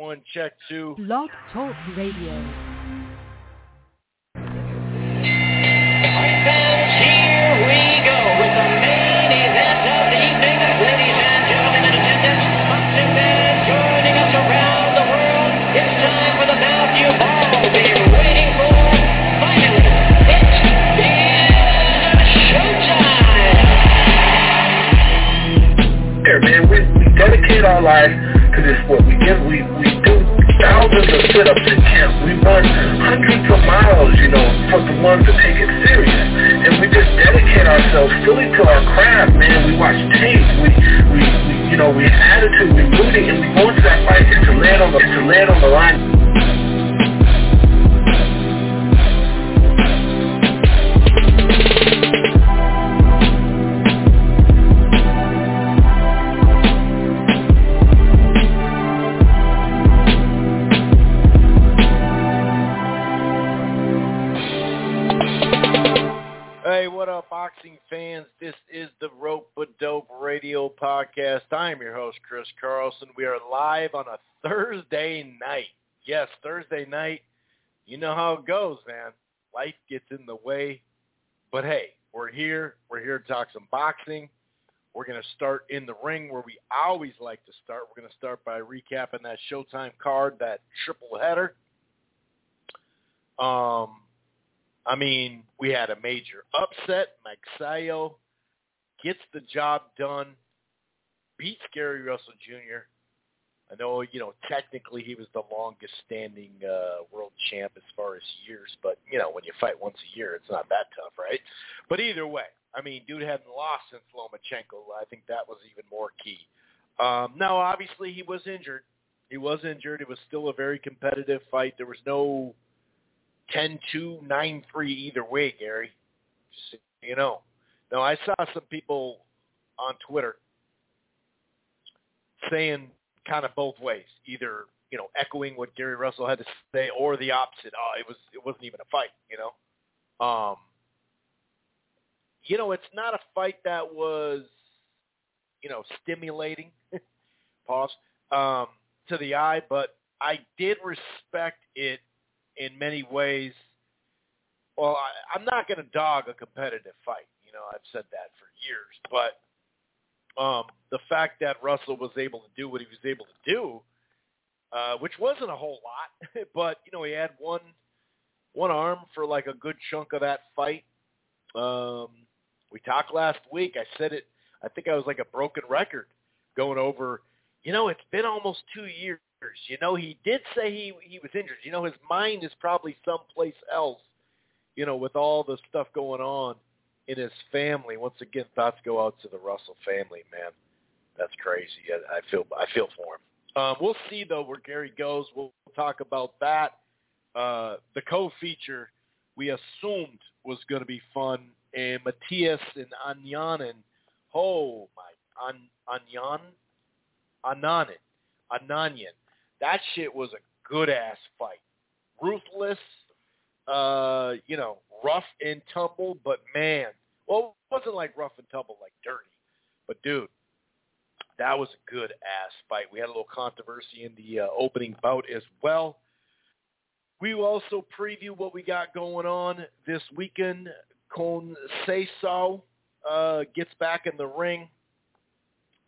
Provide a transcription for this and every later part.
one, check two. Blog Talk Radio. Here we go with the main event of the evening. Ladies and gentlemen in attendance, boxing fans joining us around the world. It's time for the bout you've all been waiting for. It is showtime. there, man. We, we dedicate our lives to this sport. We give, we, we do thousands of sit-ups in camp. We run hundreds of miles, you know, for the ones that take it serious. And we just dedicate ourselves fully to our craft, man. We watch tape. We, we, we you know, we have attitude. We rooting, and we go into that fight to land on the, to land on the line. Podcast. I'm your host, Chris Carlson. We are live on a Thursday night. Yes, Thursday night. You know how it goes, man. Life gets in the way. But hey, we're here. We're here to talk some boxing. We're going to start in the ring where we always like to start. We're going to start by recapping that Showtime card, that triple header. Um, I mean, we had a major upset. Magsayo gets the job done, beats Gary Russell Jr. I know, you know, technically he was the longest standing uh, world champ as far as years, but, you know, when you fight once a year, it's not that tough, right? But either way, I mean, dude hadn't lost since Lomachenko. I think that was even more key. Um, now, obviously, he was injured. He was injured. It was still a very competitive fight. There was no 10-2, 9-3 either way, Gary. Just you know. Now, I saw some people on Twitter saying kind of both ways, either you know echoing what Gary Russell had to say or the opposite. Oh, it was it wasn't even a fight, you know. Um, you know, it's not a fight that was you know stimulating. pause um, to the eye, but I did respect it in many ways. Well, I, I'm not going to dog a competitive fight. You know, I've said that for years, but um, the fact that Russell was able to do what he was able to do, uh, which wasn't a whole lot, but you know, he had one one arm for like a good chunk of that fight. Um, we talked last week. I said it. I think I was like a broken record going over. You know, it's been almost two years. You know, he did say he he was injured. You know, his mind is probably someplace else. You know, with all the stuff going on in his family. Once again, thoughts go out to the Russell family, man. That's crazy. I, I feel I feel for him. Um, we'll see though where Gary goes. We'll talk about that. Uh, the co-feature we assumed was going to be fun, and Matias and Anyanen. Oh my, An Anyan, Ananen, Ananyan. That shit was a good ass fight. Ruthless, uh, you know, rough and tumble, but man, well, it wasn't like rough and tumble, like dirty. But dude, that was a good ass fight. We had a little controversy in the uh, opening bout as well. We will also preview what we got going on this weekend. Conceição uh, gets back in the ring.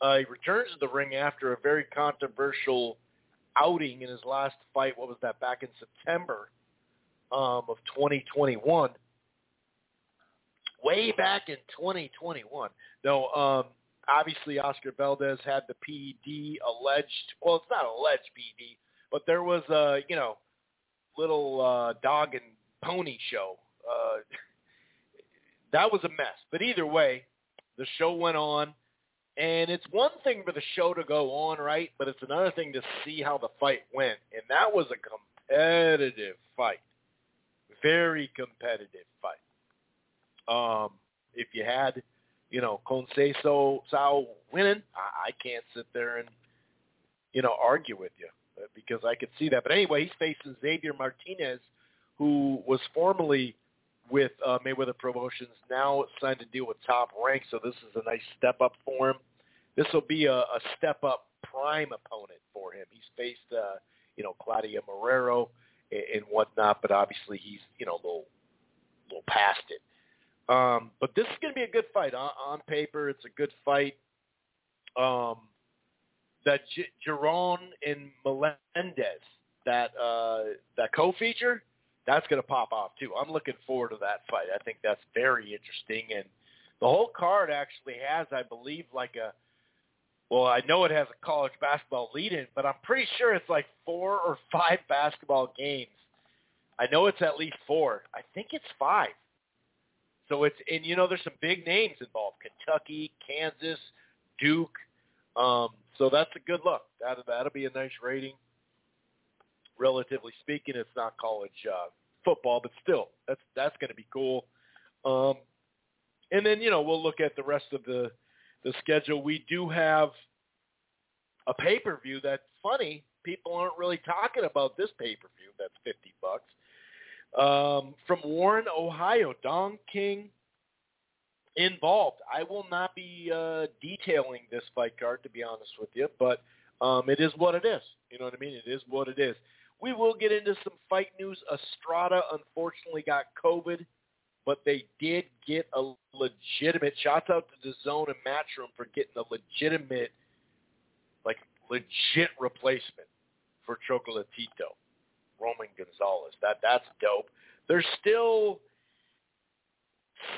Uh, he returns to the ring after a very controversial outing in his last fight. What was that? Back in September um, of 2021. Way back in 2021. No, um, obviously Oscar Valdez had the PD alleged. Well, it's not alleged PD, but there was a you know little uh, dog and pony show. Uh, that was a mess. But either way, the show went on. And it's one thing for the show to go on, right? But it's another thing to see how the fight went. And that was a competitive fight. Very competitive fight. Um, if you had, you know, Conceição Sao winning, I, I can't sit there and, you know, argue with you uh, because I could see that. But anyway, he's facing Xavier Martinez, who was formerly with uh, Mayweather Promotions, now signed to deal with Top Rank. So this is a nice step up for him. This will be a, a step up prime opponent for him. He's faced uh, you know, Claudio Marrero and, and whatnot. But obviously, he's you know a little, little past it. Um, but this is going to be a good fight on, on paper. It's a good fight. Um, that J- Giron and Melendez, that uh, that co-feature, that's going to pop off too. I'm looking forward to that fight. I think that's very interesting, and the whole card actually has, I believe, like a well, I know it has a college basketball lead-in, but I'm pretty sure it's like four or five basketball games. I know it's at least four. I think it's five. So it's and you know there's some big names involved: Kentucky, Kansas, Duke. Um, so that's a good look. That that'll be a nice rating. Relatively speaking, it's not college uh, football, but still, that's that's going to be cool. Um, and then you know we'll look at the rest of the the schedule. We do have a pay per view that's funny. People aren't really talking about this pay per view. That's fifty bucks. Um, from Warren, Ohio, Don King involved. I will not be uh, detailing this fight card to be honest with you, but um, it is what it is. You know what I mean? It is what it is. We will get into some fight news. Estrada unfortunately got COVID, but they did get a legitimate. Shouts out to the Zone and Matchroom for getting a legitimate, like legit replacement for Chocolatito. Roman Gonzalez. That that's dope. There's still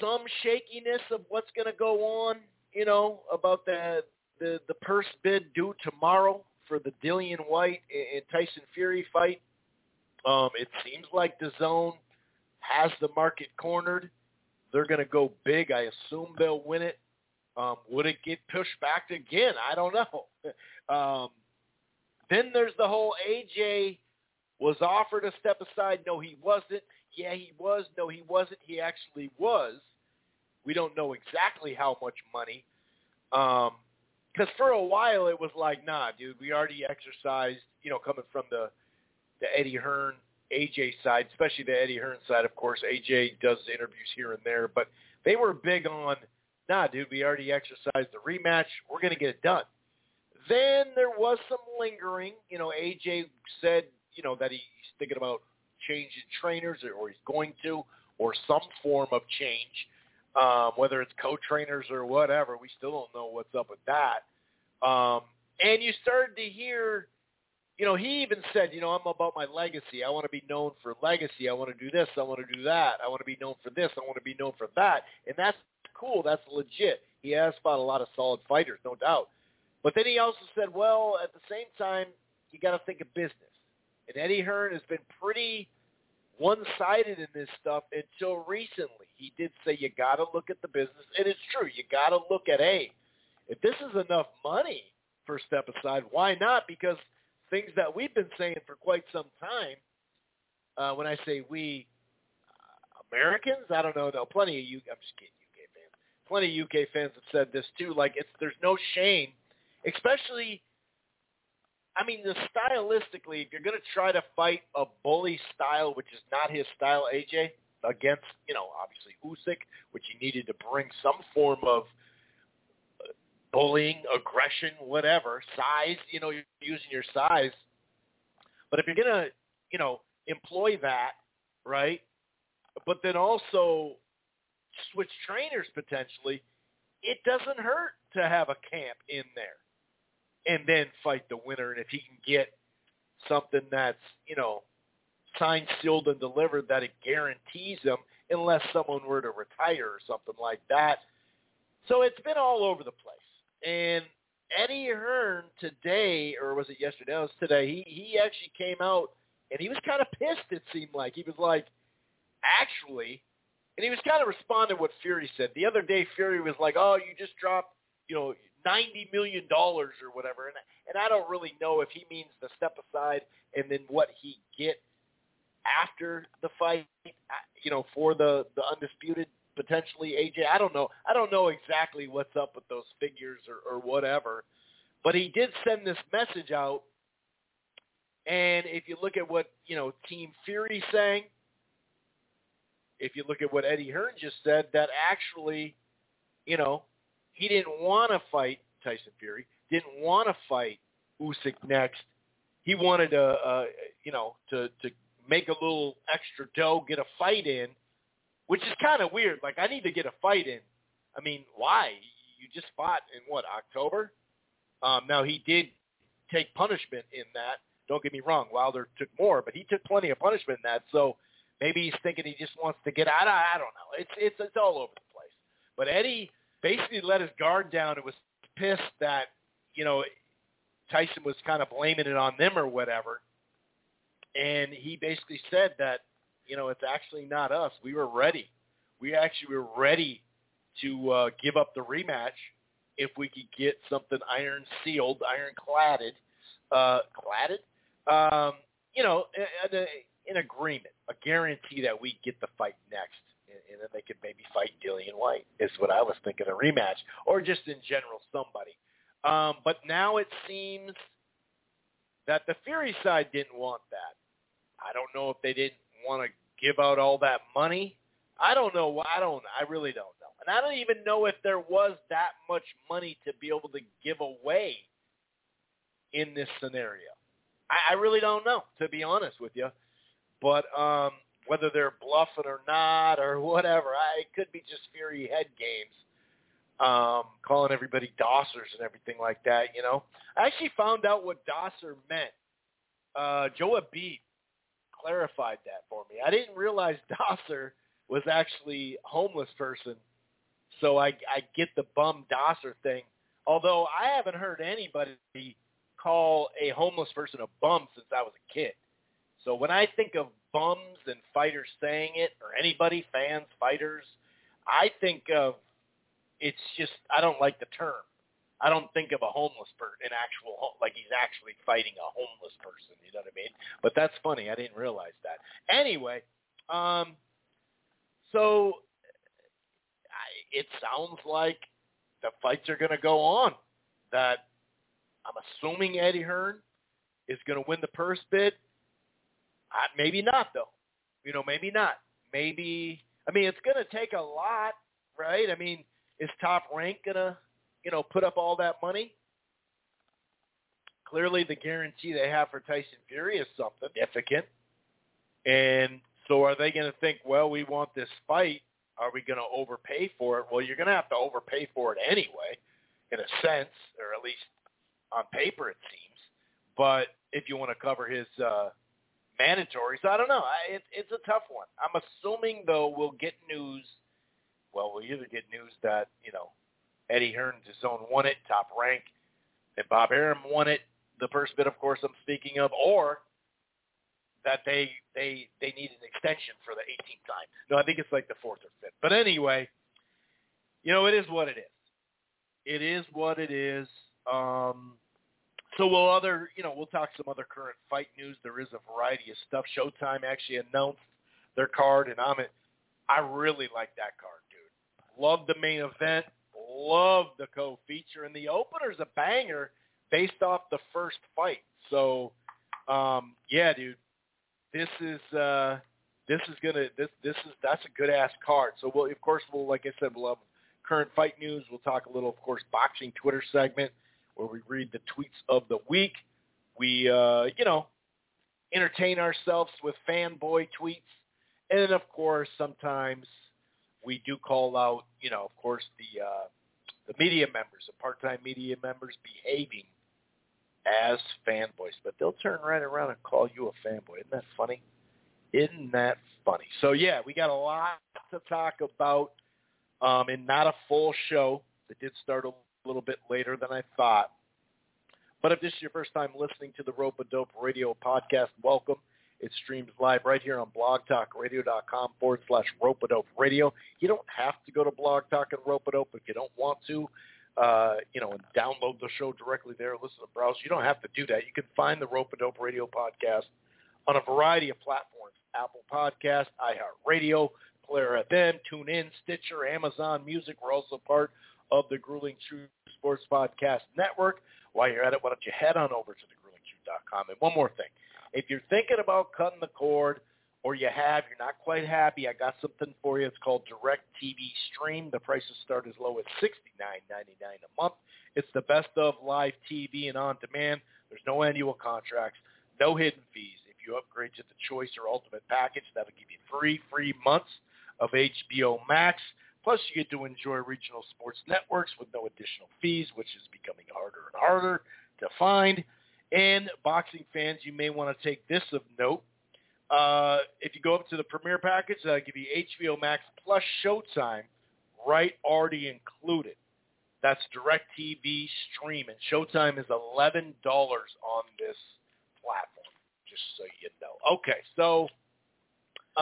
some shakiness of what's going to go on, you know, about the the the purse bid due tomorrow for the Dillian Whyte and Tyson Fury fight. Um, it seems like the zone has the market cornered. They're going to go big. I assume they'll win it. Um, would it get pushed back again? I don't know. Um, then there's the whole AJ was offered a step aside. No, he wasn't. Yeah, he was. No, he wasn't. He actually was. We don't know exactly how much money. Because um, for a while it was like, nah, dude, we already exercised, you know, coming from the, the Eddie Hearn, AJ side, especially the Eddie Hearn side, of course. AJ does interviews here and there, but they were big on, nah, dude, we already exercised the rematch. We're going to get it done. Then there was some lingering. You know, AJ said you know that he's thinking about changing trainers or, or he's going to, or some form of change, um, whether it's co-trainers or whatever. We still don't know what's up with that. Um, and you started to hear, you know, he even said, you know, I'm about my legacy. I want to be known for legacy. I want to do this. I want to do that. I want to be known for this. I want to be known for that. And that's cool. That's legit. He has fought a lot of solid fighters, no doubt. But then he also said, well, at the same time, you got to think of business. And Eddie Hearn has been pretty one-sided in this stuff until recently. He did say you got to look at the business, and it's true. You got to look at hey, if this is enough money for step aside, why not? Because things that we've been saying for quite some time. Uh, when I say we, uh, Americans, I don't know. though. plenty of you. I'm just kidding, UK fans. Plenty of UK fans have said this too. Like it's there's no shame, especially I mean, the stylistically, if you're going to try to fight a bully style, which is not his style, AJ, against, you know, obviously Usyk, which he needed to bring some form of uh, bullying, aggression, whatever, size, you know, you're using your size. But if you're going to, you know, employ that, right, but then also switch trainers potentially, it doesn't hurt to have a camp in there and then fight the winner. And if he can get something that's, you know, signed, sealed, and delivered that it guarantees him unless someone were to retire or something like that. So it's been all over the place. And Eddie Hearn today, or was it yesterday? It was today. He he actually came out and he was kind of pissed. It seemed like he was like, actually, and he was kind of responding what Fury said the other day. Fury was like, "Oh, you just dropped, you know, ninety million dollars or whatever, and and I don't really know if he means the step aside and then what he get after the fight, uh, you know, for the the undisputed potentially AJ. I don't know. I don't know exactly what's up with those figures or, or whatever, but he did send this message out. And if you look at what you know Team Fury saying, if you look at what Eddie Hearn just said, that actually, you know, he didn't want to fight Tyson Fury, didn't want to fight Usyk next, he wanted to, uh, you know, to to make a little extra dough, get a fight in, which is kind of weird. Like I need to get a fight in. I mean, why? You just fought in what October? Um, now he did take punishment in that. Don't get me wrong, Wilder took more, but he took plenty of punishment in that. So maybe he's thinking he just wants to get out. I, I don't know. It's it's it's all over the place. But Eddie basically let his guard down and was pissed that you know Tyson was kind of blaming it on them or whatever. And he basically said that you know it's actually not us. We were ready. We actually were ready to uh, give up the rematch if we could get something iron sealed, iron cladded, uh, cladded, um, you know, an, an agreement, a guarantee that we get the fight next, and, then they could maybe fight Dillian Whyte. Is what I was thinking, a rematch, or just in general somebody. Um, but now it seems that the Fury side didn't want that. I don't know if they didn't want to give out all that money. I don't know. I don't. I really don't know. And I don't even know if there was that much money to be able to give away in this scenario. I, I really don't know, to be honest with you. But um, whether they're bluffing or not or whatever, I, it could be just Fury head games, um, calling everybody Dossers and everything like that. You know, I actually found out what Dosser meant. Uh, Joe Abid clarified that for me. I didn't realize Dosser was actually homeless person so I, I get the bum Dosser thing. Although I haven't heard anybody call a homeless person a bum since I was a kid. So when I think of bums and fighters saying it, or anybody, fans, fighters, I think of it's just I don't like the term. I don't think of a homeless person, an actual like he's actually fighting a homeless person. You know what I mean? But that's funny. I didn't realize that. Anyway, um, so it sounds like the fights are going to go on. That I'm assuming Eddie Hearn is going to win the purse bid. Uh, maybe not, though. You know, maybe not. Maybe. I mean, it's going to take a lot, right? I mean, is Top Rank going to, you know, put up all that money? Clearly, the guarantee they have for Tyson Fury is something significant. And so are they going to think, well, we want this fight are we going to overpay for it? Well, you're going to have to overpay for it anyway, in a sense, or at least on paper it seems. But if you want to cover his uh, mandatories, I don't know. I, it, it's a tough one. I'm assuming though we'll get news. Well, we'll either get news that you know Eddie Hearn, his own won it, top rank, and Bob Arum won it. The purse bid, of course, I'm speaking of, or that they they they need an extension for the 18th time. No, I think it's like the fourth or fifth. But anyway, you know, it is what it is. It is what it is. Um, so we'll other, you know, we'll talk some other current fight news. There is a variety of stuff. Showtime actually announced their card, and I'm, I really like that card, dude. Love the main event. Love the co-feature, and the opener's a banger based off the first fight. So, um, yeah, dude, this is uh, this is gonna this this is that's a good ass card. So we'll of course we'll like I said we'll have current fight news. We'll talk a little of course boxing Twitter segment where we read the tweets of the week. We uh, you know entertain ourselves with fanboy tweets, and then of course sometimes we do call out you know of course the uh, the media members, the part-time media members behaving as fanboys, but they'll turn right around and call you a fanboy. Isn't that funny? Isn't that funny? So yeah, we got a lot to talk about, um, and not a full show. It did start a little bit later than I thought. But if this is your first time listening to the Rope a Dope Radio podcast, welcome. It streams live right here on blogtalkradio.com forward slash Rope a Dope Radio. You don't have to go to Blog Talk and Rope a Dope if you don't want to uh, you know, and download the show directly there, listen to the browser. You don't have to do that. You can find the Rope a Dope Radio podcast on a variety of platforms. Apple Podcast, iHeartRadio, Player FM, TuneIn, Stitcher, Amazon Music. We're also part of the Grueling Truth Sports Podcast Network. While you're at it, why don't you head on over to thegruelingtruth.com. And one more thing. If you're thinking about cutting the cord or you have, you're not quite happy, I got something for you. It's called Direct TV Stream. The prices start as low as $69.99 a month. It's the best of live TV and on demand. There's no annual contracts. no hidden fees. If you upgrade to the Choice or Ultimate package, that'll give you three free months of HBO Max. Plus, you get to enjoy regional sports networks with no additional fees, which is becoming harder and harder to find. And boxing fans, you may want to take this of note. Uh, if you go up to the Premier package, that'll give you HBO Max plus Showtime, right already included. That's DirecTV stream, and Showtime is $11 on this platform, just so you know. Okay, so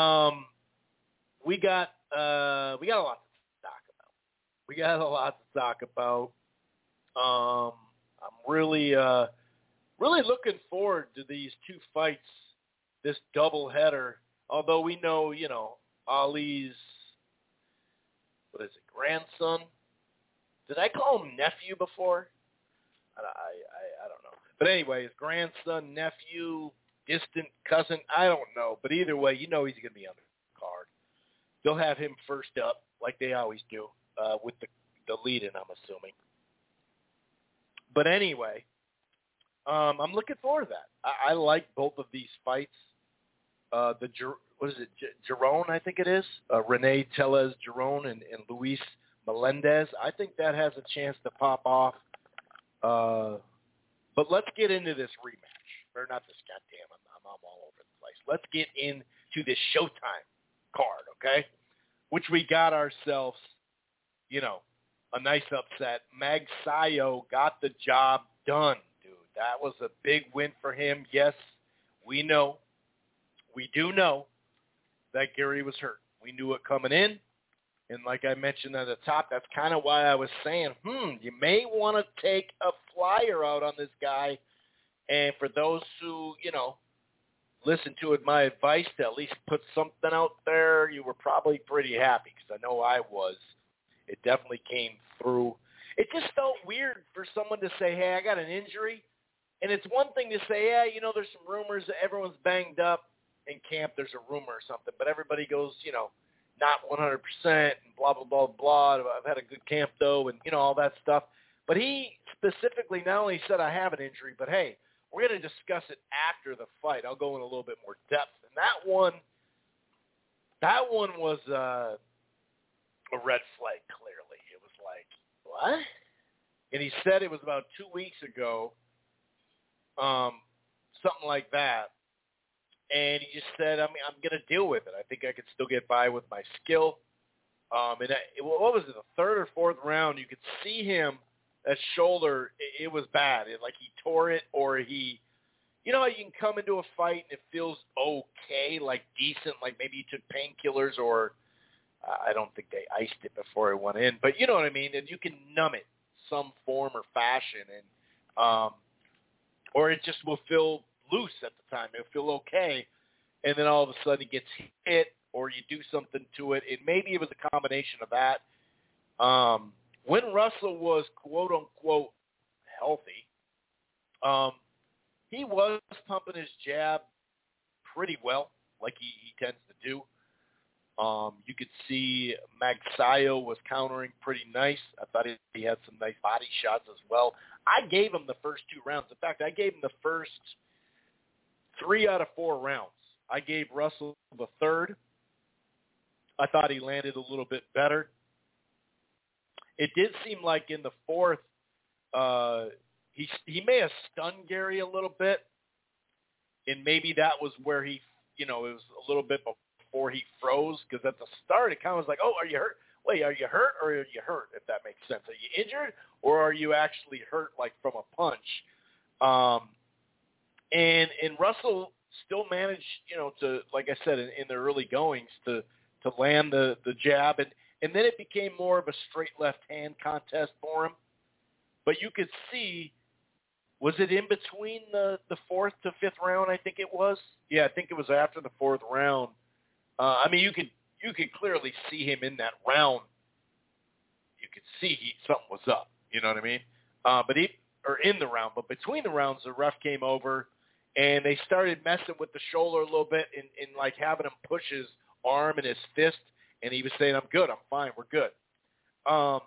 um, we got uh, we got a lot to. We got a lot to talk about. Um, I'm really uh, really looking forward to these two fights, this double header. Although we know, you know, Ali's what is it, grandson? Did I call him nephew before? I, I, I don't know. But anyway, his grandson, nephew, distant cousin, I don't know. But either way, you know he's going to be on the card. They'll have him first up, like they always do, uh, with the the lead in, I'm assuming. But anyway, um, I'm looking forward to that. I, I like both of these fights. Uh, the what is it, Giron, I think it is, uh, Renee Tellez Giron and, and Luis Melendez. I think that has a chance to pop off. Uh, but let's get into this rematch. Or not this goddamn, I'm, I'm, I'm all over the place. Let's get into this Showtime card, okay? Which we got ourselves, you know, a nice upset. Magsayo got the job done, dude. That was a big win for him. Yes, we know, we do know that Gary was hurt. We knew it coming in. And like I mentioned at the top, that's kind of why I was saying, hmm, you may want to take a flyer out on this guy. And for those who, you know, listen to it, my advice to at least put something out there, you were probably pretty happy because I know I was. It definitely came through. It just felt weird for someone to say, hey, I got an injury. And it's one thing to say, yeah, you know, there's some rumors that everyone's banged up in camp. There's a rumor or something. But everybody goes, you know, not 100% and blah, blah, blah, blah. I've had a good camp, though, and, you know, all that stuff. But he specifically not only said I have an injury, but, hey, we're going to discuss it after the fight. I'll go in a little bit more depth. And that one, that one was uh, a red flag, clearly. It was like, what? And he said it was about two weeks ago, um, something like that and he just said, "I'm I'm going to deal with it. I think I could still get by with my skill." Um, and I, what was it, the third or fourth round? You could see him that shoulder. It, it was bad. It, like he tore it, or he, you know, how you can come into a fight and it feels okay, like decent, like maybe you took painkillers, or I don't think they iced it before it went in, but you know what I mean. And you can numb it some form or fashion, and um, or it just will feel loose at the time. It'll feel okay, and then all of a sudden it gets hit or you do something to it. And maybe it was a combination of that. Um, when Russell was quote unquote healthy, um, he was pumping his jab pretty well, like he, he tends to do. Um, you could see Magsayo was countering pretty nice. I thought he, had some nice body shots as well. I gave him the first two rounds. In fact, I gave him the first three out of four rounds. I gave Russell the third. I thought he landed a little bit better. It did seem like in the fourth, uh, he he may have stunned Gary a little bit, and maybe that was where he, you know, it was a little bit before he froze because at the start it kind of was like, oh, are you hurt? Wait, are you hurt or are you hurt? If that makes sense, are you injured or are you actually hurt like from a punch? Um, and and Russell still managed, you know, to like I said in, in the early goings to to land the the jab, and and then it became more of a straight left hand contest for him. But you could see, was it in between the the fourth to fifth round? I think it was. Yeah, I think it was after the fourth round. Uh, I mean, you could you could clearly see him in that round. You could see he, something was up. You know what I mean? Uh, but he or in the round, but between the rounds, the ref came over and they started messing with the shoulder a little bit and, and like having him push his arm and his fist, and he was saying, "I'm good, I'm fine, we're good." Um,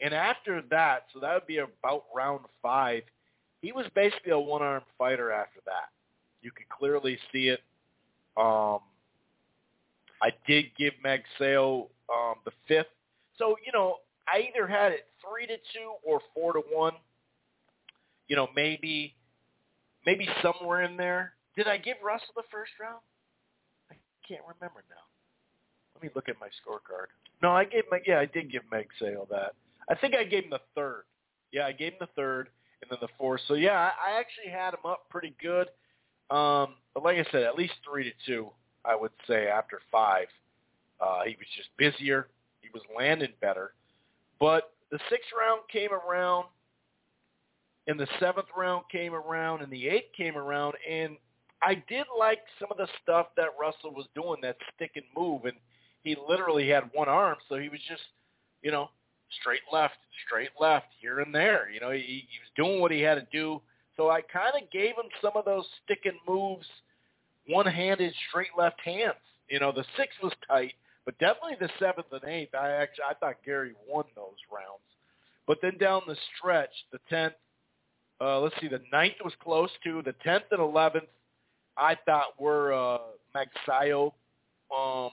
and after that, so that would be about round five. He was basically a one-armed fighter after that. You can clearly see it. Um, I did give Magsayo um, the fifth. So you know, I either had it three to two or four to one. You know, maybe maybe somewhere in there. Did I give Russell the first round? I can't remember now. Let me look at my scorecard. No, I gave my yeah, I did give Meg Sale that. I think I gave him the third. Yeah, I gave him the third and then the fourth. So yeah, I, I actually had him up pretty good. Um, but like I said, at least three to two, I would say after five. Uh, he was just busier. He was landing better. But the sixth round came around, and the seventh round came around, and the eighth came around, and I did like some of the stuff that Russell was doing, that stick and move, and he literally had one arm, so he was just, you know, straight left, straight left, here and there. You know, he, he was doing what he had to do. So I kind of gave him some of those stick and moves, one-handed, straight left hands. You know, the six was tight, but definitely the seventh and eighth. I actually I thought Gary won those rounds. But then down the stretch, the tenth, uh, let's see, the ninth was close to the tenth and eleventh. I thought were uh, Magsayo um,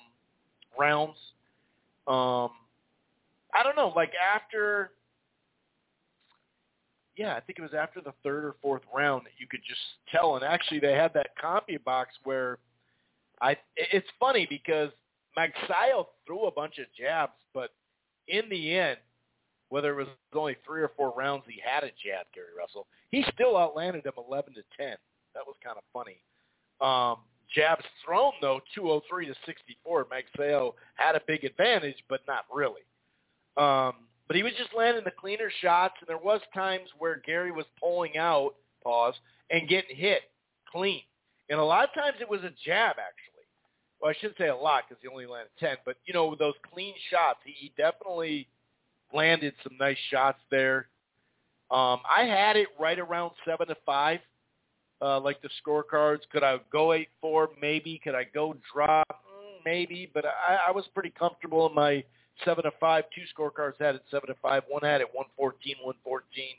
rounds. Um, I don't know, like after, yeah, I think it was after the third or fourth round that you could just tell. And actually, they had that CompuBox where I. It's funny because Magsayo threw a bunch of jabs, but in the end, whether it was only three or four rounds he had a jab, Gary Russell, he still outlanded him 11 to 10. That was kind of funny. Um, jabs thrown though, 203 to 64. Magsayo had a big advantage, but not really. Um, but he was just landing the cleaner shots, and there was times where Gary was pulling out, pause, and getting hit clean. And a lot of times it was a jab, actually. Well, I shouldn't say a lot because he only landed 10, but, you know, those clean shots, he, definitely landed some nice shots there. Um, I had it right around 7 to 5 uh, like the scorecards. Could I go eight four? Maybe. Could I go drop? Mm, maybe. But I, I was pretty comfortable in my seven to five. Two scorecards had it seven to five. One had it one fourteen, one fourteen.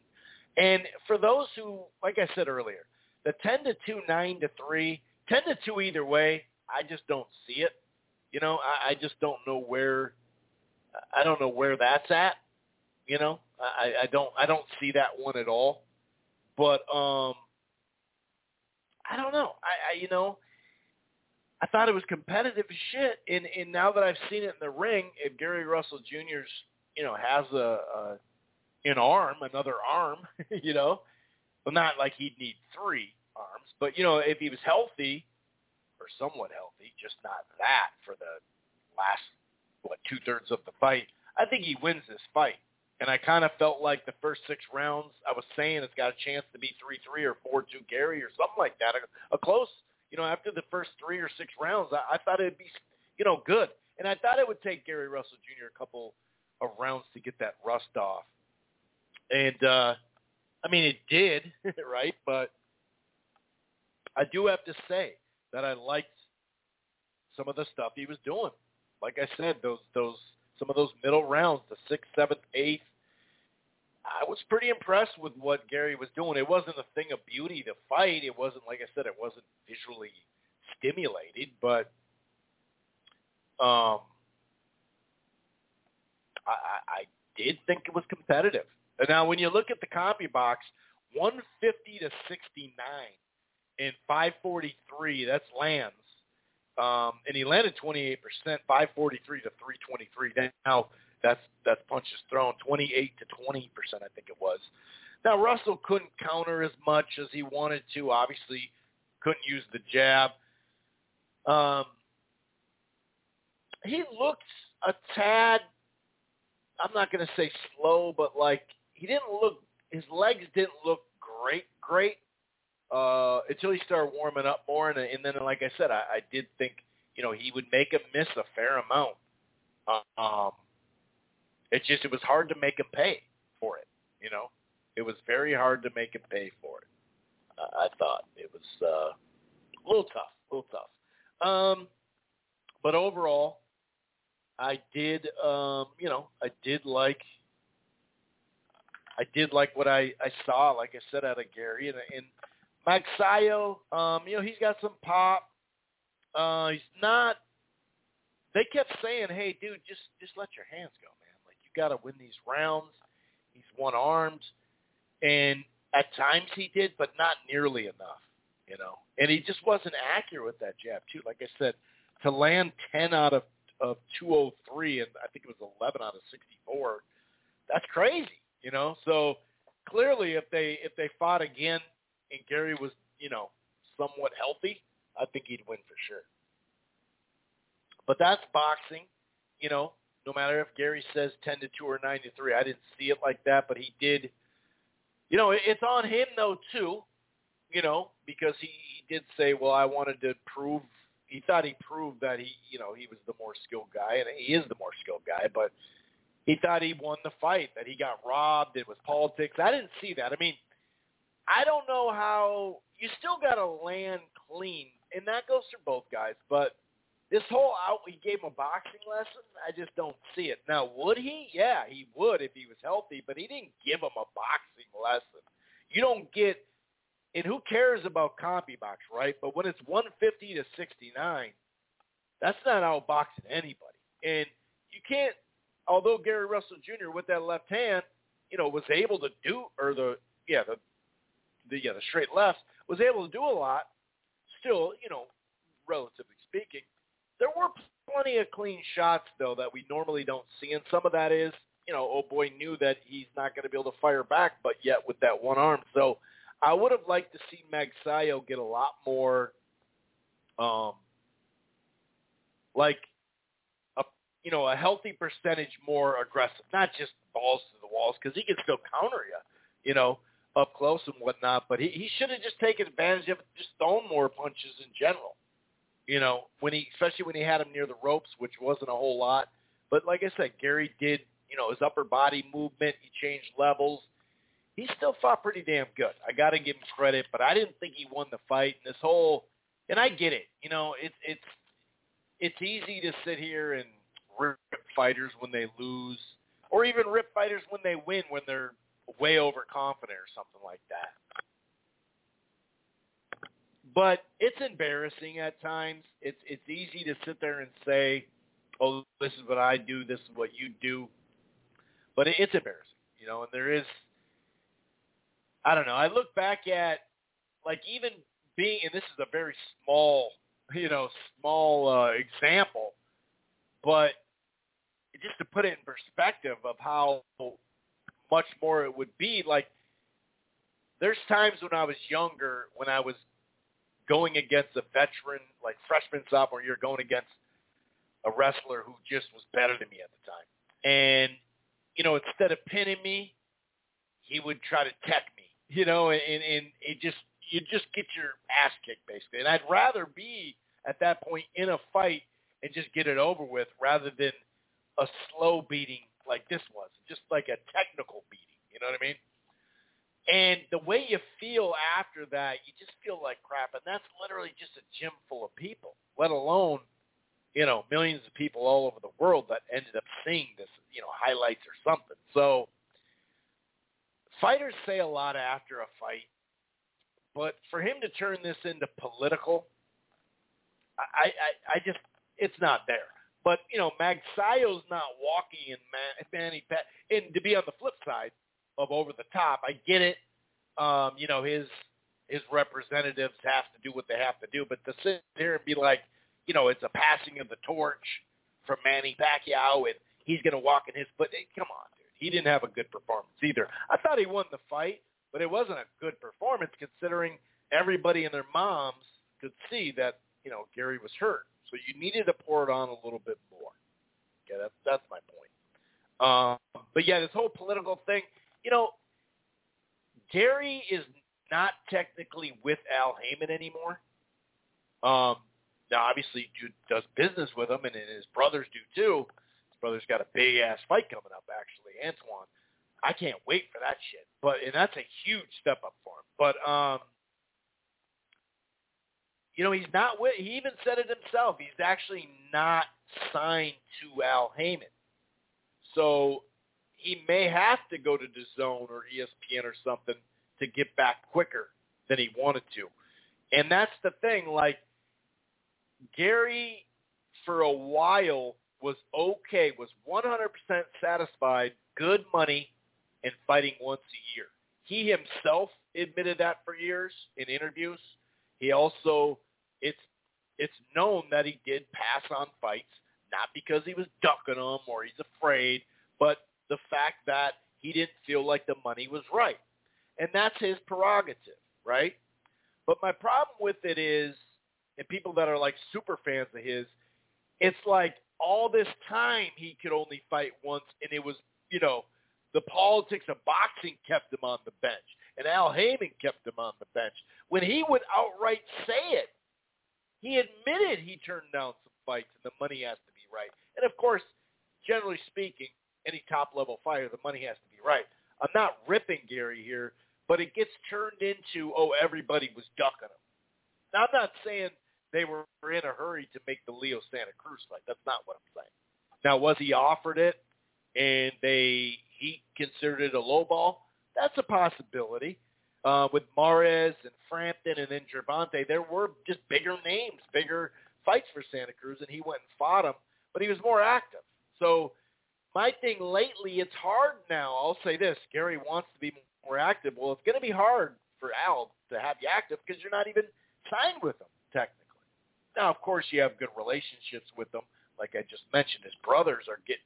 And for those who, like I said earlier, the ten to two, nine to three, ten to two either way, I just don't see it. You know, I, I just don't know where. I don't know where that's at. You know, I, I don't. I don't see that one at all. But um, I don't know. I, I you know, I thought it was competitive as shit. And and now that I've seen it in the ring, if Gary Russell Jr.'s you know has a, a an arm, another arm, you know, well not like he'd need three arms, but you know if he was healthy or somewhat healthy, just not that for the last what two thirds of the fight, I think he wins this fight. And I kind of felt like the first six rounds, I was saying it's got a chance to be 3-3 or 4-2 Gary or something like that. A, a close, you know, after the first three or six rounds, I, I thought it'd be, you know, good. And I thought it would take Gary Russell Jr. a couple of rounds to get that rust off. And, uh, I mean, it did, right? But I do have to say that I liked some of the stuff he was doing. Like I said, those those some of those middle rounds, the sixth, seventh, eighth, I was pretty impressed with what Gary was doing. It wasn't a thing of beauty to fight. It wasn't, like I said, it wasn't visually stimulated, but um, I, I did think it was competitive. And now when you look at the CompuBox, 150 to 69 and 543, that's lands. Um, and he landed 28%, 543 to 323. Now that's that's punches thrown 28 to 20 percent, I think it was. Now Russell couldn't counter as much as he wanted to. Obviously, couldn't use the jab. Um, he looked a tad. I'm not going to say slow, but like he didn't look. His legs didn't look great, great uh, until he started warming up more. And, and then, like I said, I, I did think you know he would make him miss a fair amount. Um, it's just it was hard to make him pay for it. You know, it was very hard to make him pay for it. I thought it was uh, a little tough, a little tough. Um, but overall, I did, um, you know, I did like, I did like what I I saw. Like I said, out of Gary, and, and Magsayo, um, you know, he's got some pop. Uh, he's not. They kept saying, "Hey, dude, just just let your hands go, got to win these rounds." He's one armed, and at times he did, but not nearly enough, you know. And he just wasn't accurate with that jab too. Like I said, to land ten out of of 203 and I think it was 11 out of 64. That's crazy, you know. So clearly, if they if they fought again and Gary was, you know, somewhat healthy, I think he'd win for sure. But that's boxing, you know. No matter if Gary says 10 to 2 or 9 to 3, I didn't see it like that, but he did. You know, it's on him though too, you know, because he, he did say, well, I wanted to prove. He thought he proved that he, you know, he was the more skilled guy, and he is the more skilled guy, but he thought he won the fight, that he got robbed, it was politics. I didn't see that. I mean, I don't know how you still got to land clean, and that goes for both guys. But this whole out, he gave him a boxing lesson. I just don't see it. Now, would he? Yeah, he would if he was healthy, but he didn't give him a boxing lesson. You don't get, and who cares about CompuBox, right? But when it's 150 to 69, that's not outboxing anybody. And you can't, although Gary Russell Jr. with that left hand, you know, was able to do, or the, yeah, the the yeah, the straight left was able to do a lot. Still, you know, relatively plenty of clean shots though that we normally don't see, and some of that is, you know, oh boy knew that he's not going to be able to fire back, but yet with that one arm. So I would have liked to see Magsayo get a lot more, um, like a you know a healthy percentage more aggressive, not just balls to the walls because he can still counter you, you know up close and whatnot. But he, he should have just taken advantage of just thrown more punches in general. You know, when he, especially when he had him near the ropes, which wasn't a whole lot. But like I said, Gary did, you know, his upper body movement. He changed levels. He still fought pretty damn good. I got to give him credit, but I didn't think he won the fight. And this whole, and I get it. You know, it's it's it's easy to sit here and rip fighters when they lose, or even rip fighters when they win when they're way overconfident or something like that. But it's embarrassing at times. It's it's easy to sit there and say, "Oh, this is what I do. This is what you do," but it, it's embarrassing, you know. And there is, I don't know. I look back at like even being, and this is a very small, you know, small uh, example, but just to put it in perspective of how much more it would be. Like there's times when I was younger, when I was going against a veteran, like freshman, sophomore you're going against a wrestler who just was better than me at the time. And, you know, instead of pinning me, he would try to tech me, you know, and, and it just, you just get your ass kicked basically. And I'd rather be at that point in a fight and just get it over with rather than a slow beating like this was, just like a technical beating. You know what I mean? And the way you feel after that, you just feel like crap. And that's literally just a gym full of people, let alone, you know, millions of people all over the world that ended up seeing this, you know, highlights or something. So fighters say a lot after a fight, but for him to turn this into political, I, I, I just, it's not there. But you know, Magsayo's not walking in Manny Pat. And to be on the flip side of over the top, I get it. Um, you know, his his representatives have to do what they have to do, but to sit there and be like, you know, it's a passing of the torch from Manny Pacquiao, and he's going to walk in his foot. Hey, come on, dude. He didn't have a good performance either. I thought he won the fight, but it wasn't a good performance considering everybody and their moms could see that you know Gary was hurt. So you needed to pour it on a little bit more. Okay, that's that's my point. Um, but yeah, this whole political thing, you know, Gary is not technically with Al Haymon anymore. Um, now, obviously, Jude does business with him, and his brothers do too. His brother's got a big ass fight coming up, actually, Antuanne. I can't wait for that shit. But and that's a huge step up for him. But um, you know, he's not with, he even said it himself. He's actually not signed to Al Haymon. So he may have to go to the zone or ESPN or something to get back quicker than he wanted to. And that's the thing. Like Gary, for a while, was okay, was 100% satisfied, good money, and fighting once a year. He himself admitted that for years in interviews. He also, it's it's known that he did pass on fights, not because he was ducking them or he's afraid, but the fact that he didn't feel like the money was right. And that's his prerogative, right? But my problem with it is, and people that are like super fans of his, it's like all this time he could only fight once, and it was, you know, the politics of boxing kept him on the bench, and Al Haymon kept him on the bench. When he would outright say it, he admitted he turned down some fights, and the money has to be right. And of course, generally speaking, any top level fighter, the money has to be right. I'm not ripping Gary here, but it gets turned into, oh, everybody was ducking him. Now, I'm not saying they were in a hurry to make the Leo Santa Cruz fight. That's not what I'm saying. Now, was he offered it and they he considered it a low ball? That's a possibility. Uh, with Mares and Frampton and then Gervonta, there were just bigger names, bigger fights for Santa Cruz, and he went and fought him, but he was more active. So my thing lately, it's hard now. I'll say this: Gary wants to be more active. Well, it's going to be hard for Al to have you active because you're not even signed with him technically. Now, of course, you have good relationships with them. Like I just mentioned, his brothers are getting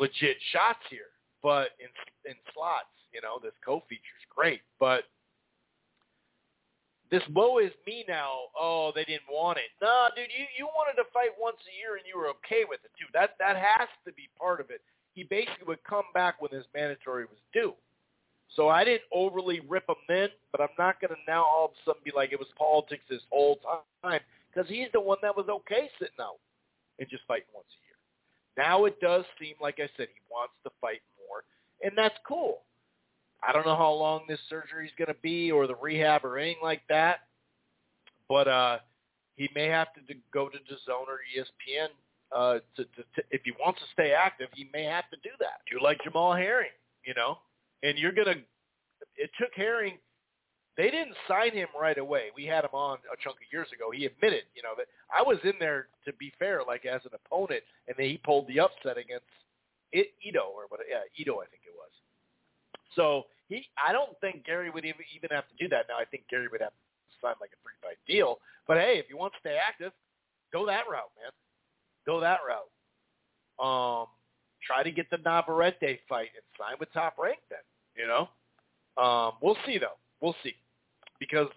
legit shots here, but in in slots, you know, this co-feature is great, but this woe is me now. Oh, they didn't want it. No, dude, you you wanted to fight once a year and you were okay with it too. That that has to be part of it. He basically would come back when his mandatory was due. So I didn't overly rip him then, but I'm not going to now all of a sudden be like it was politics this whole time because he's the one that was okay sitting out and just fighting once a year. Now it does seem like I said he wants to fight more, and that's cool. I don't know how long this surgery is going to be or the rehab or anything like that, but uh, he may have to go to DAZN or ESPN uh, to, to, to if he wants to stay active. He may have to do that. You like Jamel Herring, you know, and you're gonna. It took Herring. They didn't sign him right away. We had him on a chunk of years ago. He admitted, you know, that I was in there to be fair, like as an opponent, and then he pulled the upset against it, Ito or what? Yeah, Ito, I think it was. So he, I don't think Gary would even even have to do that. Now I think Gary would have to sign like a three fight deal. But hey, if you want to stay active, go that route, man. Go that route. Um, try to get the Navarrete fight and sign with Top Rank. Then you know, um, we'll see though. We'll see because,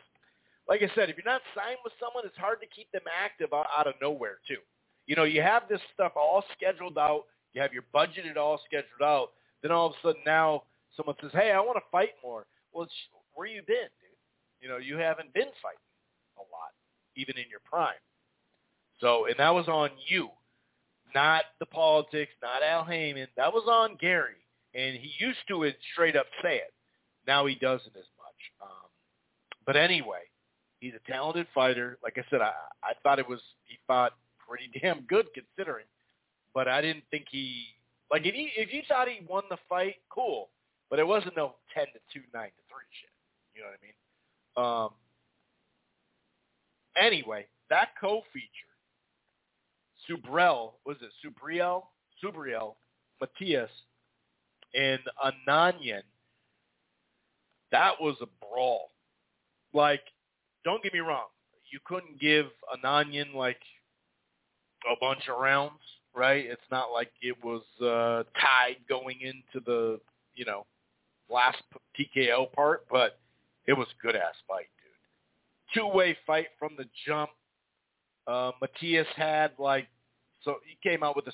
like I said, if you're not signed with someone, it's hard to keep them active out of nowhere too. You know, you have this stuff all scheduled out. You have your budgeted all scheduled out. Then all of a sudden now someone says, "Hey, I want to fight more." Well, where you been, dude? You know, you haven't been fighting a lot, even in your prime. So, and that was on you, not the politics, not Al Haymon. That was on Gary, and he used to straight up say it. Now he doesn't as much. Um, but anyway, he's a talented fighter. Like I said, I I thought it was he fought pretty damn good considering, but I didn't think he like if you if you thought he won the fight, cool. But it wasn't no ten to two, nine to three shit. You know what I mean? Um. Anyway, that co-feature, Subriel, was it Subriel? Subriel, Matias, and Ananyan. That was a brawl. Like, don't get me wrong, you couldn't give Ananyan like a bunch of rounds, right? It's not like it was uh, tied going into the, TKO part, but it was a good ass fight, dude. Two way fight from the jump. Uh, Matias had like so he came out with a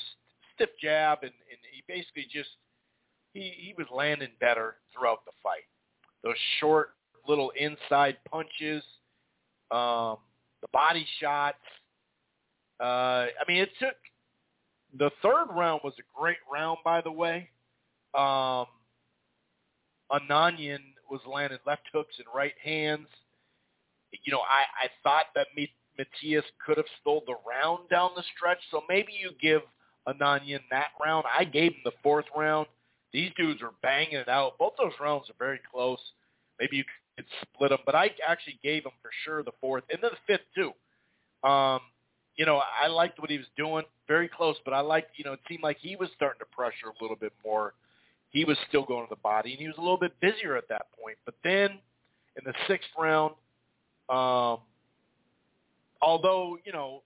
stiff jab and, and he basically just he he was landing better throughout the fight. Those short little inside punches, um, the body shots. Uh, I mean, it took the third round was a great round, by the way. Um, Ananyan was landing left hooks and right hands. You know, I, I thought that Matias could have stole the round down the stretch, so maybe you give Ananyan that round. I gave him the fourth round. These dudes are banging it out. Both those rounds are very close. Maybe you could split them, but I actually gave him for sure the fourth and then the fifth too. Um, you know, I liked what he was doing, very close, but I liked, you know, it seemed like he was starting to pressure a little bit more. He was still going to the body, and he was a little bit busier at that point. But then in the sixth round, um, although, you know,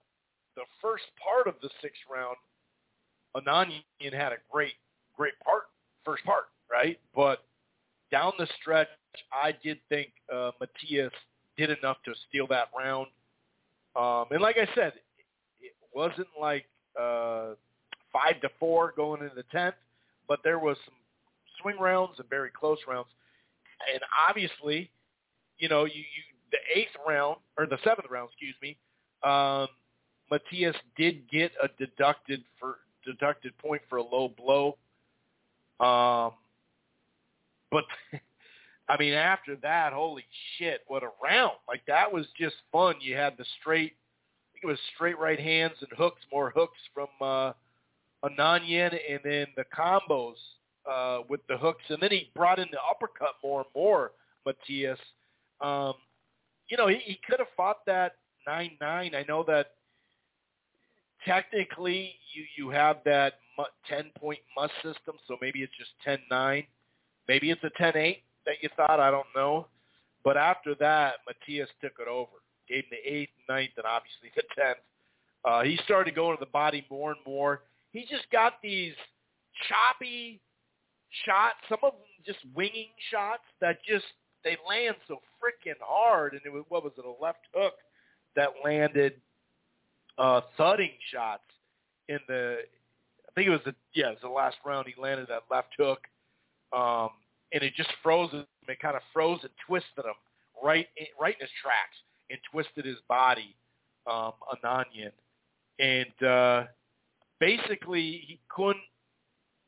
the first part of the sixth round, Ananyan had a great, great part, first part, right? But down the stretch, I did think uh, Matias did enough to steal that round. Um, and like I said, it wasn't like uh, five to four going into the tenth, but there was some swing rounds and very close rounds. And obviously, you know, you, you the eighth round or the seventh round, excuse me, um, Matias did get a deducted for deducted point for a low blow. Um, but I mean, after that, holy shit, what a round! Like that was just fun. You had the straight, I think it was straight right hands and hooks, more hooks from uh, Ananyan, and then the combos uh, with the hooks, and then he brought in the uppercut more and more. Matias, um, you know, he, he could have fought that nine nine. I know that technically you you have that ten point must system, so maybe it's just ten nine, maybe it's a ten eight that you thought. I don't know, but after that, Matias took it over, gave him the eighth, ninth, and obviously the tenth. Uh, he started going to the body more and more. He just got these choppy shots, some of them just winging shots that just they land so freaking hard. And it was what was it, a left hook that landed uh, thudding shots in the. I think it was the yeah, it was the last round. He landed that left hook, um, and it just froze him. It kind of froze and twisted him right in, right in his tracks and twisted his body, um, Ananyan, and uh, basically he couldn't.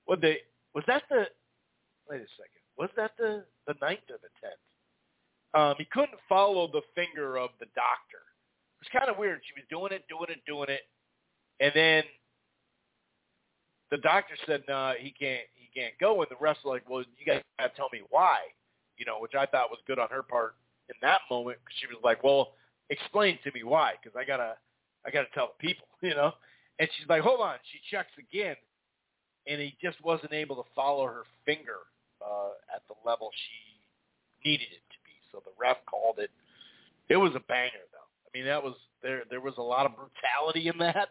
What they was that the? Wait a second. Was that the the ninth or the tenth? Um, he couldn't follow the finger of the doctor. It was kind of weird. She was doing it, doing it, doing it, and then the doctor said, "No, nah, he can't. He can't go." And the rest were like, "Well, you guys got to tell me why," you know, which I thought was good on her part in that moment because she was like, "Well, explain to me why," because I gotta, I gotta tell the people, you know. And she's like, "Hold on." She checks again, and he just wasn't able to follow her finger uh, at the level she needed it to be. So the ref called it. It was a banger, though. I mean, that was there. There was a lot of brutality in that.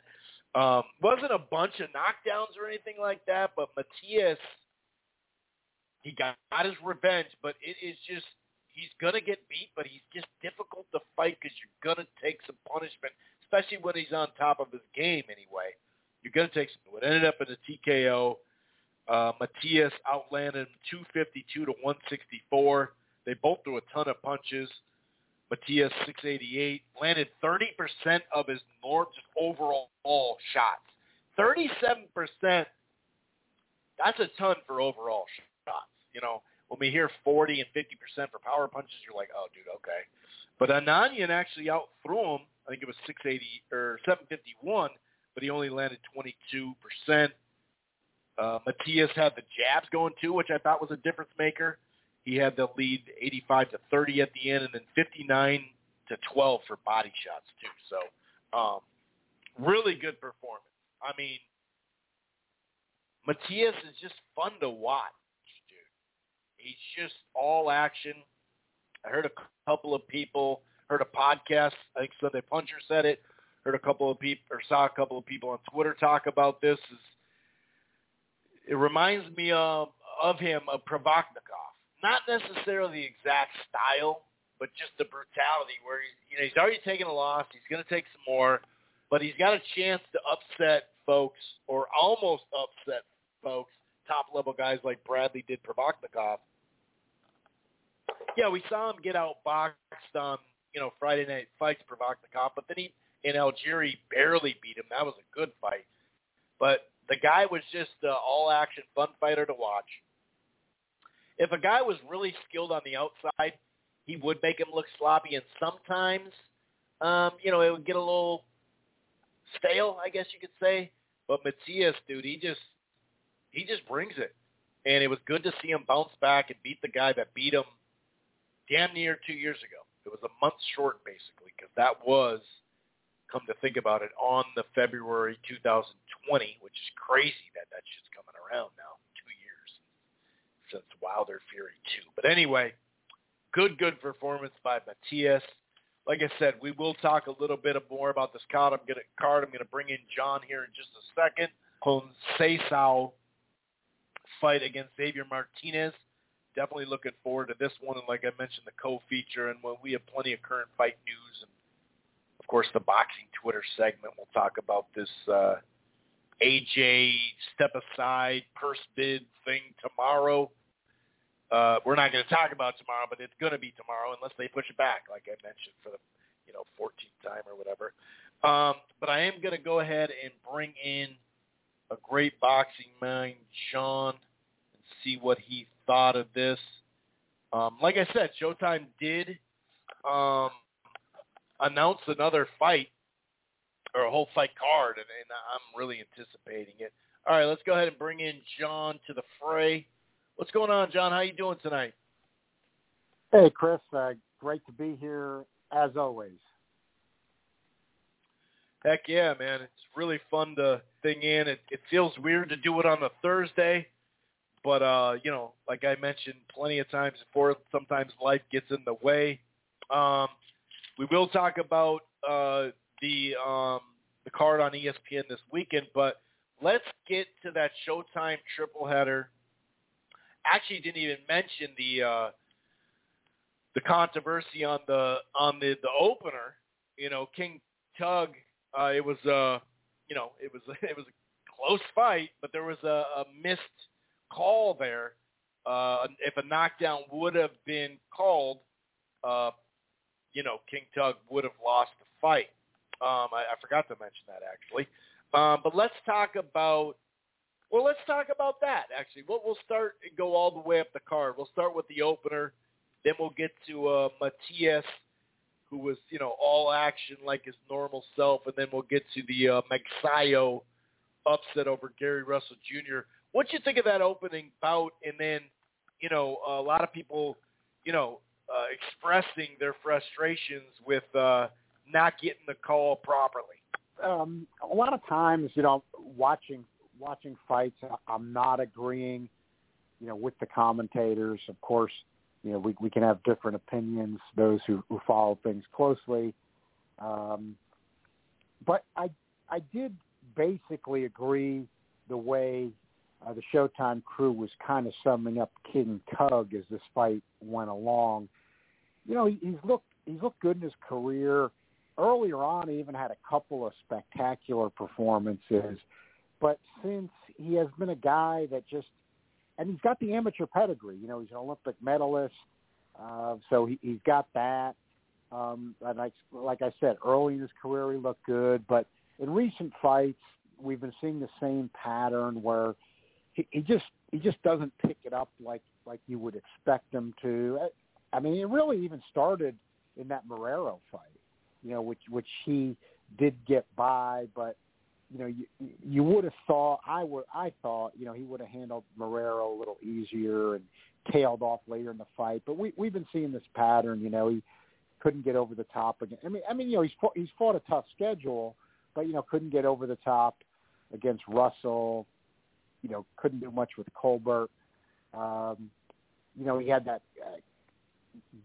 Um, wasn't a bunch of knockdowns or anything like that, but Matias, he got, got his revenge. But it is just he's gonna get beat, but he's just difficult to fight because you're gonna take some punishment, especially when he's on top of his game. Anyway, you're gonna take some. It ended up in a TKO. Uh, Matias outlanded him 252 to 164. They both threw a ton of punches. Matias 688 landed 30% of his north overall shots. 37%. That's a ton for overall shots. You know, when we hear 40 and 50% for power punches, you're like, oh, dude, okay. But Ananyan actually outthrew him. I think it was 680 or 751, but he only landed 22%. Uh, Matias had the jabs going too, which I thought was a difference maker. He had the lead 85 to 30 at the end, and then 59 to 12 for body shots too. So, um, really good performance. I mean, Matias is just fun to watch, dude. He's just all action. I heard a couple of people, heard a podcast. I think Sunday Puncher said it. Heard a couple of people, or saw a couple of people on Twitter talk about this. Is it reminds me of of him of Provodnikov not necessarily the exact style, but just the brutality where he's, you know, he's already taken a loss. He's going to take some more, but he's got a chance to upset folks or almost upset folks, top level guys like Bradley did Provodnikov. Yeah, we saw him get outboxed on, you know, Friday night fights Provodnikov, but then he in Algieri barely beat him. That was a good fight. But the guy was just an all action fun fighter to watch if a guy was really skilled on the outside, he would make him look sloppy, and sometimes, um, you know, it would get a little stale, I guess you could say. But Matias, dude, he just he just brings it, and it was good to see him bounce back and beat the guy that beat him. damn near two years ago. It was a month short, basically, because that was, come to think about it, on the February 2020, which is crazy that that shit's coming around now, two years since Wilder Fury 2. But anyway, good, good performance by Matias. Like I said, we will talk a little bit more about this card. I'm gonna card. I'm gonna bring in John here in just a second. Conceição fight against Xavier Martinez. Definitely looking forward to this one. And like I mentioned, the co-feature, and when we have plenty of current fight news, and of course the boxing Twitter segment, we'll talk about this uh, AJ step aside purse bid thing tomorrow. Uh, we're not going to talk about tomorrow, but it's going to be tomorrow unless they push it back, like I mentioned for the you know 14th time or whatever. Um, but I am going to go ahead and bring in a great boxing mind, Sean, and see what he thought of this. Um, like I said, Showtime did um, announce another fight or a whole fight card, and, and I'm really anticipating it. All right, let's go ahead and bring in John to the fray. What's going on, John? How you doing tonight? Hey, Chris. Uh, great to be here as always. Heck yeah, man! It's really fun to thing in. It, it feels weird to do it on a Thursday, but uh, you know, like I mentioned plenty of times before, sometimes life gets in the way. Um, we will talk about uh, the um, the card on ESPN this weekend, but let's get to that Showtime triple header. Actually, didn't even mention the uh, the controversy on the on the the opener. You know, King Tug uh, it was uh, you know, it was it was a close fight, but there was a, a missed call there. Uh, if a knockdown would have been called, uh, you know, King Tug would have lost the fight. Um, I, I forgot to mention that actually. Um, but let's talk about. Well, let's talk about that actually. We'll, we'll start and go all the way up the card. We'll start with the opener, then we'll get to uh, Matias who was, you know, all action like his normal self, and then we'll get to the uh, Magsayo upset over Gary Russell Jr. What you think of that opening bout, and then, you know, a lot of people, you know, uh, expressing their frustrations with uh, not getting the call properly. Um, a lot of times, you know, watching watching fights, I'm not agreeing, you know, with the commentators. Of course, you know, we, we can have different opinions, those who, who follow things closely. Um, but I, I did basically agree the way uh, the Showtime crew was kind of summing up King Tug as this fight went along. You know, he's looked he's looked good in his career. Earlier on, he even had a couple of spectacular performances, but since he has been a guy that just and he's got the amateur pedigree. You know, he's an Olympic medalist, uh, so he, he's got that. Um, and I, like I said, early in his career he looked good, but in recent fights we've been seeing the same pattern where he, he just he just doesn't pick it up like like you would expect him to. I, mean, it really even started in that Marrero fight, you know, which which he did get by, but you know, you you would have thought I would I thought you know he would have handled Marrero a little easier and tailed off later in the fight. But we we've been seeing this pattern. You know, he couldn't get over the top again. I mean, I mean, you know, he's fought, he's fought a tough schedule, but you know, couldn't get over the top against Russell. You know, couldn't do much with Colbert. Um, you know, he had that uh,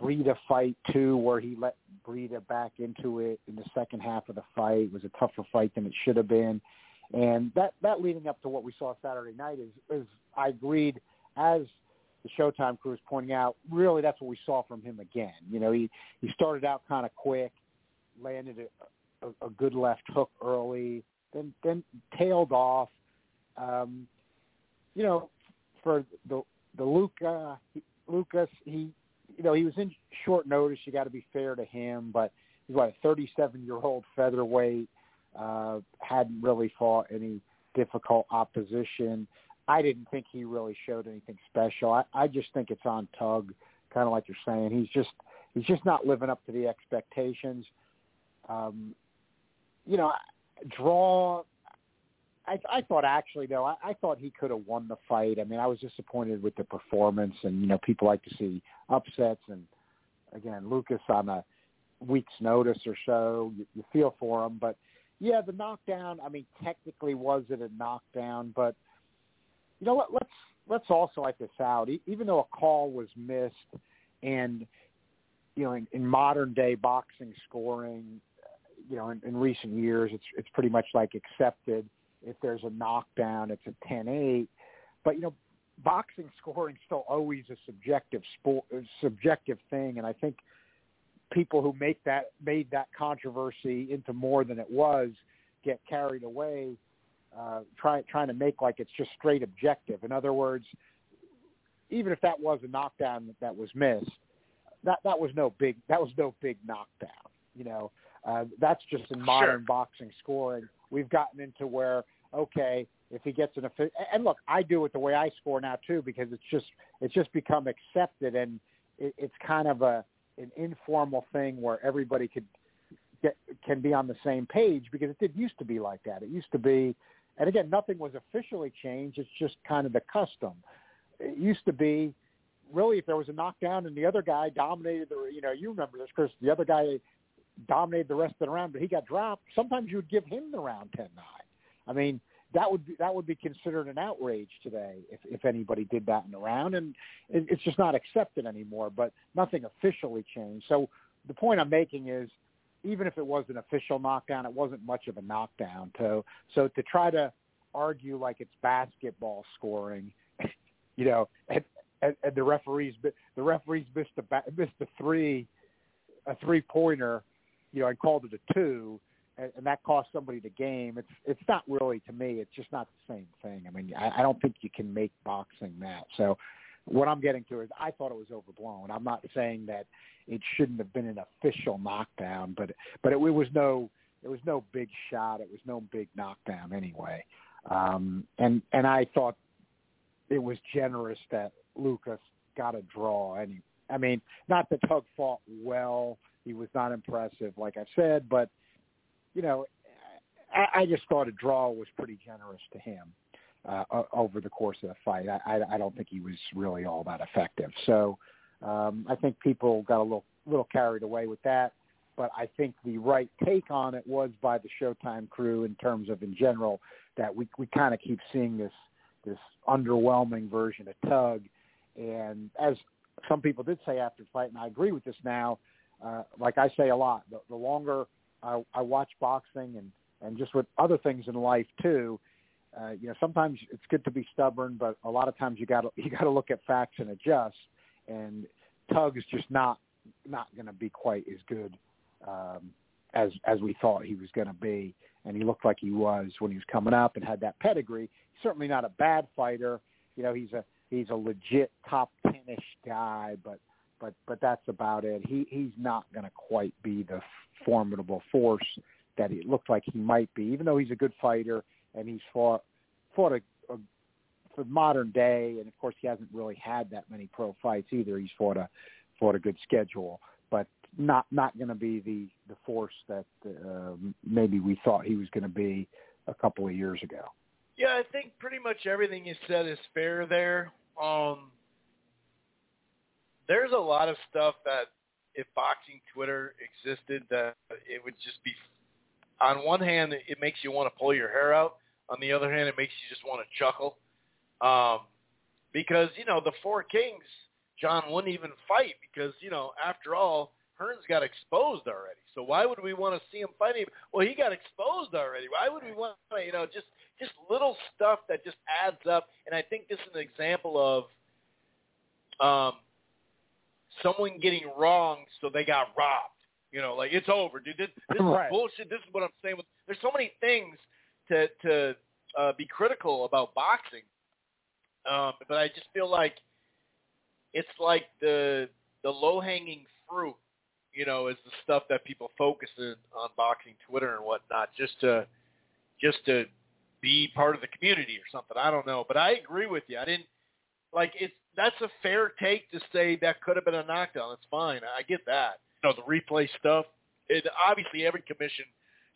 Breedy fight too, where he let Breedy back into it in the second half of the fight. It was a tougher fight than it should have been, and that that leading up to what we saw Saturday night is is I agreed as the Showtime crew is pointing out. Really, that's what we saw from him again. You know, he he started out kind of quick, landed a, a, a good left hook early, then then tailed off. Um, you know, for the the Luca Lukas, he you know, he was in short notice. You got to be fair to him, but he's what a 37 year old featherweight. Uh, hadn't really fought any difficult opposition. I didn't think he really showed anything special. I, I just think it's on Tug, kind of like you're saying. He's just he's just not living up to the expectations. Um, you know, draw I, I thought actually though I, I thought he could have won the fight. I mean, I was disappointed with the performance, and you know, people like to see upsets, and again, Lukas on a week's notice or so, you, you feel for him. But yeah, the knockdown. I mean, technically, was it a knockdown? But you know what? Let's let's also like this out. Even though a call was missed, and you know, in, in modern day boxing scoring, you know, in, in recent years, it's it's pretty much like accepted. If there's a knockdown, it's a 10-8. But you know, boxing scoring is still always a subjective sport, subjective thing, and I think people who make that made that controversy into more than it was get carried away, uh, trying trying to make like it's just straight objective. In other words, even if that was a knockdown that was missed, that that was no big that was no big knockdown. You know, uh, that's just in modern Sure. boxing scoring. We've gotten into where okay, if he gets an offi- and look, I do it the way I score now too because it's just it's just become accepted and it, it's kind of a an informal thing where everybody could get can be on the same page because it did used to be like that. It used to be, and again, nothing was officially changed. It's just kind of the custom. It used to be really if there was a knockdown and the other guy dominated the you know you remember this Chris the other guy dominated the rest of the round but he got dropped. Sometimes you would give him the round 10 9 I mean that would be that would be considered an outrage today if if anybody did that in the round. And it, it's just not accepted anymore but nothing officially changed. So the point I'm making is even if it was an official knockdown it wasn't much of a knockdown. So so to try to argue like it's basketball scoring you know and and, and the referees the referees missed a missed a three a three pointer you know and called it a two and, and that cost somebody the game it's it's not really to me it's just not the same thing i mean i, I don't think you can make boxing that so what i'm getting to is i thought it was overblown i'm not saying that it shouldn't have been an official knockdown but but it, it was no it was no big shot it was no big knockdown anyway um and and i thought it was generous that Lukas got a draw. Any, I mean, not that Tug fought well. He was not impressive, like I said, but you know, I, I just thought a draw was pretty generous to him uh, over the course of the fight. I, I, I don't think he was really all that effective. So um, I think people got a little little carried away with that. But I think the right take on it was by the Showtime crew in terms of in general that we we kind of keep seeing this this underwhelming version of Tug. And as some people did say after the fight, and I agree with this now, uh, like I say a lot, the, the longer I, I watch boxing and, and just with other things in life too, uh, you know, sometimes it's good to be stubborn, but a lot of times you got you got to look at facts and adjust. And Tug is just not not going to be quite as good um, as as we thought he was going to be, and he looked like he was when he was coming up and had that pedigree. He's certainly not a bad fighter. You know, he's a he's a legit top ten-ish guy, but but but that's about it. He he's not going to quite be the formidable force that he looked like he might be, even though he's a good fighter and he's fought fought a, a for modern day, and of course he hasn't really had that many pro fights either. He's fought a fought a good schedule, but not not going to be the the force that uh, maybe we thought he was going to be a couple of years ago. Yeah, I think pretty much everything you said is fair there. Um, there's a lot of stuff that if boxing Twitter existed, that it would just be. On one hand, it makes you want to pull your hair out. On the other hand, it makes you just want to chuckle, um, because you know the four kings. John wouldn't even fight because you know after all, Hearns got exposed already. So why would we want to see him fight him? Well, he got exposed already. Why would we want to, you know, just just little stuff that just adds up. And I think this is an example of um, someone getting wrong, so they got robbed. You know, like it's over, dude. This, this Right. is bullshit. This is what I'm saying. There's so many things to to uh, be critical about boxing, um, but I just feel like it's like the the low hanging fruit. You know, is the stuff that people focus in on boxing Twitter and whatnot, just to just to be part of the community or something. I don't know, but I agree with you. I didn't like it's that's a fair take to say that could have been a knockdown. That's fine. I get that. You know, the replay stuff. It obviously every commission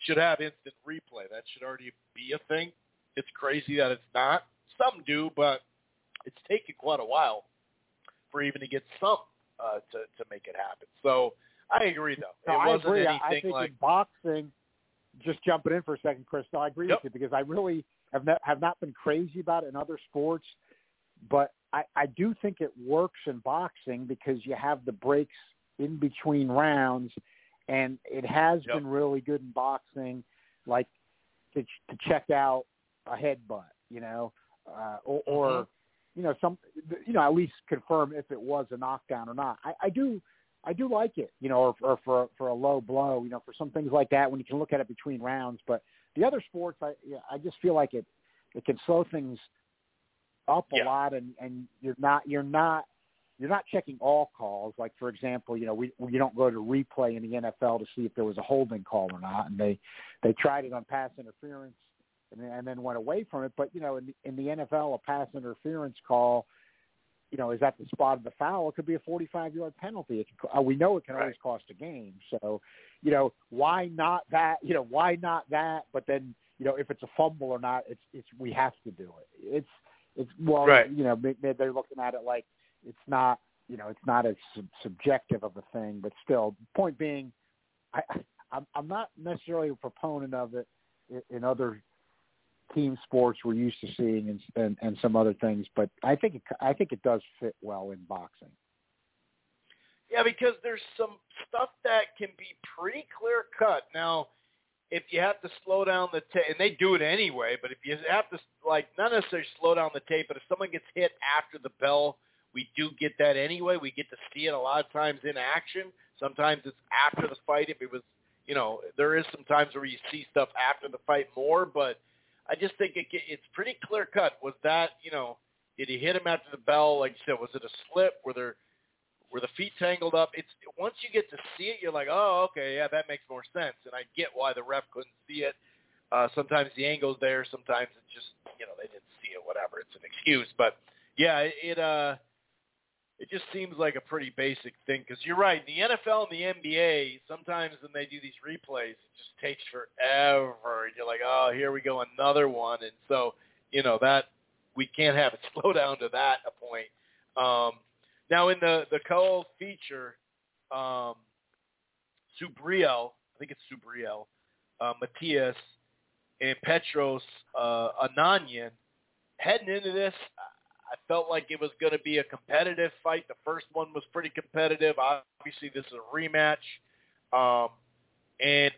should have instant replay. That should already be a thing. It's crazy that it's not. Some do, but it's taken quite a while for even to get some uh, to to make it happen. So I agree, though. No, it I wasn't agree. anything I think like in boxing, just jumping in for a second, Chris. No, I agree Yep. with you because I really have not have not been crazy about it in other sports, but I, I do think it works in boxing because you have the breaks in between rounds, and it has Yep. been really good in boxing, like to to check out a headbutt, you know, uh, or, or Mhm. you know some you know at least confirm if it was a knockdown or not. I, I do I do like it, you know, or, or for for a low blow, you know, for some things like that when you can look at it between rounds. But the other sports, I yeah, I just feel like it it can slow things up a Yeah. lot, and and you're not you're not you're not checking all calls. Like for example, you know, we we don't go to replay in the NFL to see if there was a holding call or not, and they they tried it on pass interference and then, and then went away from it. But you know, in the, in the NFL, a pass interference call you know, is at the spot of the foul, it could be a 45-yard penalty. It can, uh, we know it can always cost a game. So, you know, why not that? You know, why not that? But then, you know, if it's a fumble or not, it's it's we have to do it. It's it's well, Right. you know, they- they're looking at it like it's not, you know, it's not as sub- subjective of a thing, but still. Point being, I I'm, I'm not necessarily a proponent of it in, in other team sports we're used to seeing and, and and some other things, but I think it, I think it does fit well in boxing. Yeah, because there's some stuff that can be pretty clear cut. Now, if you have to slow down the tape, and they do it anyway, but if you have to, like, not necessarily slow down the tape, but if someone gets hit after the bell, we do get that anyway. We get to see it a lot of times in action. Sometimes it's after the fight. If it was, you know, there is some times where you see stuff after the fight more, but I just think it, it's pretty clear cut. Was that, you know, did he hit him after the bell? Like you said, was it a slip? Were there were the feet tangled up. It's once you get to see it, you're like, oh, okay, yeah, that makes more sense, and I get why the ref couldn't see it. Uh, sometimes the angle's there, sometimes it's just you know they didn't see it, whatever. It's an excuse, but yeah, it, it uh, it just seems like a pretty basic thing because you're right. The NFL and the NBA sometimes when they do these replays, it just takes forever, and you're like, oh, here we go, another one, and so you know that we can't have it slow down to that a point. Um, now in the the co feature, um, Subriel, I think it's Subriel, uh, Matias, and Petros uh, Ananyan. Heading into this, I felt like it was going to be a competitive fight. The first one was pretty competitive. Obviously, this is a rematch, um, and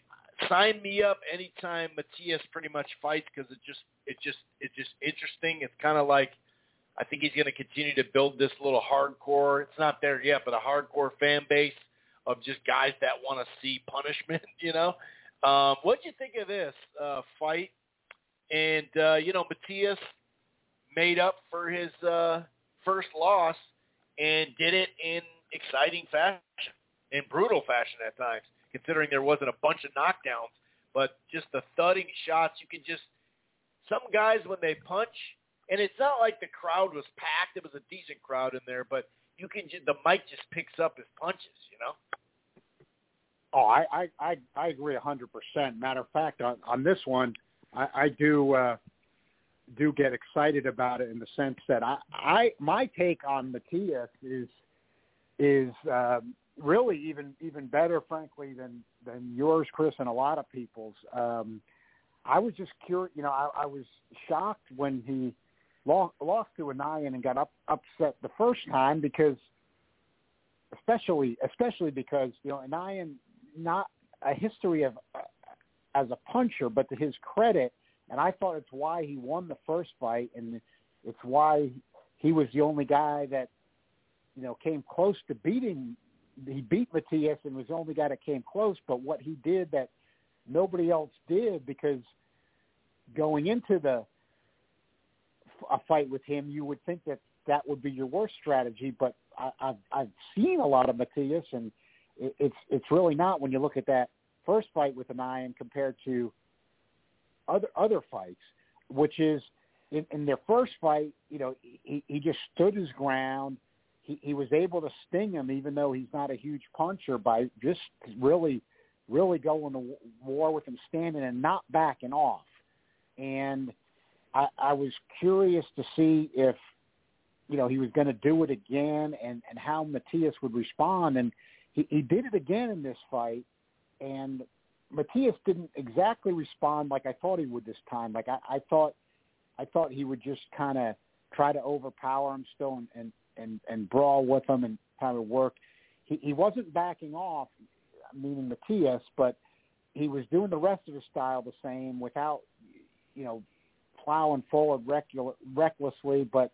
sign me up anytime Matias pretty much fights because it just it just it's just interesting. It's kind of like I think he's going to continue to build this little hardcore. It's not there yet, but a hardcore fan base of just guys that want to see punishment. You know, um, what do you think of this uh, fight? And uh, you know, Matias made up for his uh, first loss and did it in exciting fashion, in brutal fashion at times, considering there wasn't a bunch of knockdowns, but just the thudding shots. You can just some guys when they punch, and it's not like the crowd was packed. It was a decent crowd in there, but you can the mic just picks up his punches. You know. Oh, I I I, I agree a hundred percent. Matter of fact, on, on this one, I, I do uh, do get excited about it in the sense that I, I my take on Matias is is um, really even even better, frankly, than than yours, Chris, and a lot of people's. Um, I was just curious, you know, I, I was shocked when he lost, lost to Anayan and got up, upset the first time because, especially especially because you know Anayan not a history of uh, as a puncher, but to his credit, and I thought it's why he won the first fight, and it's why he was the only guy that you know came close to beating. He beat Matias and was the only guy that came close. But what he did that nobody else did, because going into the a fight with him, you would think that that would be your worst strategy. But I, I've I've seen a lot of Matias, and it, it's it's really not when you look at that first fight with Anayan compared to other other fights, which is in, in their first fight, you know, he, he just stood his ground. He, he was able to sting him, even though he's not a huge puncher, by just really, really going to war with him, standing and not backing off. And I, I was curious to see if you know, he was going to do it again and, and how Matias would respond. And he, he did it again in this fight. And Matias didn't exactly respond like I thought he would this time. Like I, I thought, I thought he would just kind of try to overpower him still and, and, and, and brawl with him and kind of work. He, he wasn't backing off, meaning Matias, but he was doing the rest of his style the same without, you know, plowing forward recklessly, but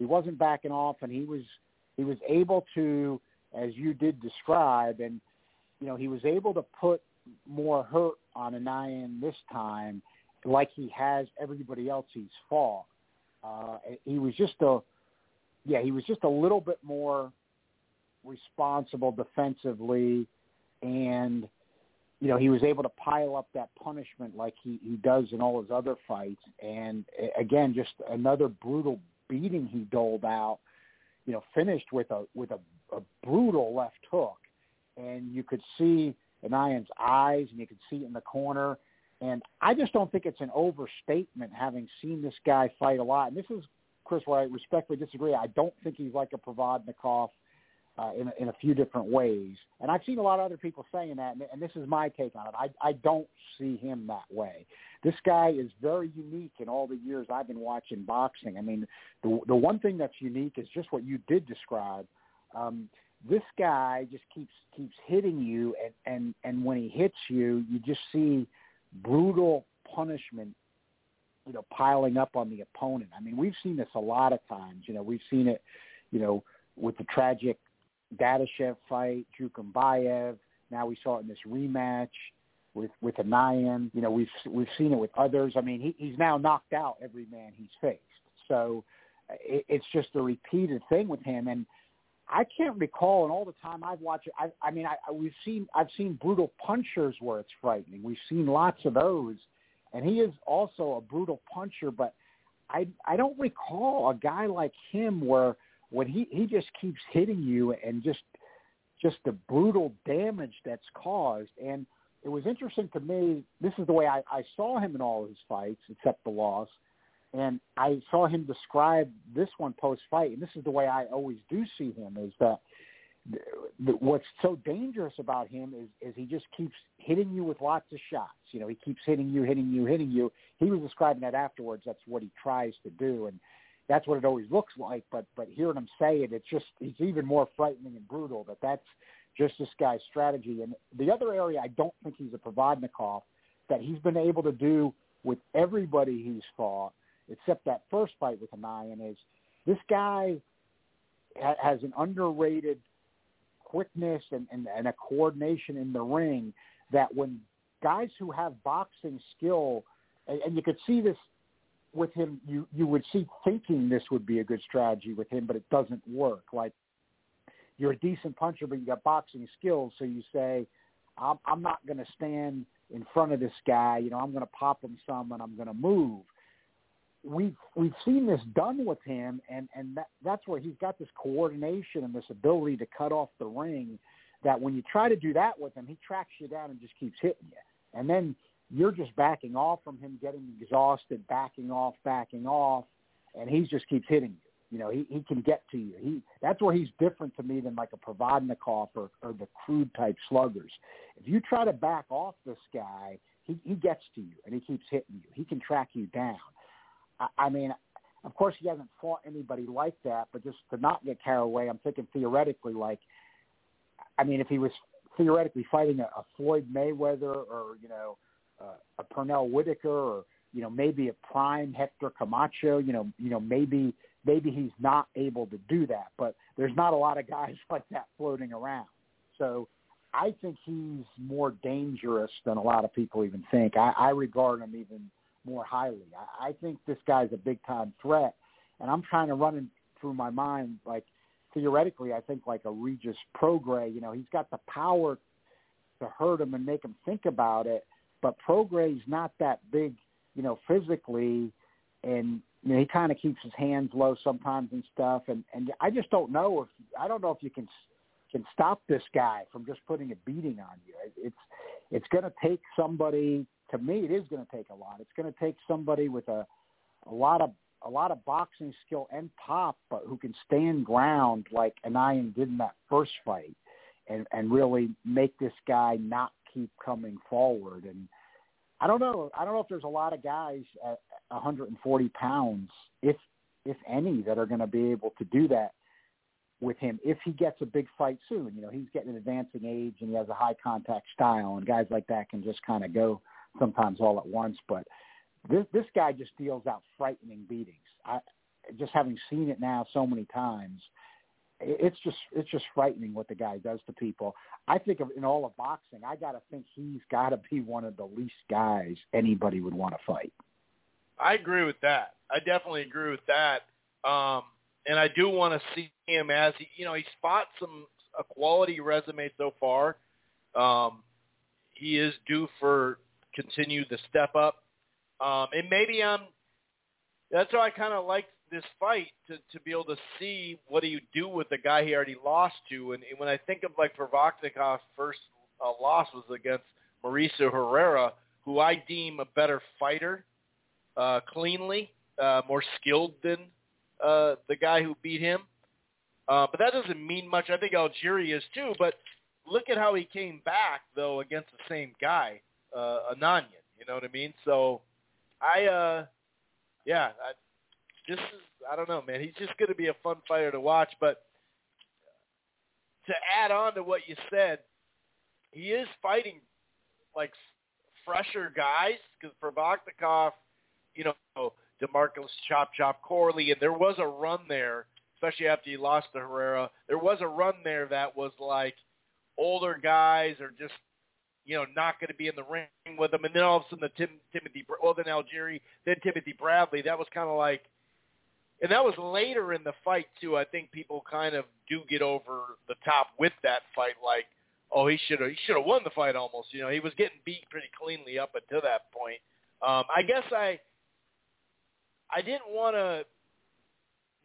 he wasn't backing off, and he was he was able to, as you did describe, and you know he was able to put more hurt on Anayan this time, like he has everybody else he's fought. Uh, he was just a, yeah, he was just a little bit more responsible defensively, and you know he was able to pile up that punishment like he he does in all his other fights, and again, just another brutal beating he doled out. You know, finished with a with a, a brutal left hook, and you could see Anayan's eyes, and you could see it in the corner. And I just don't think it's an overstatement having seen this guy fight a lot. And this is Chris, where I respectfully disagree. I don't think he's like a Provodnikov uh, in, in a few different ways. And I've seen a lot of other people saying that, and, and this is my take on it. I, I don't see him that way. This guy is very unique in all the years I've been watching boxing. I mean, the the one thing that's unique is just what you did describe. Um, this guy just keeps keeps hitting you, and and and when he hits you, you just see brutal punishment you know piling up on the opponent. I mean, we've seen this a lot of times. You know, we've seen it, you know, with the tragic Dadashev fight, Jukembayev. Now we saw it in this rematch with with Anayan. You know, we've we've seen it with others. I mean, he, he's now knocked out every man he's faced. So it, it's just a repeated thing with him. And I can't recall in all the time I've watched it. I, I mean, I, we've seen I've seen brutal punchers where it's frightening. We've seen lots of those, and he is also a brutal puncher. But I I don't recall a guy like him where when he he just keeps hitting you and just just the brutal damage that's caused. And it was interesting to me. This is the way I, I saw him in all his fights, except the loss. And I saw him describe this one post fight, and this is the way I always do see him: is that what's so dangerous about him is is he just keeps hitting you with lots of shots. You know, he keeps hitting you, hitting you, hitting you. He was describing that afterwards. That's what he tries to do, and that's what it always looks like. But but hearing him say it, it's just it's even more frightening and brutal. That that's just this guy's strategy. And the other area I don't think he's a Provodnikov that he's been able to do with everybody he's fought, except that first fight with Anayan, is this guy ha- has an underrated quickness and, and, and a coordination in the ring that when guys who have boxing skill, and, and you could see this with him, you you would see thinking this would be a good strategy with him, but it doesn't work. Like you're a decent puncher, but you got boxing skills, so you say, I'm, I'm not going to stand in front of this guy. You know, I'm going to pop him some, and I'm going to move. We've we've seen this done with him, and and that, that's where he's got this coordination and this ability to cut off the ring. That when you try to do that with him, he tracks you down and just keeps hitting you, and then you're just backing off from him, getting exhausted, backing off, backing off, and he just keeps hitting you. You know, he, he can get to you. He that's where he's different to me than like a Provodnikov or, or the crude type sluggers. If you try to back off this guy, he, he gets to you and he keeps hitting you. He can track you down. I, I mean, of course, he hasn't fought anybody like that, but just to not get carried away, I'm thinking theoretically, like, I mean, if he was theoretically fighting a, a Floyd Mayweather or you know Uh, a Pernell Whitaker or you know maybe a prime Hector Camacho. You know, you know maybe maybe he's not able to do that, but there's not a lot of guys like that floating around. So I think he's more dangerous than a lot of people even think. I, I regard him even more highly. I, I think this guy's a big time threat, and I'm trying to run in, through my mind like theoretically. I think like a Regis Prograis. You know, he's got the power to hurt him and make him think about it but Prograis's not that big, you know, physically, and you know he kind of keeps his hands low sometimes and stuff. And and I just don't know if I don't know if you can can stop this guy from just putting a beating on you. It's it's going to take somebody. To me, it is going to take a lot. It's going to take somebody with a a lot of a lot of boxing skill and pop, but who can stand ground like Anayan did in that first fight, and and really make this guy not keep coming forward. And I don't know. I don't know if there's a lot of guys at 140 pounds, if if any, that are going to be able to do that with him if he gets a big fight soon. You know, he's getting an advancing age and he has a high contact style, and guys like that can just kind of go sometimes all at once. But this this guy just deals out frightening beatings. I just having seen it now so many times, it's just it's just frightening what the guy does to people. I think of in all of boxing, I got to think he's got to be one of the least guys anybody would want to fight. I agree with that. I definitely agree with that. Um, and I do want to see him as he, you know, he's fought some a quality resume so far. Um, he is due for continue the step up, um, and maybe I'm. That's why I kind of like this fight to to be able to see what do you do with the guy he already lost to, and, and when I think of like Provodnikov's first uh, loss was against Mauricio Herrera, who I deem a better fighter, uh, cleanly, uh, more skilled than uh, the guy who beat him. Uh, but that doesn't mean much. I think Algieri is too. But look at how he came back though against the same guy, uh, Ananyan. You know what I mean? So I, uh, yeah, I, this is I don't know, man. He's just going to be a fun fighter to watch. But to add on to what you said, he is fighting like fresher guys because Provodnikov, you know, Demarcus Chop Chop Corley, and there was a run there, especially after he lost to Herrera. There was a run there that was like older guys are just you know not going to be in the ring with them, and then all of a sudden the Tim, Timothy, well then Algieri, then Timothy Bradley. That was kind of like, and that was later in the fight too. I think people kind of do get over the top with that fight, like. Oh, he should have he should have won the fight almost. You know, he was getting beat pretty cleanly up until that point. Um, I guess I I didn't want to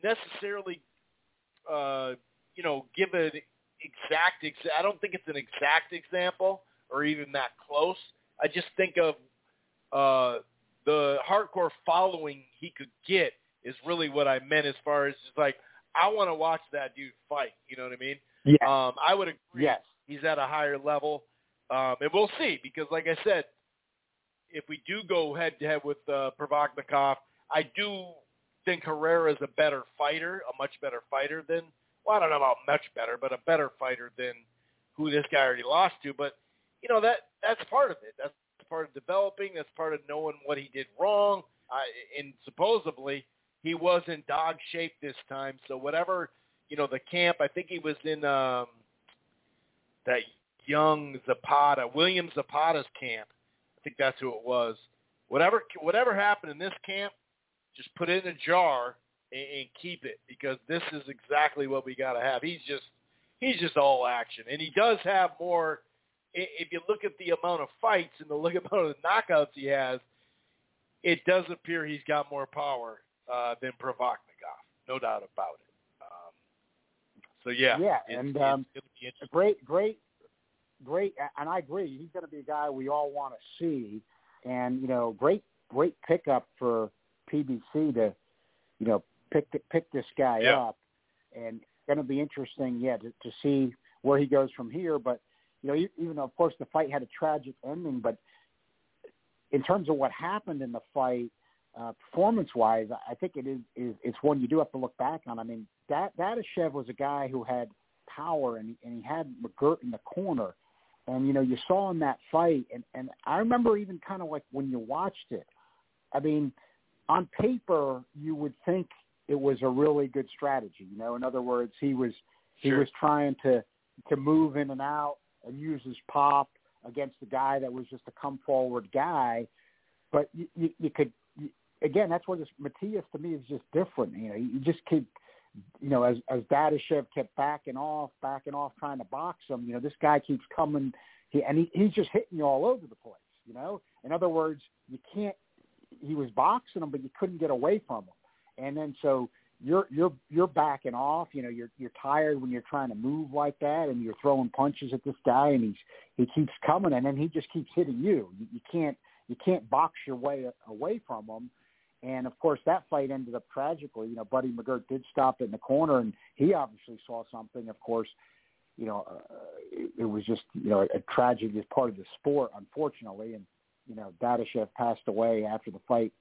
necessarily, uh, you know, give an exact. Ex- I don't think it's an exact example or even that close. I just think of uh, the hardcore following he could get is really what I meant as far as just like I want to watch that dude fight. You know what I mean? Yeah. Um, I would agree. Yes. He's at a higher level, um, and we'll see because, like I said, if we do go head to head with uh, Provodnikov, I do think Herrera is a better fighter, a much better fighter than well, I don't know about much better, but a better fighter than who this guy already lost to. But you know that that's part of it. That's part of developing. That's part of knowing what he did wrong. I, and supposedly he was in dog shape this time. So whatever you know, the camp. I think he was in um, that young Zapata, William Zapata's camp. I think that's who it was. Whatever whatever happened in this camp, just put it in a jar and, and keep it because this is exactly what we got to have. He's just he's just all action, and he does have more. If you look at the amount of fights and the look amount of knockouts he has, it does appear he's got more power uh, than Provodnikov, no doubt about it. Um, so yeah, yeah, it's, and it's um, interesting. great, great, great, and I agree. He's going to be a guy we all want to see, and you know, great, great pickup for PBC to, you know, pick pick this guy Yeah. up, and going to be interesting, yeah, to, to see where he goes from here. But you know, even though of course the fight had a tragic ending, but in terms of what happened in the fight, uh, performance-wise, I think it is, is it's one you do have to look back on. I mean, that Dadashev was a guy who had power, and and he had McGirt in the corner, and you know you saw in that fight, and and I remember even kind of like when you watched it. I mean, on paper, you would think it was a really good strategy. You know, in other words, he was he Sure. was trying to to move in and out and use his pop against the guy that was just a come forward guy. But you, you, you could again, that's where this Matias to me is just different. You know, you just keep you know, as as Dadashev kept backing off, backing off, trying to box him, you know, this guy keeps coming, he, and he, he's just hitting you all over the place. You know, in other words, you can't. He was boxing him, but you couldn't get away from him. And then so you're you're you're backing off. You know, you're you're tired when you're trying to move like that, and you're throwing punches at this guy, and he's he keeps coming, and then he just keeps hitting you. You, you can't you can't box your way away from him. And of course, that fight ended up tragically. You know, Buddy McGirt did stop in the corner, and he obviously saw something. Of course, you know, uh, it, it was just you know a, tragedy as part of the sport, unfortunately. And you know, Dadashev passed away after the fight,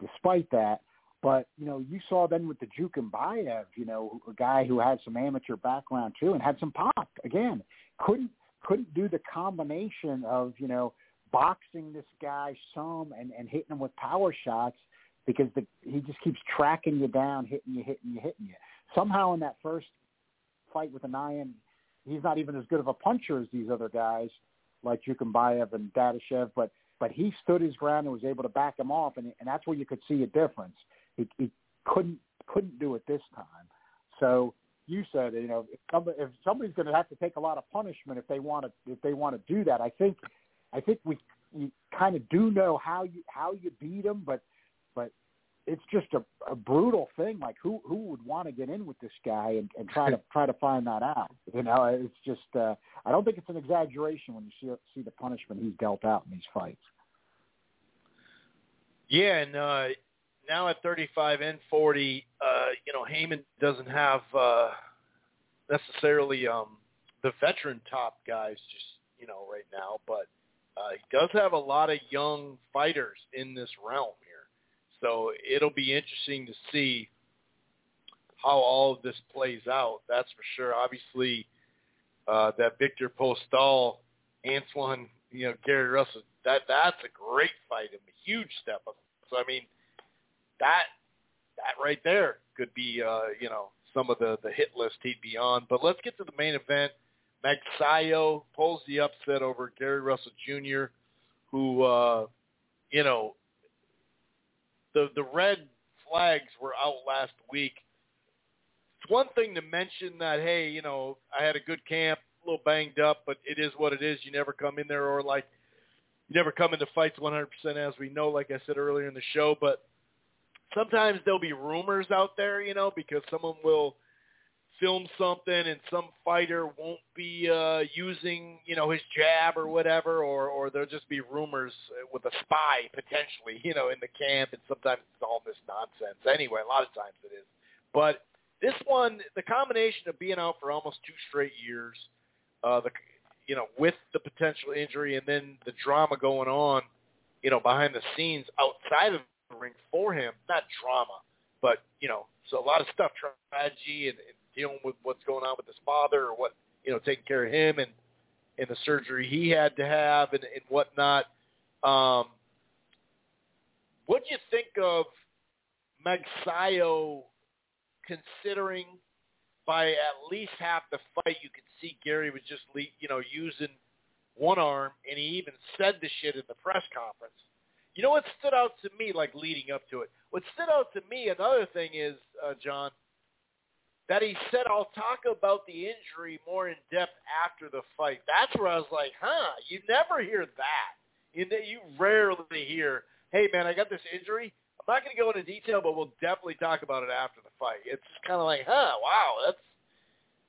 despite that. But you know, you saw then with the Jukembayev, you know, a guy who had some amateur background too and had some pop. Again, couldn't couldn't do the combination of you know boxing this guy some and and hitting him with power shots because the, he just keeps tracking you down, hitting you, hitting you, hitting you. Somehow in that first fight with Ananyan, he's not even as good of a puncher as these other guys like Jukembayev and Dadashev, but but he stood his ground and was able to back him off, and, and that's where you could see a difference. He, he couldn't couldn't do it this time. So you said, you know, if, somebody, if somebody's going to have to take a lot of punishment if they want to if they want to do that, I think I think we we kind of do know how you how you beat them, but but it's just a, a brutal thing. Like who who would want to get in with this guy and, and try to try to find that out? You know, it's just uh, I don't think it's an exaggeration when you see see the punishment he's dealt out in these fights. Yeah, and uh, now at 35 and 40, uh, you know, Haymon doesn't have uh, necessarily um, the veteran top guys just you know right now, but uh, he does have a lot of young fighters in this realm here. So it'll be interesting to see how all of this plays out. That's for sure. Obviously, uh, that Victor Postol, Antuanne, you know, Gary Russell, that that's a great fight and a huge step up. So I mean, that that right there could be uh, you know some of the the hit list he'd be on. But let's get to the main event. Magsayo pulls the upset over Gary Russell Jr., who, uh, you know, the the red flags were out last week. It's one thing to mention that, hey, you know, I had a good camp, a little banged up, but it is what it is. You never come in there or like you never come into fights 100% as we know, like I said earlier in the show. But sometimes there'll be rumors out there, you know, because someone will – film something and some fighter won't be uh, using, you know, his jab or whatever, or or there'll just be rumors with a spy potentially, you know, in the camp, and sometimes it's all this nonsense. Anyway, a lot of times it is. But this one, the combination of being out for almost two straight years, uh, the you know, with the potential injury and then the drama going on, you know, behind the scenes outside of the ring for him, not drama, but you know, so a lot of stuff, tragedy and, and dealing with what's going on with his father or what you know taking care of him and and the surgery he had to have and, and whatnot. Um, what do you think of Magsayo considering by at least half the fight you could see Gary was just you know using one arm and he even said the shit in the press conference. You know what stood out to me like leading up to it? What stood out to me another thing is uh, John that he said, I'll talk about the injury more in depth after the fight. That's where I was like, huh, you never hear that. You, you rarely hear, hey, man, I got this injury. I'm not going to go into detail, but we'll definitely talk about it after the fight. It's kind of like, huh, wow, that's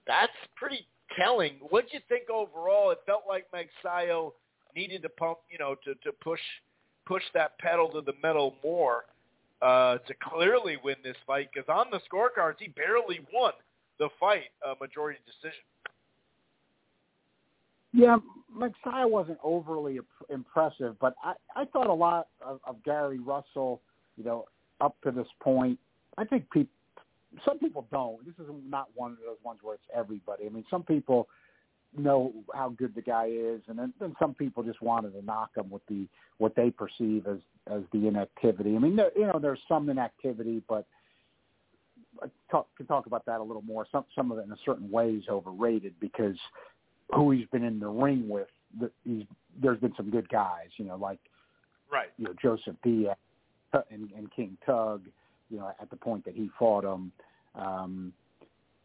that's pretty telling. What did you think overall? It felt like Magsayo needed to pump, you know, to, to push push that pedal to the metal more uh, to clearly win this fight because on the scorecards he barely won the fight, a majority decision. Yeah, Magsayo wasn't overly impressive, but I, I thought a lot of, of Gary Russell, you know, up to this point. I think people, some people don't. This is not one of those ones where it's everybody. I mean, some people know how good the guy is, and then, then some people just wanted to knock him with the what they perceive as as the inactivity. I mean, there, you know, there's some inactivity, but I talk, can talk about that a little more. Some some of it in a certain way is overrated because who he's been in the ring with, the, he's there's been some good guys, you know, like right, you know, Joseph Diaz and, and King Tug, you know, at the point that he fought him. Um,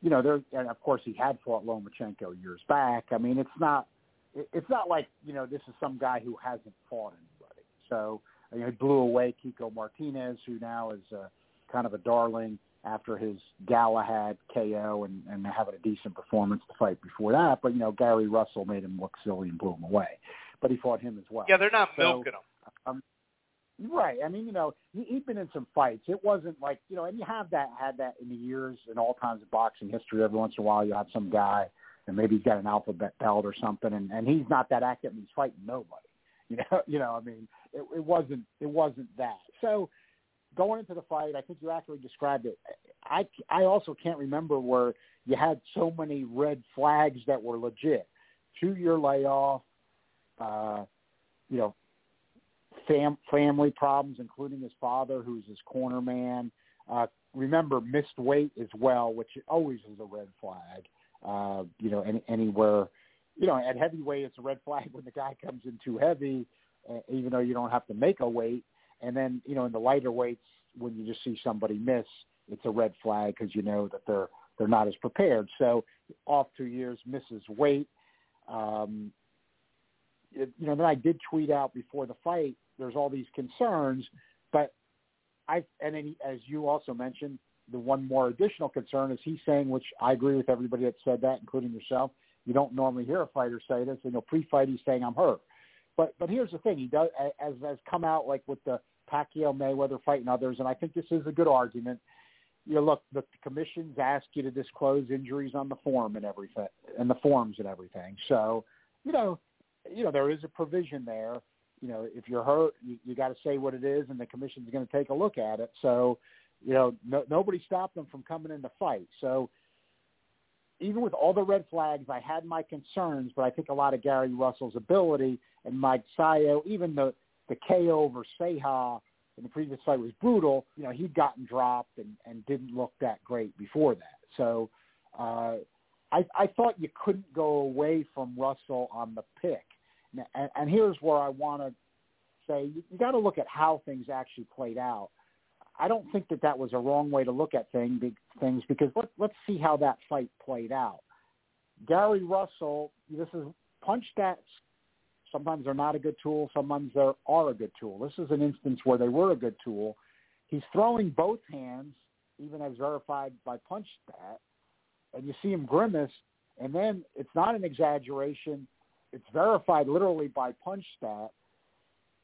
you know, there and of course he had fought Lomachenko years back. I mean, it's not it's not like you know this is some guy who hasn't fought anybody. So you know, he blew away Kiko Martinez, who now is uh, kind of a darling after his Galahad KO and, and having a decent performance the fight before that. But you know, Gary Russell made him look silly and blew him away. But he fought him as well. Yeah, they're not so, milking him. Um, Right. I mean, you know, he, he'd been in some fights. It wasn't like you know, and you have that had that in the years in all times of boxing history. Every once in a while, you have some guy, and maybe he's got an alphabet belt or something, and and he's not that active, and he's fighting nobody. You know, you know. I mean, it, it wasn't it wasn't that. So going into the fight, I think you accurately described it. I I also can't remember where you had so many red flags that were legit. Two year layoff, uh, you know, fam- family problems, including his father, who's his corner man. Uh, remember, missed weight as well, which always is a red flag. Uh, you know, any, anywhere, you know, at heavyweight, it's a red flag when the guy comes in too heavy, uh, even though you don't have to make a weight. And then, you know, in the lighter weights, when you just see somebody miss, it's a red flag because you know that they're they're not as prepared. So off two years, misses weight. Um, it, you know, then I did tweet out before the fight. There's all these concerns, but I and then as you also mentioned, the one more additional concern is he's saying, which I agree with everybody that said that, including yourself. You don't normally hear a fighter say this. You know, pre-fight he's saying I'm hurt, but but here's the thing: he does as has come out like with the Pacquiao Mayweather fight and others, and I think this is a good argument. You know, look, the commissions ask you to disclose injuries on the form and everything, and the forms and everything. So, you know, you know, there is a provision there. You know, if you're hurt, you, you got to say what it is, and the commission's going to take a look at it. So, you know, no, nobody stopped them from coming in to fight. So, even with all the red flags, I had my concerns, but I think a lot of Gary Russell's ability and Mike Sayo, even the the KO over Ceja in the previous fight was brutal. You know, he'd gotten dropped and and didn't look that great before that. So, uh, I, I thought you couldn't go away from Russell on the pick. And, and here's where I want to say you, you got to look at how things actually played out. I don't think that that was a wrong way to look at thing, things because let, let's see how that fight played out. Gary Russell, this is punch stats. Sometimes they're not a good tool. Sometimes they are a good tool. This is an instance where they were a good tool. He's throwing both hands, even as verified by punch stat and you see him grimace, and then it's not an exaggeration. It's verified literally by punch stat,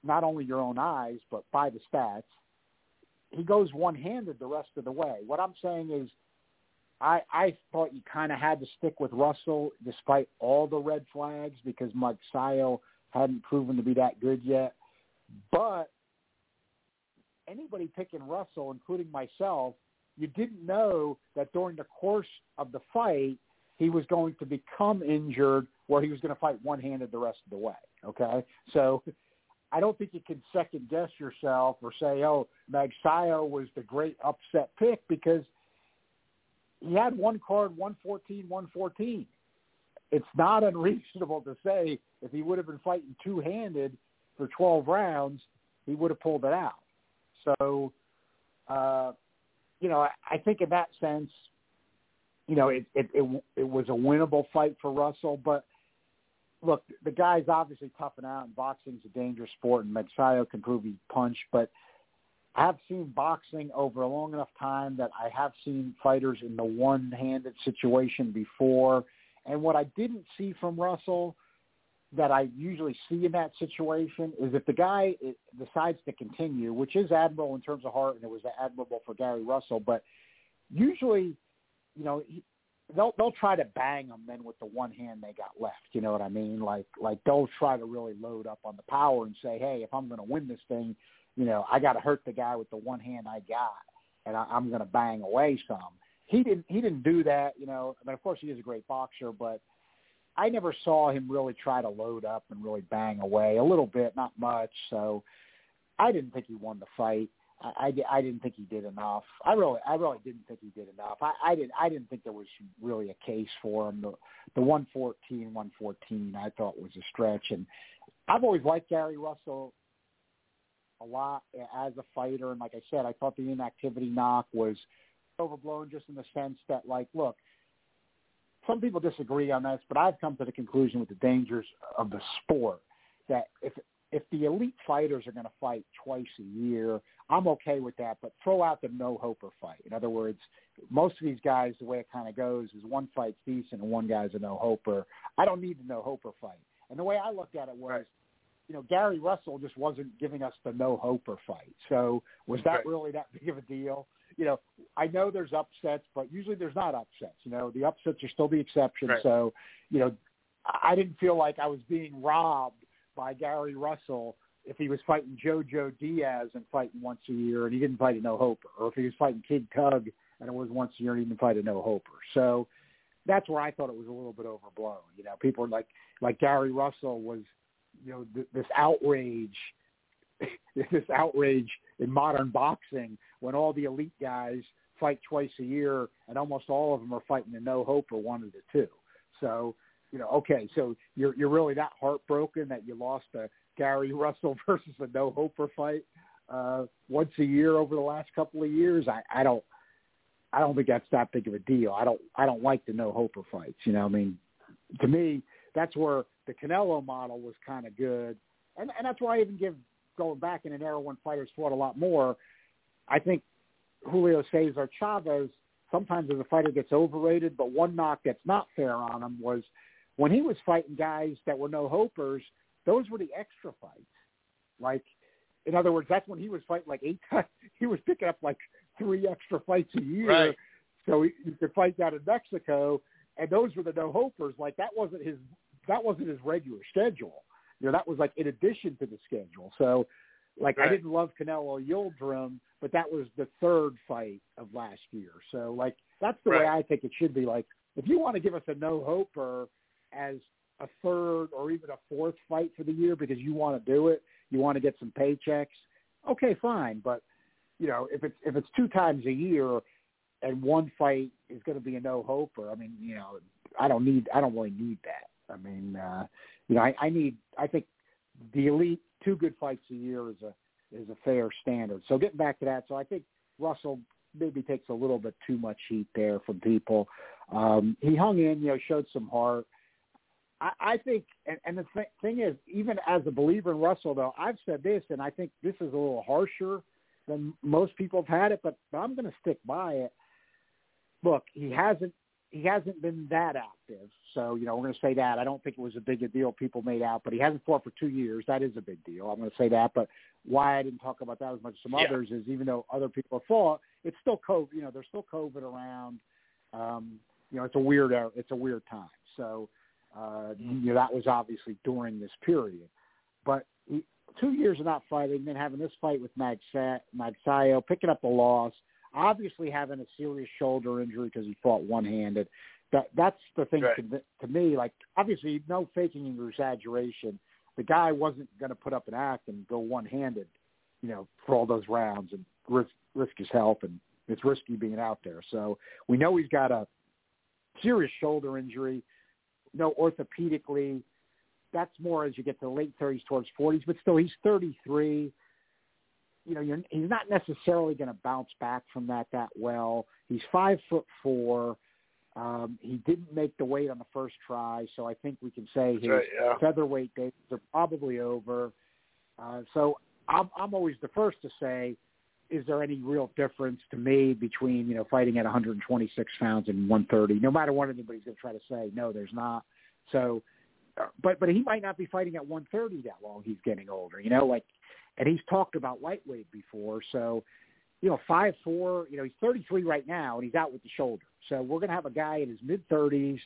not only your own eyes, but by the stats. He goes one-handed the rest of the way. What I'm saying is I, I thought you kind of had to stick with Russell despite all the red flags because Mike Sayo hadn't proven to be that good yet. But anybody picking Russell, including myself, you didn't know that during the course of the fight he was going to become injured where he was going to fight one-handed the rest of the way. Okay, so I don't think you can second guess yourself or say, "Oh, Magsayo was the great upset pick," because he had one card, 114, 114. It's not unreasonable to say if he would have been fighting two-handed for 12 rounds, he would have pulled it out. So, uh, you know, I, I think in that sense, you know, it, it it it was a winnable fight for Russell. But look, the guy's obviously toughing out, and boxing's a dangerous sport, and Magsayo can prove he punch. But I have seen boxing over a long enough time that I have seen fighters in the one-handed situation before. And what I didn't see from Russell that I usually see in that situation is if the guy decides to continue, which is admirable in terms of heart, and it was admirable for Gary Russell, but usually, you know, he, they'll they'll try to bang him then with the one hand they got left. You know what I mean? Like like they'll try to really load up on the power and say, hey, if I'm going to win this thing, you know, I got to hurt the guy with the one hand I got, and I, I'm going to bang away some. He didn't he didn't do that. You know, I mean, of course he is a great boxer, but I never saw him really try to load up and really bang away a little bit, not much. So I didn't think he won the fight. I, I, I didn't think he did enough. I really, I really didn't think he did enough. I, I didn't, I didn't think there was really a case for him. The, the 114, 114, I thought was a stretch. And I've always liked Gary Russell a lot as a fighter. And like I said, I thought the inactivity knock was overblown just in the sense that, like, look, some people disagree on this, but I've come to the conclusion with the dangers of the sport that if if the elite fighters are going to fight twice a year, I'm okay with that. But throw out the no hoper fight. In other words, most of these guys, the way it kind of goes is one fight's decent and one guy's a no hoper. I don't need the no hoper fight. And the way I looked at it was, you know, Gary Russell just wasn't giving us the no hoper fight. So was that Right. really that big of a deal? You know, I know there's upsets, but usually there's not upsets. You know, the upsets are still the exception. Right. So, you know, I didn't feel like I was being robbed by Gary Russell if he was fighting JoJo Diaz and fighting once a year and he didn't fight a no hoper, or if he was fighting Kid Tug and it was once a year and he didn't fight a no hoper. So that's where I thought it was a little bit overblown. You know, people are like like Gary Russell was, you know, th- this outrage, this outrage in modern boxing when all the elite guys fight twice a year and almost all of them are fighting a no hoper one of the two. So you know, okay, so you're you're really that heartbroken that you lost a Gary Russell versus a no hoper fight uh, once a year over the last couple of years. I, I don't I don't think that's that big of a deal. I don't I don't like the no hoper fights. You know, I mean, to me, that's where the Canelo model was kind of good, and and that's why I even give going back in an era when fighters fought a lot more. I think Julio Cesar Chavez sometimes as a fighter gets overrated, but one knock that's not fair on him was when he was fighting guys that were no hopers. Those were the extra fights. Like, in other words, that's when he was fighting like eight times. He was picking up like three extra fights a year, Right. so he, he could fight down in Mexico. And those were the no hopers. Like that wasn't his. That wasn't his regular schedule. You know, that was like in addition to the schedule. So, like, I didn't love Canelo Yildirim, but that was the third fight of last year. So, like, that's the way I think it should be. Like, if you want to give us a no hoper as a third or even a fourth fight for the year because you want to do it, you want to get some paychecks. Okay, fine, but you know if it's if it's two times a year and one fight is going to be a no hoper, I mean, you know, I don't need I don't really need that. I mean, uh, you know, I, I need I think the elite two good fights a year is a is a fair standard. So getting back to that, so I think Russell maybe takes a little bit too much heat there from people. Um, he hung in, you know, showed some heart. I, I think, and, and the th- thing is, even as a believer in Russell, though, I've said this, and I think this is a little harsher than most people have had it, but, but I'm going to stick by it. Look, he hasn't he hasn't been that active, so you know we're going to say that. I don't think it was a big a deal people made out, but he hasn't fought for two years. That is a big deal. I'm going to say that, but why I didn't talk about that as much as some Yeah. others is even though other people have fought, it's still COVID. You know, there's still COVID around. Um, you know, it's a weird it's a weird time. So uh, you know that was obviously during this period, but he, two years of not fighting, then having this fight with Magsa- Magsayo, picking up a loss, obviously having a serious shoulder injury because he fought one-handed. That that's the thing Right. to, to me. Like obviously, no faking or exaggeration. The guy wasn't going to put up an act and go one-handed, you know, for all those rounds and risk risk his health and it's risky being out there. So we know he's got a serious shoulder injury. No, orthopedically, that's more as you get to the late 30s towards 40s, but still he's 33. You know, you're, he's not necessarily going to bounce back from that that well. He's five foot four. Um, he didn't make the weight on the first try, so I think we can say That's his right, yeah. featherweight days are probably over. Uh, so I'm, I'm always the first to say, is there any real difference to me between you know fighting at 126 pounds and 130? No matter what anybody's going to try to say, no, there's not. So, uh, but but he might not be fighting at 130 that long. He's getting older, you know, like, and he's talked about lightweight before. So, you know, five four. You know, he's 33 right now, and he's out with the shoulder. So we're going to have a guy in his mid 30s,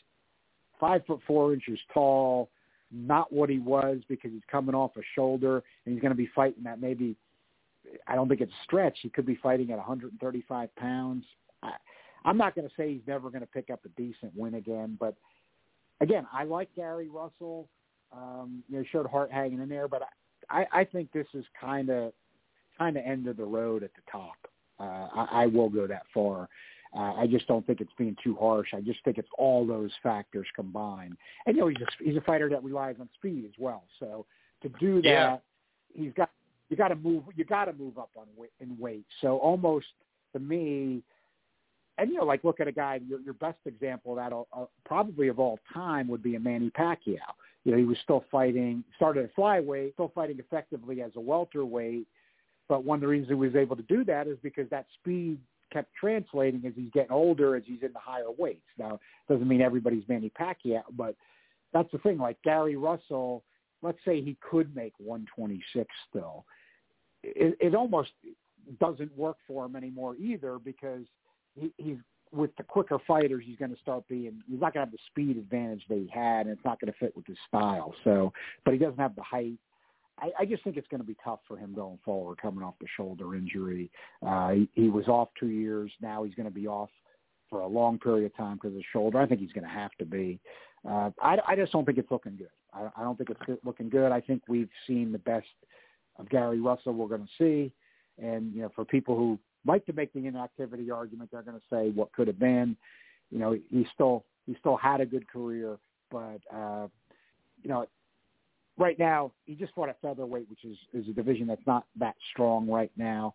five foot four inches tall, not what he was because he's coming off a shoulder, and he's going to be fighting that maybe. I don't think it's a stretch. He could be fighting at 135 pounds. I, I'm not going to say he's never going to pick up a decent win again, but again, I like Gary Russell. Um, you know, showed heart hanging in there, but I, I think this is kind of kind of end of the road at the top. Uh, I, I will go that far. Uh, I just don't think it's being too harsh. I just think it's all those factors combined. And you know, he's a, he's a fighter that relies on speed as well. So to do that, Yeah. he's got you got to move you got to move up on in weight. So almost to me, and you know, like look at a guy. Your, your best example of that, uh, probably of all time, would be a Manny Pacquiao. You know, he was still fighting, started at flyweight, still fighting effectively as a welterweight. But one of the reasons he was able to do that is because that speed kept translating as he's getting older, as he's in the higher weights. Now, doesn't mean everybody's Manny Pacquiao, but that's the thing. Like Gary Russell, let's say he could make 126 still, it, it almost doesn't work for him anymore either because he, he's with the quicker fighters, he's going to start being. He's not going to have the speed advantage that he had, and it's not going to fit with his style. So, but he doesn't have the height. I, I just think it's going to be tough for him going forward, coming off the shoulder injury. Uh, he, he was off two years. Now he's going to be off for a long period of time because of the shoulder. I think he's going to have to be. Uh, I, I just don't think it's looking good. I, I don't think it's looking good. I think we've seen the best of Gary Russell we're going to see. And, you know, for people who like to make the inactivity argument, they're going to say what could have been. You know, he still he still had a good career, but uh, you know, right now he just fought at featherweight, which is is a division that's not that strong right now.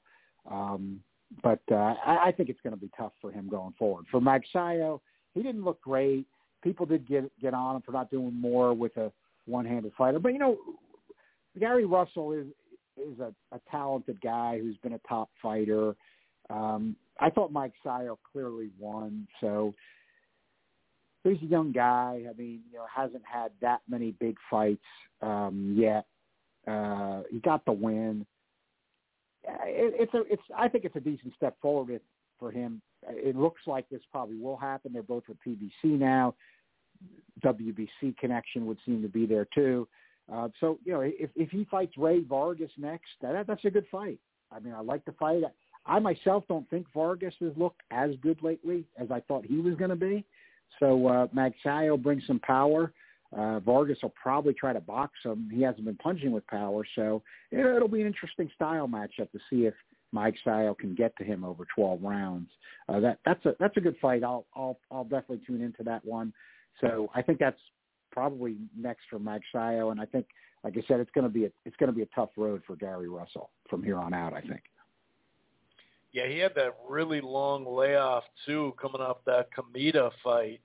Um, but uh, I, I think it's going to be tough for him going forward. For Magsayo, he didn't look great. People did get get on him for not doing more with a one-handed fighter. But you know, Gary Russell is is a, a talented guy who's been a top fighter. Um, I thought Mike Sayo clearly won, so he's a young guy. I mean, you know, hasn't had that many big fights um, yet. Uh, he got the win. It, it's a, it's. I think it's a decent step forward for him. It looks like this probably will happen. They're both with PBC now. WBC connection would seem to be there too. Uh, so you know, if if he fights Rey Vargas next, that that's a good fight. I mean, I like the fight. I myself don't think Vargas has looked as good lately as I thought he was going to be. So uh, Magsayo brings some power. Uh, Vargas will probably try to box him. He hasn't been punching with power, so it'll be an interesting style matchup to see if Mike Sayo can get to him over 12 rounds. Uh, that that's a that's a good fight. I'll I'll I'll definitely tune into that one. So I think that's probably next for Mike Sayo, and I think, like I said, it's going to be a it's going to be a tough road for Gary Russell from here on out. I think. Yeah, he had that really long layoff too, coming off that Kameda fight.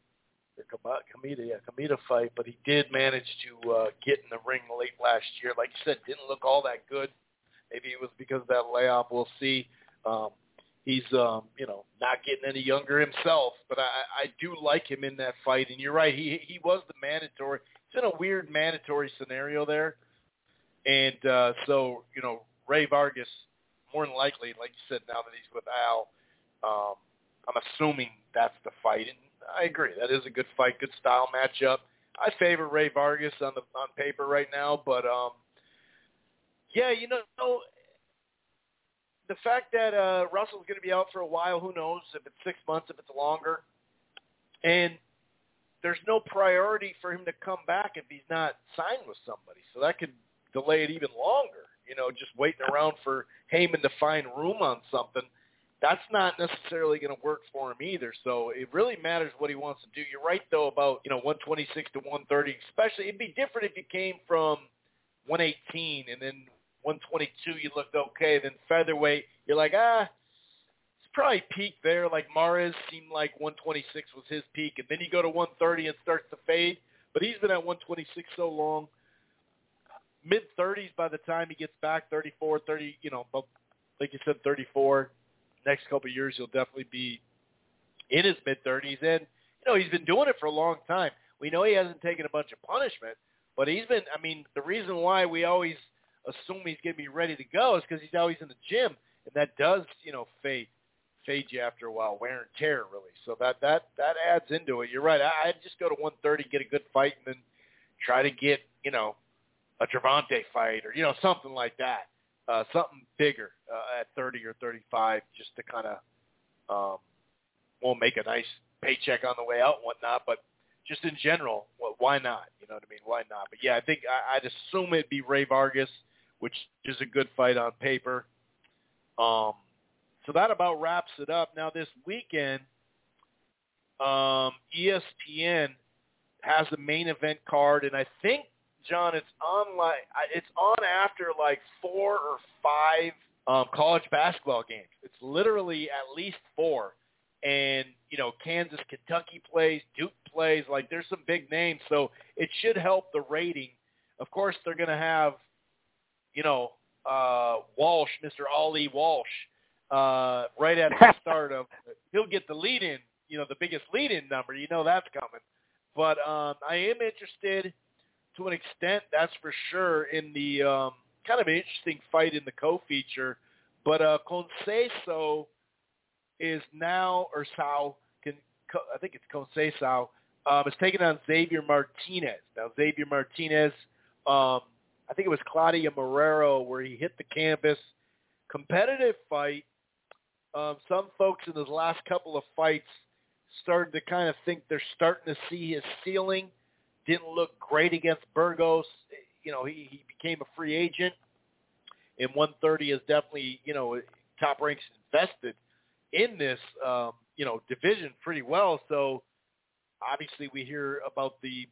The Kameda, yeah, Kameda fight, but he did manage to uh, get in the ring late last year. Like you said, didn't look all that good. Maybe it was because of that layoff. We'll see. Um, he's, um, you know, not getting any younger himself, but I, I do like him in that fight. And you're right, he he was the mandatory. It's in a weird mandatory scenario there, and uh, so you know, Rey Vargas more than likely, like you said, now that he's with Al, um, I'm assuming that's the fight. And I agree, that is a good fight, good style matchup. I favor Rey Vargas on the on paper right now, but um, yeah, you know, the fact that uh, Russell's going to be out for a while, who knows if it's six months, if it's longer, and there's no priority for him to come back if he's not signed with somebody, so that could delay it even longer you know, just waiting around for Haymon to find room on something, that's not necessarily going to work for him either. So it really matters what he wants to do. You're right though about you know 126 to 130, especially it'd be different if you came from 118 and then 122 you looked okay, then featherweight you're like ah. It's probably peak there. Like Mares seemed like 126 was his peak, and then you go to 130 and starts to fade. But he's been at 126 so long mid 30s by the time he gets back, 34, 30, you know, like you said, 34. Next couple of years, he'll definitely be in his mid 30s, and you know he's been doing it for a long time. We know he hasn't taken a bunch of punishment, but he's been. I mean, the reason why we always assume he's to be ready to go is because he's always in the gym, and that does, you know, fade fade you after a while, wear and tear, really. So that that that adds into it. You're right. I, I'd just go to 130, get a good fight, and then try to get, you know, a Gervonta fight or you know something like that, uh, something bigger uh, at 30 or 35, just to kind of um, will make a nice paycheck on the way out and whatnot. But just in general, well, why not? You know what I mean? Why not? But yeah, I think I, I'd assume it'd be Rey Vargas, which is a good fight on paper. Um, so that about wraps it up. Now this weekend, um, ESPN has the main event card, and I think John, it's on like it's on after like four or five um, college basketball games. It's literally at least four, and you know Kansas, Kentucky plays, Duke plays. Like there's some big names, so it should help the rating. Of course, they're going to have, you know, uh, Walsh, Mr. Ali Walsh, uh, right at the start of. He'll get the lead in, you know, the biggest lead in number. You know that's coming. But um, I am interested to an extent, that's for sure. In the um, kind of an interesting fight in the co-feature, but uh, Conceição is now or Sao can I think it's Conceição um, is taking on Xavier Martinez. Now Xavier Martinez, um, I think it was Claudio Marrero where he hit the canvas. Competitive fight. Um, some folks in his last couple of fights started to kind of think they're starting to see his ceiling. Didn't look great against Burgos. You know, he, he became a free agent. And 130 is definitely, you know, top ranks invested in this, um, you know, division pretty well. So obviously we hear about the,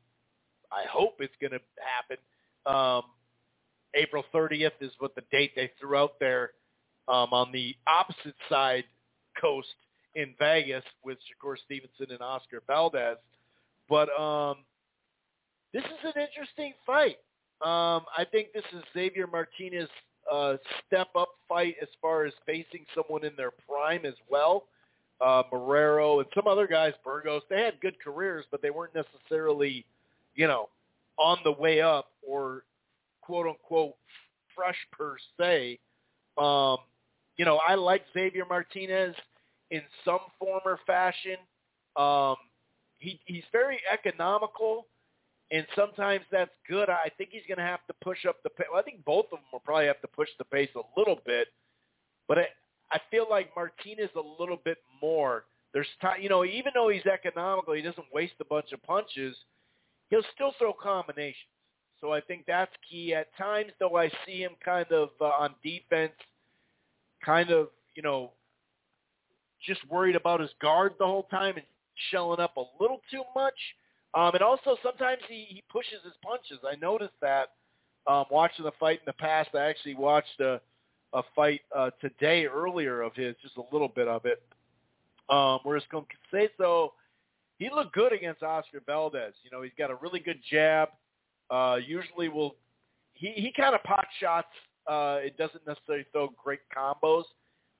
I hope it's going to happen. Um, April 30th is what the date they threw out there um, on the opposite side coast in Vegas with Shakur Stevenson and Oscar Valdez. But um, this is an interesting fight. Um, I think this is Xavier Martinez' uh, step-up fight as far as facing someone in their prime as well. Uh, Marrero and some other guys, Burgos, they had good careers, but they weren't necessarily, you know, on the way up or quote-unquote fresh per se. Um, you know, I like Xavier Martinez in some form or fashion. Um, he, he's very economical, and sometimes that's good. I think he's going to have to push up the pace. Well, I think both of them will probably have to push the pace a little bit, but I, I feel like Martinez a little bit more. There's time, you know, even though he's economical, he doesn't waste a bunch of punches. He'll still throw combinations. So I think that's key. At times, though, I see him kind of uh, on defense, kind of, you know, just worried about his guard the whole time and shelling up a little too much. Um, and also sometimes he, he pushes his punches. I noticed that um, watching the fight in the past. I actually watched a, a fight uh, today earlier of his, just a little bit of it. Um, whereas Conceição, he looked good against Oscar Valdez. You know, he's got a really good jab. Uh, usually will he, he kind of pot shots. Uh, it doesn't necessarily throw great combos.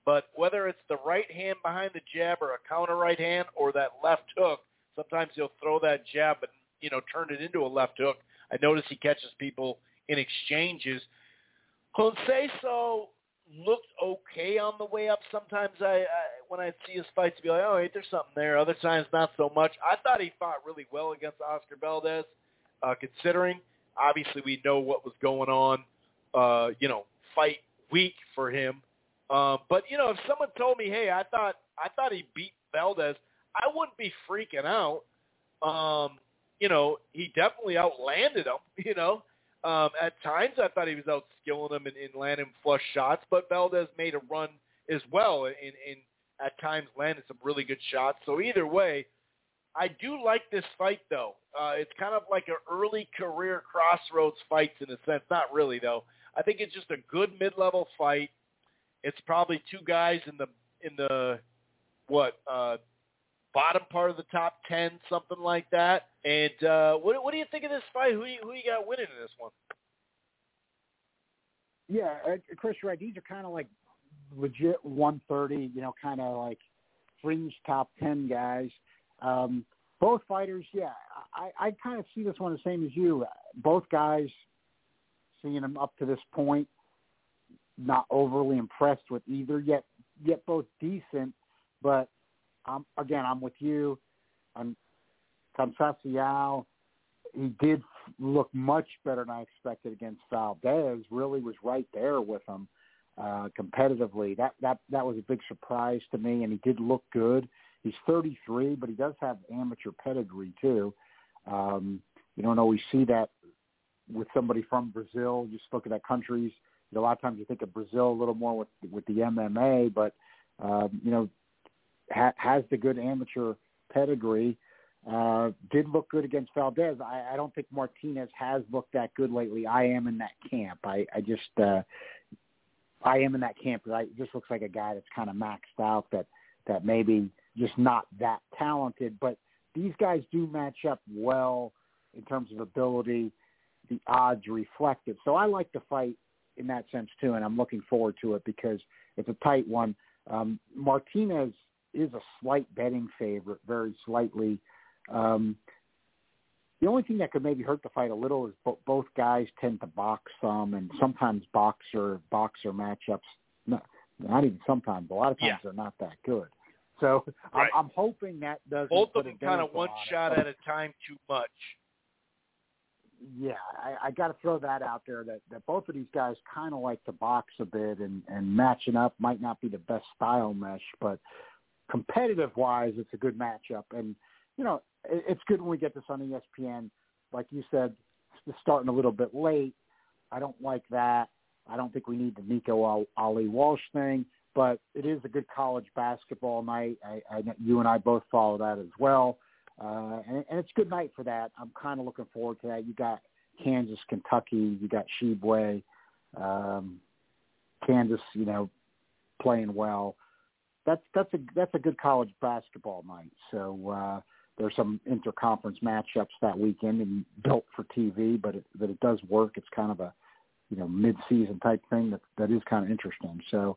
But whether it's the right hand behind the jab or a counter right hand or that left hook, sometimes he'll throw that jab and you know turn it into a left hook. I notice he catches people in exchanges. Conceição looked okay on the way up. Sometimes I, I when I see his fights, be like, oh, wait, there's something there. Other times, not so much. I thought he fought really well against Oscar Valdez, uh, considering obviously we know what was going on. Uh, you know, fight week for him. Um, but you know, if someone told me, "Hey, I thought I thought he beat Valdez," I wouldn't be freaking out. Um, you know, he definitely outlanded him. You know, um, at times I thought he was outskilling him and, and landing flush shots, but Valdez made a run as well, and, and at times landed some really good shots. So either way, I do like this fight though. Uh, it's kind of like an early career crossroads fights in a sense. Not really though. I think it's just a good mid-level fight. It's probably two guys in the in the what uh, bottom part of the top ten, something like that. And uh, what what do you think of this fight? Who you, who you got winning in this one? Yeah, uh, Chris, right. These are kind of like legit 130. You know, kind of like fringe top ten guys. Um, both fighters, yeah, I, I kind of see this one the same as you. Both guys, seeing them up to this point, not overly impressed with either yet. Yet both decent, but um, again, I'm with you. On Conceição, he did look much better than I expected against Valdez. Really was right there with him uh, competitively. That that that was a big surprise to me, and he did look good. He's 33, but he does have amateur pedigree too. Um, you don't always see that with somebody from Brazil. Just look at that country's a lot of times you think of Brazil a little more with with the MMA, but um, you know ha, has the good amateur pedigree. Uh, did look good against Valdez. I, I don't think Martinez has looked that good lately. I am in that camp. I, I just uh, I am in that camp I it just looks like a guy that's kind of maxed out. That that maybe just not that talented, but these guys do match up well in terms of ability. The odds reflect it. So I like the fight in that sense too, and I'm looking forward to it because it's a tight one. Um, Martinez is a slight betting favorite, very slightly. Um, the only thing that could maybe hurt the fight a little is bo- both guys tend to box some, and sometimes boxer boxer matchups. Not, not even sometimes. A lot of times Yeah. they're not that good. So Right. I'm, I'm hoping that doesn't. Both put of them kind of one on it. shot at a time too much. Yeah, I, I got to throw that out there that, that both of these guys kind of like to box a bit, and, and matching up might not be the best style mesh, but competitive wise, it's a good matchup. And you know, it, it's good when we get this on ESPN. Like you said, starting a little bit late. I don't like that. I don't think we need the Nico Ali Walsh thing, but it is a good college basketball night. I, I you and I both follow that as well. Uh, and, and it's a good night for that. I'm kind of looking forward to that. You got Kansas, Kentucky. You got Shebue, um, Kansas. You know, playing well. That's that's a that's a good college basketball night. So uh, there's some interconference matchups that weekend and built for TV, but it, that it does work. It's kind of a you know mid-season type thing that that is kind of interesting. So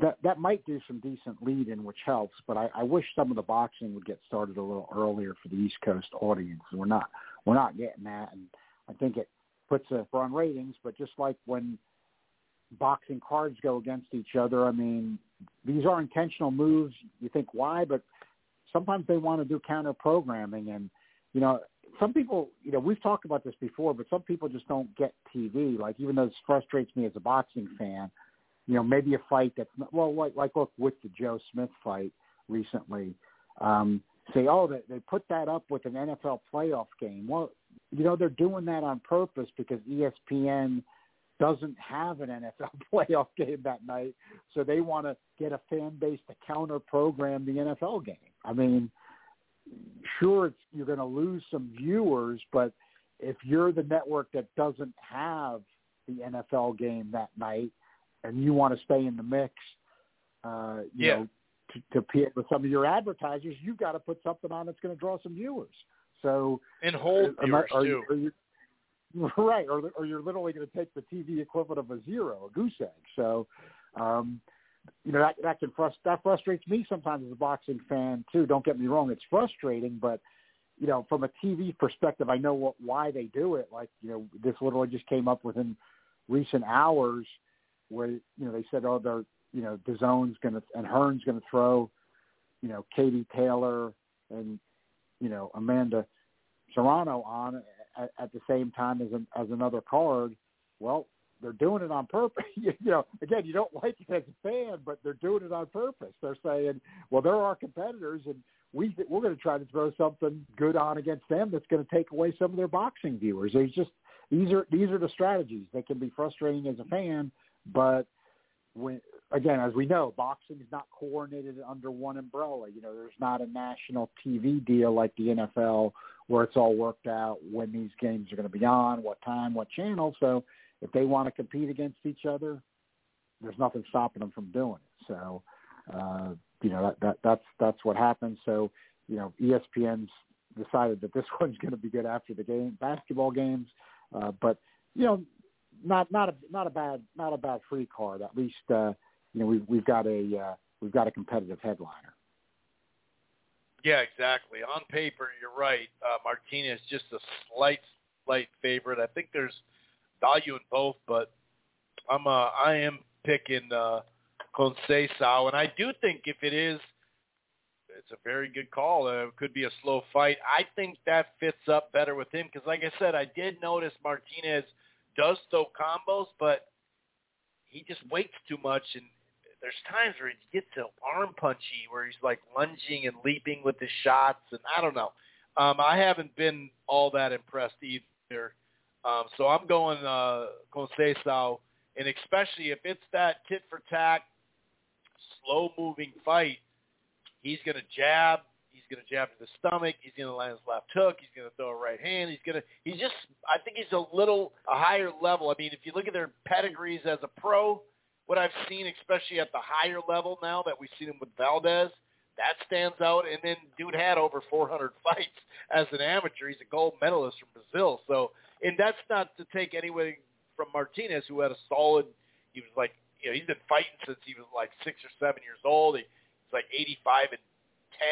that that might do some decent lead in, which helps. But I, I wish some of the boxing would get started a little earlier for the East Coast audience. We're not we're not getting that, and I think it puts a on ratings. But just like when boxing cards go against each other, I mean, these are intentional moves. You think why, but sometimes they want to do counter programming, and you know. Some people, you know, we've talked about this before, but some people just don't get TV. Like, even though this frustrates me as a boxing fan, you know, maybe a fight that's not, well, like like look with the Joe Smith fight recently, um, say, oh, they, they put that up with an NFL playoff game. Well, you know, they're doing that on purpose because ESPN doesn't have an NFL playoff game that night, so they want to get a fan base to counter program the NFL game. I mean, sure, it's, you're going to lose some viewers, but if you're the network that doesn't have the NFL game that night and you want to stay in the mix, uh, you Yeah. know, to, to appeal to some of your advertisers, you've got to put something on that's going to draw some viewers. So, And hold am viewers are too. you, are you, right, or or you're literally going to take the TV equivalent of a zero, a goose egg. So, um, you know that that can frust- that frustrates me sometimes as a boxing fan too. Don't get me wrong, it's frustrating, but you know, from a TV perspective, I know what why they do it. Like, you know, this literally just came up within recent hours where you know they said, oh, they're you know, DAZN's going to and Hearn's going to throw, you know, Katie Taylor and you know Amanda Serrano on at, at the same time as an, as another card. Well, they're doing it on purpose. you know, again, you don't like it as a fan, but they're doing it on purpose. They're saying, well, they're our competitors, and we we're going to try to throw something good on against them that's going to take away some of their boxing viewers. There's just these are these are the strategies. They can be frustrating as a fan, but when again, as we know, boxing is not coordinated under one umbrella. You know, there's not a national TV deal like the NFL where it's all worked out when these games are going to be on, what time, what channel. So if they want to compete against each other, there's nothing stopping them from doing it. So, uh, you know, that, that that's that's what happens. So, you know, ESPN's decided that this one's going to be good after the game, basketball games. Uh, but you know, not not a not a bad not a bad free card. At least uh, you know we've we've got a uh, we've got a competitive headliner. Yeah, exactly. On paper, you're right. Uh, Martinez just a slight, slight favorite. I think there's value in both, but I'm uh, I am picking uh, Conceição, and I do think if it is, it's a very good call. Uh, it could be a slow fight. I think that fits up better with him because, like I said, I did notice Martinez does throw combos, but he just waits too much and there's times where he gets so arm punchy where he's like lunging and leaping with his shots and I don't know. Um I haven't been all that impressed either. Um so I'm going uh Conceição and especially if it's that tit for tat slow moving fight, he's gonna jab, he's gonna jab to the stomach, he's gonna land his left hook, he's gonna throw a right hand, he's gonna he's just I think he's a little a higher level. I mean if you look at their pedigrees as a pro, what I've seen, especially at the higher level now that we've seen him with Valdez, that stands out. And then dude had over 400 fights as an amateur. He's a gold medalist from Brazil. So, and that's not to take anything from Martinez, who had a solid. He was like, you know, he's been fighting since he was like six or seven years old. He, he's like 85 and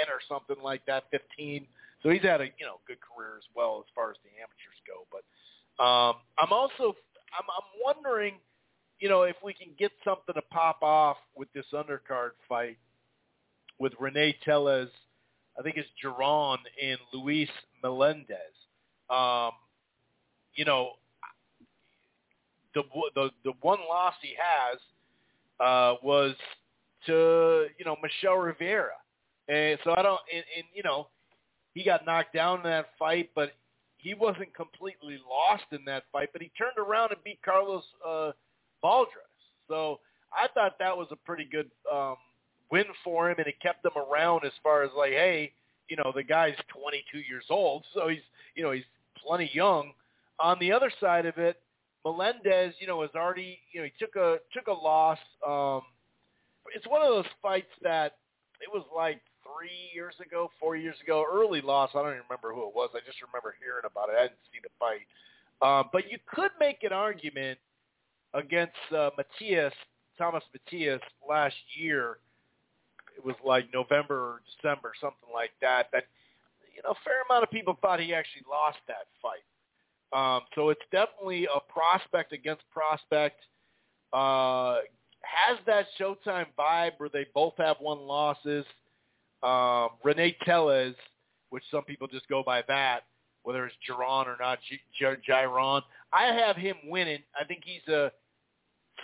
10 or something like that, 15. So he's had a you know good career as well as far as the amateurs go. But um, I'm also I'm, I'm wondering, you know, if we can get something to pop off with this undercard fight with Rene Tellez, I think it's Giron and Luis Melendez. Um, you know, the the the one loss he has uh, was to you know Michel Rivera, and so I don't and, and you know he got knocked down in that fight, but he wasn't completely lost in that fight. But he turned around and beat Carlos uh, Balderas. So I thought that was a pretty good um, win for him, and it kept him around as far as like, hey, you know, the guy's 22 years old, so he's you know he's plenty young. On the other side of it, Melendez, you know, has already, you know, he took a took a loss. Um, it's one of those fights that it was like three years ago, four years ago, early loss. I don't even remember who it was. I just remember hearing about it. I didn't see the fight. Um, but you could make an argument against uh, Matias, Thomas Matias, last year. It was like November or December, something like that. That you know, a fair amount of people thought he actually lost that fight. Um, so it's definitely a prospect against prospect. Uh, has that Showtime vibe where they both have one losses. Um, Rene Tellez, which some people just go by that, whether it's Giron or not, Giron. I have him winning. I think he's a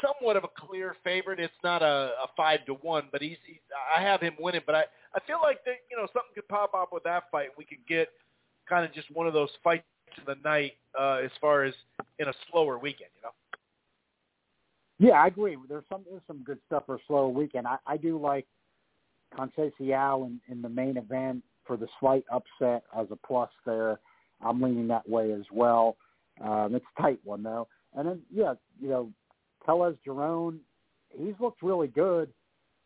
somewhat of a clear favorite. It's not a, a five to one, but he's, he's I have him winning. But I I feel like that you know something could pop up with that fight. We could get kind of just one of those fights of the night uh, as far as in a slower weekend, you know. Yeah, I agree. There's some there's some good stuff for a slower weekend. I, I do like Conceição in, in the main event for the slight upset as a plus there. I'm leaning that way as well. Um, it's a tight one though. And then yeah, you know, Tellez Giron, he's looked really good.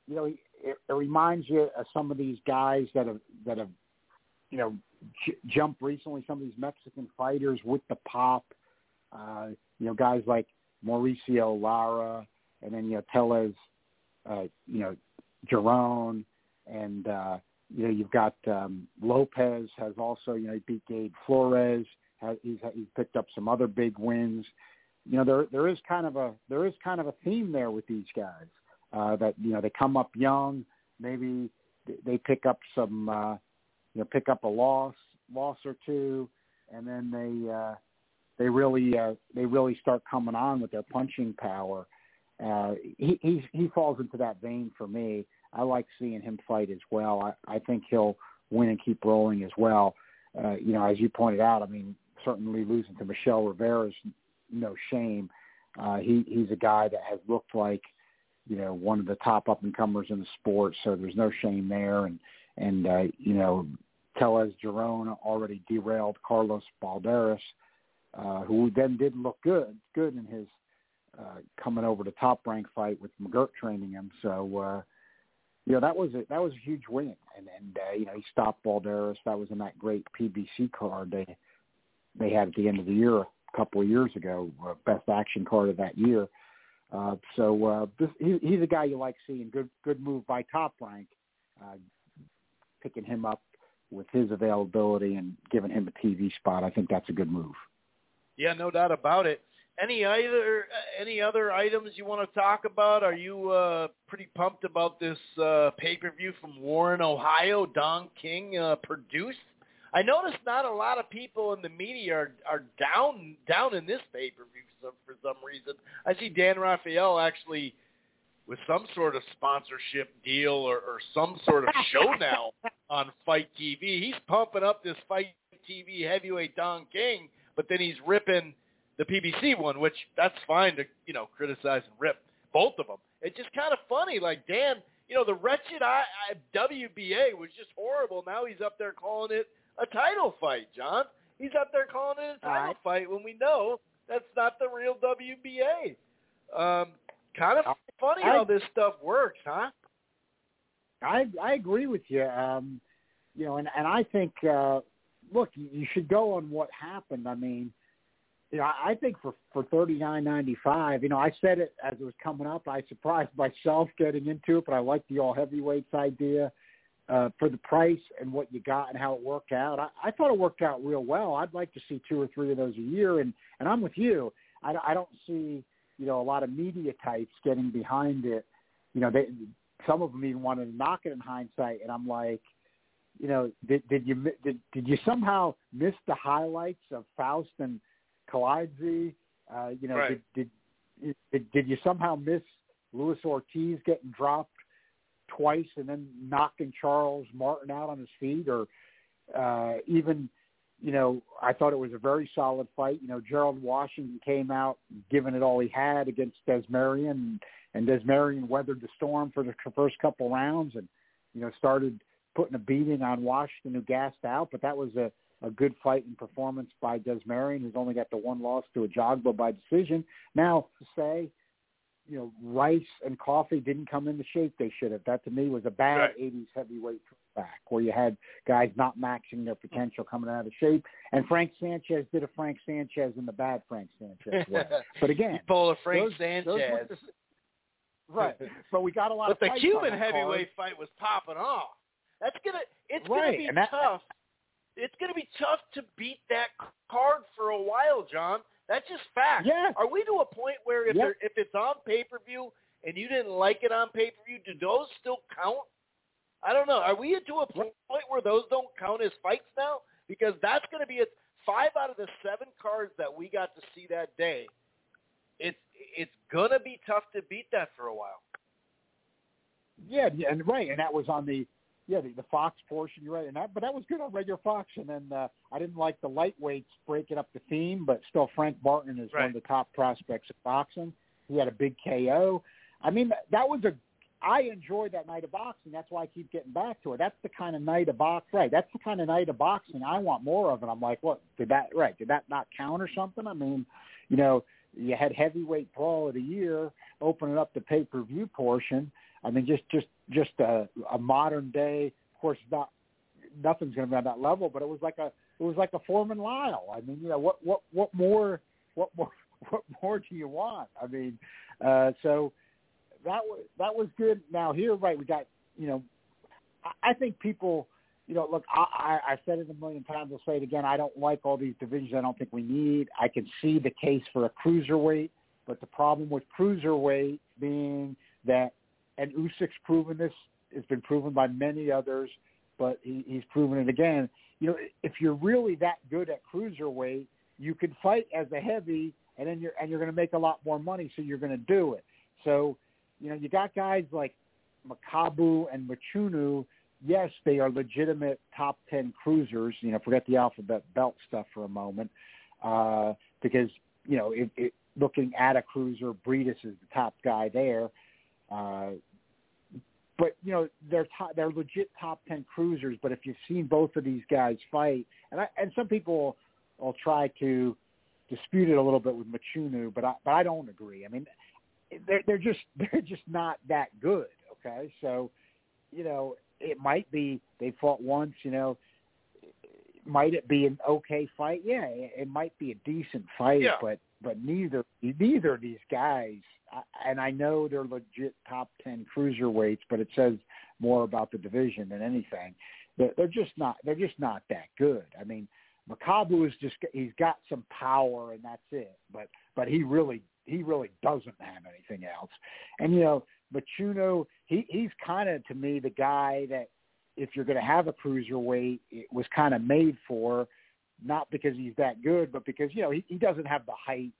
You know, it, it reminds you of some of these guys that have that have, you know, j- jumped recently. Some of these Mexican fighters with the pop. Uh, you know, guys like Mauricio Lara, and then you know Tellez, uh, you know, Giron, and uh, you know you've got um, Lopez has also you know he beat Gabe Flores. Has, he's he's picked up some other big wins. You know there there is kind of a there is kind of a theme there with these guys uh, that you know they come up young, maybe they pick up some uh, you know pick up a loss loss or two, and then they uh, they really uh, they really start coming on with their punching power. Uh, he he he falls into that vein for me. I like seeing him fight as well. I, I think he'll win and keep rolling as well. Uh, you know, as you pointed out, I mean, certainly losing to Michel Rivera is no shame. Uh, he he's a guy that has looked like you know one of the top up and comers in the sport, so there's no shame there. And and uh, you know, Tellez Giron already derailed Carlos Balderas uh, who then did look good, good in his uh, coming over to top rank fight with McGirt training him. So, uh, you know, that was a, that was a huge win, and and uh, you know he stopped Balderas. That was in that great PBC card they they had at the end of the year a couple of years ago, uh, best action card of that year. Uh, so uh, this, he, he's a guy you like seeing. Good good move by Top Rank, uh, picking him up with his availability and giving him a TV spot. I think that's a good move. Yeah, no doubt about it. Any other any other items you want to talk about? Are you uh, pretty pumped about this uh, pay per view from Warren, Ohio? Don King uh, produced. I noticed not a lot of people in the media are are down down in this pay per view for, for some reason. I see Dan Raphael actually with some sort of sponsorship deal or, or some sort of show now on FITE TV. He's pumping up this FITE TV heavyweight Don King but then he's ripping the PBC one, which that's fine to you know criticize and rip both of them. It's just kind of funny. Like Dan, you know, the wretched I, I, WBA was just horrible. Now he's up there calling it a title fight, John. He's up there calling it a title right. fight when we know that's not the real WBA. Um, kind of funny I, how this stuff works, huh? I I agree with you. Um, you know, and and I think uh, look, you should go on what happened. I mean, you know, I think for for thirty nine ninety five, you know, I said it as it was coming up. I surprised myself getting into it, but I like the all heavyweights idea. uh, for the price and what you got and how it worked out. I, I thought it worked out real well. I'd like to see two or three of those a year, and and I'm with you. I, I don't see you know a lot of media types getting behind it. You know, they some of them even wanted to knock it in hindsight, and I'm like, you know, did did you did did you somehow miss the highlights of Faust and Kiladze? Uh, you know, Right. did, did did did you somehow miss Luis Ortiz getting dropped twice and then knocking Charles Martin out on his feet, or uh, even, you know, I thought it was a very solid fight. You know, Gerald Washington came out giving it all he had against Desmarian, and Desmarian weathered the storm for the first couple rounds, and you know started putting a beating on Washington, who gassed out. But that was a a good fight and performance by Desmarian, who's only got the one loss to Ajagba by decision. Now to say you know, Rice and Coffie didn't come in the shape they should have. That to me was a bad Right. 80s heavyweight back where you had guys not maxing their potential coming out of shape. And Frank Sanchez did a Frank Sanchez in the bad Frank Sanchez way. But again, you pull a Frank those- Sanchez. those were right. But we got a lot but of the Cuban that card. heavyweight fight was popping off. That's gonna. It's gonna be that- tough. It's gonna be tough to beat that card for a while, John. That's just fact. Yes. Are we to a point where if Yep. if it's on pay per view and you didn't like it on pay per view, do those still count? I don't know. Are we to a point where those don't count as fights now? Because that's going to be a five out of the seven cards that we got to see that day. It's it's gonna be tough to beat that for a while. Yeah, yeah, and right, and that was on the yeah the, the Fox portion. You're right, and that but that was good on regular Fox. And then uh, I didn't like the lightweights breaking up the theme, but still Frank Martin is one of the top prospects of boxing. He had a big KO. I mean, that, that was a I enjoyed that night of boxing. That's why I keep getting back to it. That's the kind of night of box, right? That's the kind of night of boxing I want more of. And I'm like, what did that right? Did that not count or something? I mean, you know, you had heavyweight brawl of the year, opening up the pay per view portion. I mean, just just just a, a modern day. Of course, not nothing's going to be on that level, but it was like a it was like a Foreman Lyle. I mean, you know, what what what more what more what more do you want? I mean, uh, so that was that was good. Now here, right, we got you know, I, I think people. You know, look, I, I, I've said it a million times. I'll say it again. I don't like all these divisions. I don't think we need. I can see the case for a cruiserweight, but the problem with cruiserweight being that and Usyk's proven this. It's been proven by many others, but he, he's proven it again. You know, if you're really that good at cruiserweight, you can fight as a heavy, and then you're and you're going to make a lot more money, so you're going to do it. So, you know, you got guys like Makabu and Machunu. Yes, they are legitimate top ten cruisers. You know, forget the alphabet belt stuff for a moment, uh, because you know, if, if looking at a cruiser, Briedis is the top guy there. Uh, but you know they're top, they're legit top ten cruisers. But if you've seen both of these guys fight, and I, and some people will try to dispute it a little bit with Machunu, but I but I don't agree. I mean, they're they're just they're just not that good. Okay, so you know it might be they fought once. You know, might it be an okay fight? Yeah, it, it might be a decent fight, Yeah. but but neither neither of these guys, and I know they're legit top ten cruiserweights, but it says more about the division than anything. They're, they're just not they're just not that good. I mean, Makabu is just he's got some power and that's it, but but he really he really doesn't have anything else. And you know, Machuno, he he's kind of to me the guy that if you're going to have a cruiserweight, it was kind of made for, not because he's that good, but because you know he, he doesn't have the height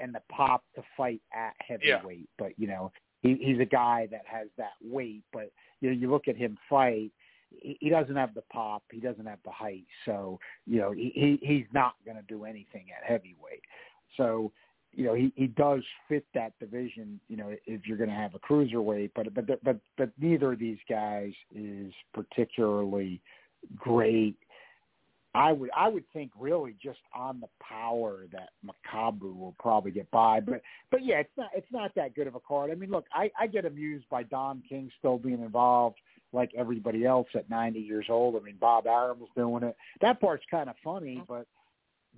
and the pop to fight at heavyweight. But you know he, he's a guy that has that weight. But you know you look at him fight, he, he doesn't have the pop, he doesn't have the height. So you know he, he he's not going to do anything at heavyweight. So you know he he does fit that division. You know if you're going to have a cruiserweight, but but but but neither of these guys is particularly great. I would I would think really just on the power that Makabu will probably get by, but but yeah, it's not it's not that good of a card. I mean, look, I I get amused by Don King still being involved like everybody else at 90 years old. I mean, Bob Arum was doing it. That part's kind of funny, mm-hmm. but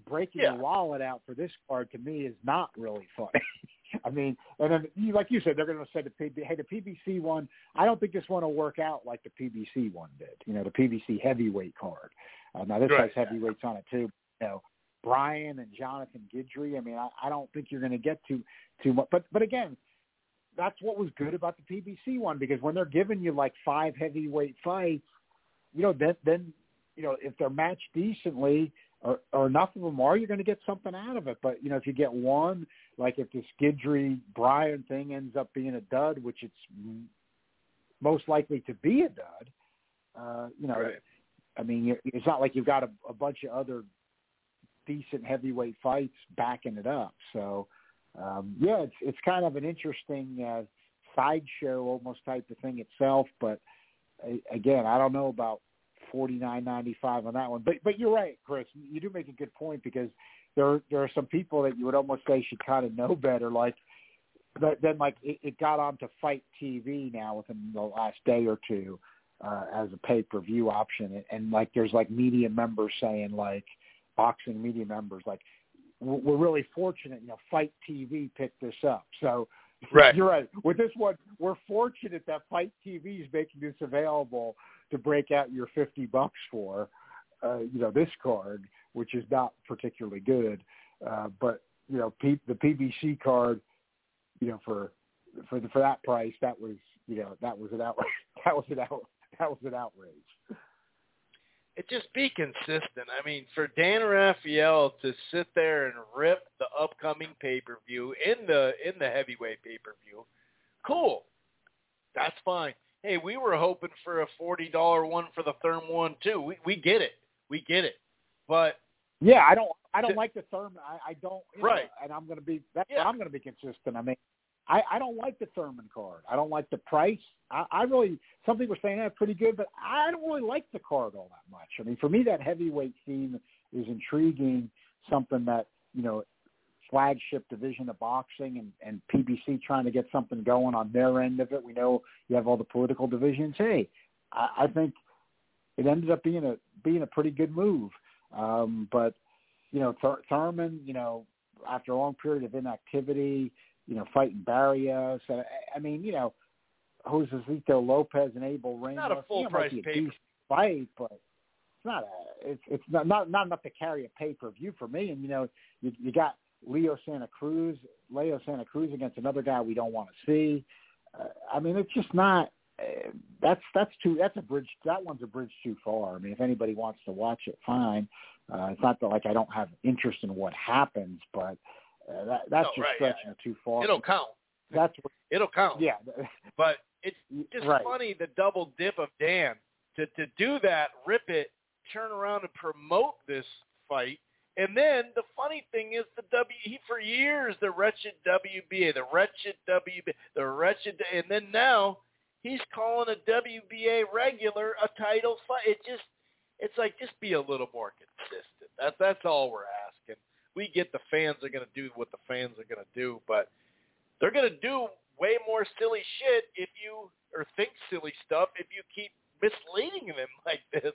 breaking Yeah. your wallet out for this card to me is not really funny. I mean, and then you, like you said, they're going to say the PB, hey, the PBC one. I don't think this one will work out like the PBC one did. You know, the PBC heavyweight card. Uh, now this Right. has heavyweights on it too. You know, Bryan and Jonathan Guidry. I mean, I, I don't think you're going to get too too much. But but again, that's what was good about the PBC one because when they're giving you like five heavyweight fights, you know, then then you know if they're matched decently or, or enough of them are, you're going to get something out of it. But you know, if you get one, like if this Guidry Bryan thing ends up being a dud, which it's most likely to be a dud, uh, you know, Right. I mean, it's not like you've got a, a bunch of other decent heavyweight fights backing it up. So, um, yeah, it's it's kind of an interesting uh, sideshow almost type of thing itself. But uh, again, I don't know about forty nine ninety five on that one. But but you're right, Chris. You do make a good point because there there are some people that you would almost say should kind of know better, like. But then, like it, it got onto FITE TV now within the last day or two uh, as a pay per view option, and, and like there's like media members saying like boxing media members like we're really fortunate, you know, FITE TV picked this up. So Right. you're right. With this one, we're fortunate that FITE TV is making this available to break out your fifty bucks for, uh, you know, this card, which is not particularly good. Uh, but you know, P- the PBC card, you know, for for the, for that price, that was you know that was an outrage. That was an out, that was an outrage. it just be consistent. I mean, for Dan Raphael to sit there and rip the upcoming pay per view in the in the heavyweight pay per view, cool. That's fine. Hey, we were hoping for a forty dollar one for the Therm one too. We we get it. We get it. But Yeah, I don't I don't like the Thurman. I, I don't you know, Right. and I'm going to be that's Yeah. I'm going to be consistent. I mean, I I don't like the Thurman card. I don't like the price. I, I really some people are saying that's pretty good, but I don't really like the card all that much. I mean, for me, that heavyweight theme is intriguing. Something that you know flagship division of boxing and, and PBC trying to get something going on their end of it. We know you have all the political divisions. Hey, I, I think it ended up being a being a pretty good move. Um, but you know, Thur- Thurman, you know, after a long period of inactivity, you know, fighting Barrios. I, I mean, you know, Josesito Lopez and Abel Ramos. Not a full you know, price pay-per- fight, but it's not a, it's it's not not, not enough to carry a pay per view for me. And you know, you you got Leo Santa Cruz, Leo Santa Cruz against another guy we don't want to see. Uh, I mean, it's just not. Uh, that's that's too. That's a bridge. That one's a bridge too far. I mean, if anybody wants to watch it, fine. Uh, it's not that like I don't have interest in what happens, but uh, Uh, that that's No, just right, yeah, stretching it too far. it'll count. That's what, It'll count. yeah, But it's just right. funny the double dip of Dan to to do that, rip it, turn around and promote this fight. And then the funny thing is the W he for years the wretched WBA, the wretched WBA, the wretched and then now he's calling a WBA regular a title fight. It just it's like just be a little more consistent. That's that's all we're asking. We get the fans are going to do what the fans are going to do, but they're going to do way more silly shit if you or think silly stuff if you keep misleading them like this.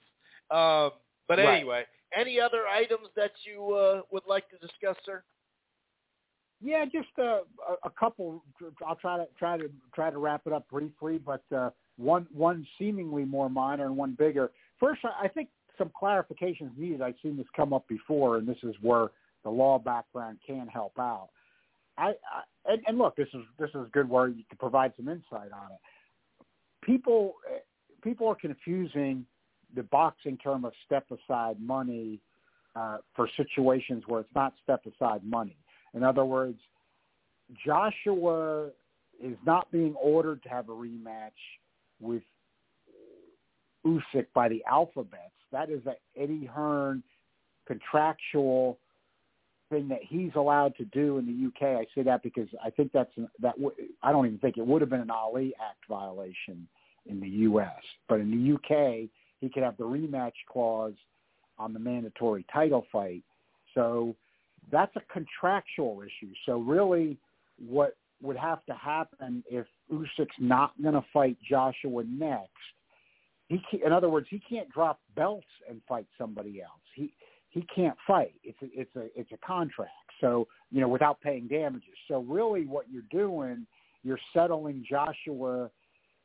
Um, but Right. anyway, any other items that you uh, would like to discuss, sir? Yeah, just uh, a, a couple. I'll try to try to try to wrap it up briefly, but uh, one one seemingly more minor and one bigger. First, I I think some clarifications needed. I've seen this come up before, and this is where the law background can help out. I, I and, and look, this is this is good where you can provide some insight on it. People people are confusing the boxing term of step aside money uh, for situations where it's not step aside money. In other words, Joshua is not being ordered to have a rematch with Usyk by the alphabets. That is a Eddie Hearn contractual thing that he's allowed to do in the UK. I say that because I think that's that. w- I don't even think it would have been an Ali Act violation in the US, but in the UK he could have the rematch clause on the mandatory title fight. So that's a contractual issue. So really, what would have to happen if Usyk's not going to fight Joshua next? He, can, in other words, he can't drop belts and fight somebody else. He he can't fight. It's a, it's a it's a contract. So you know, without paying damages. So really, what you're doing, you're settling Joshua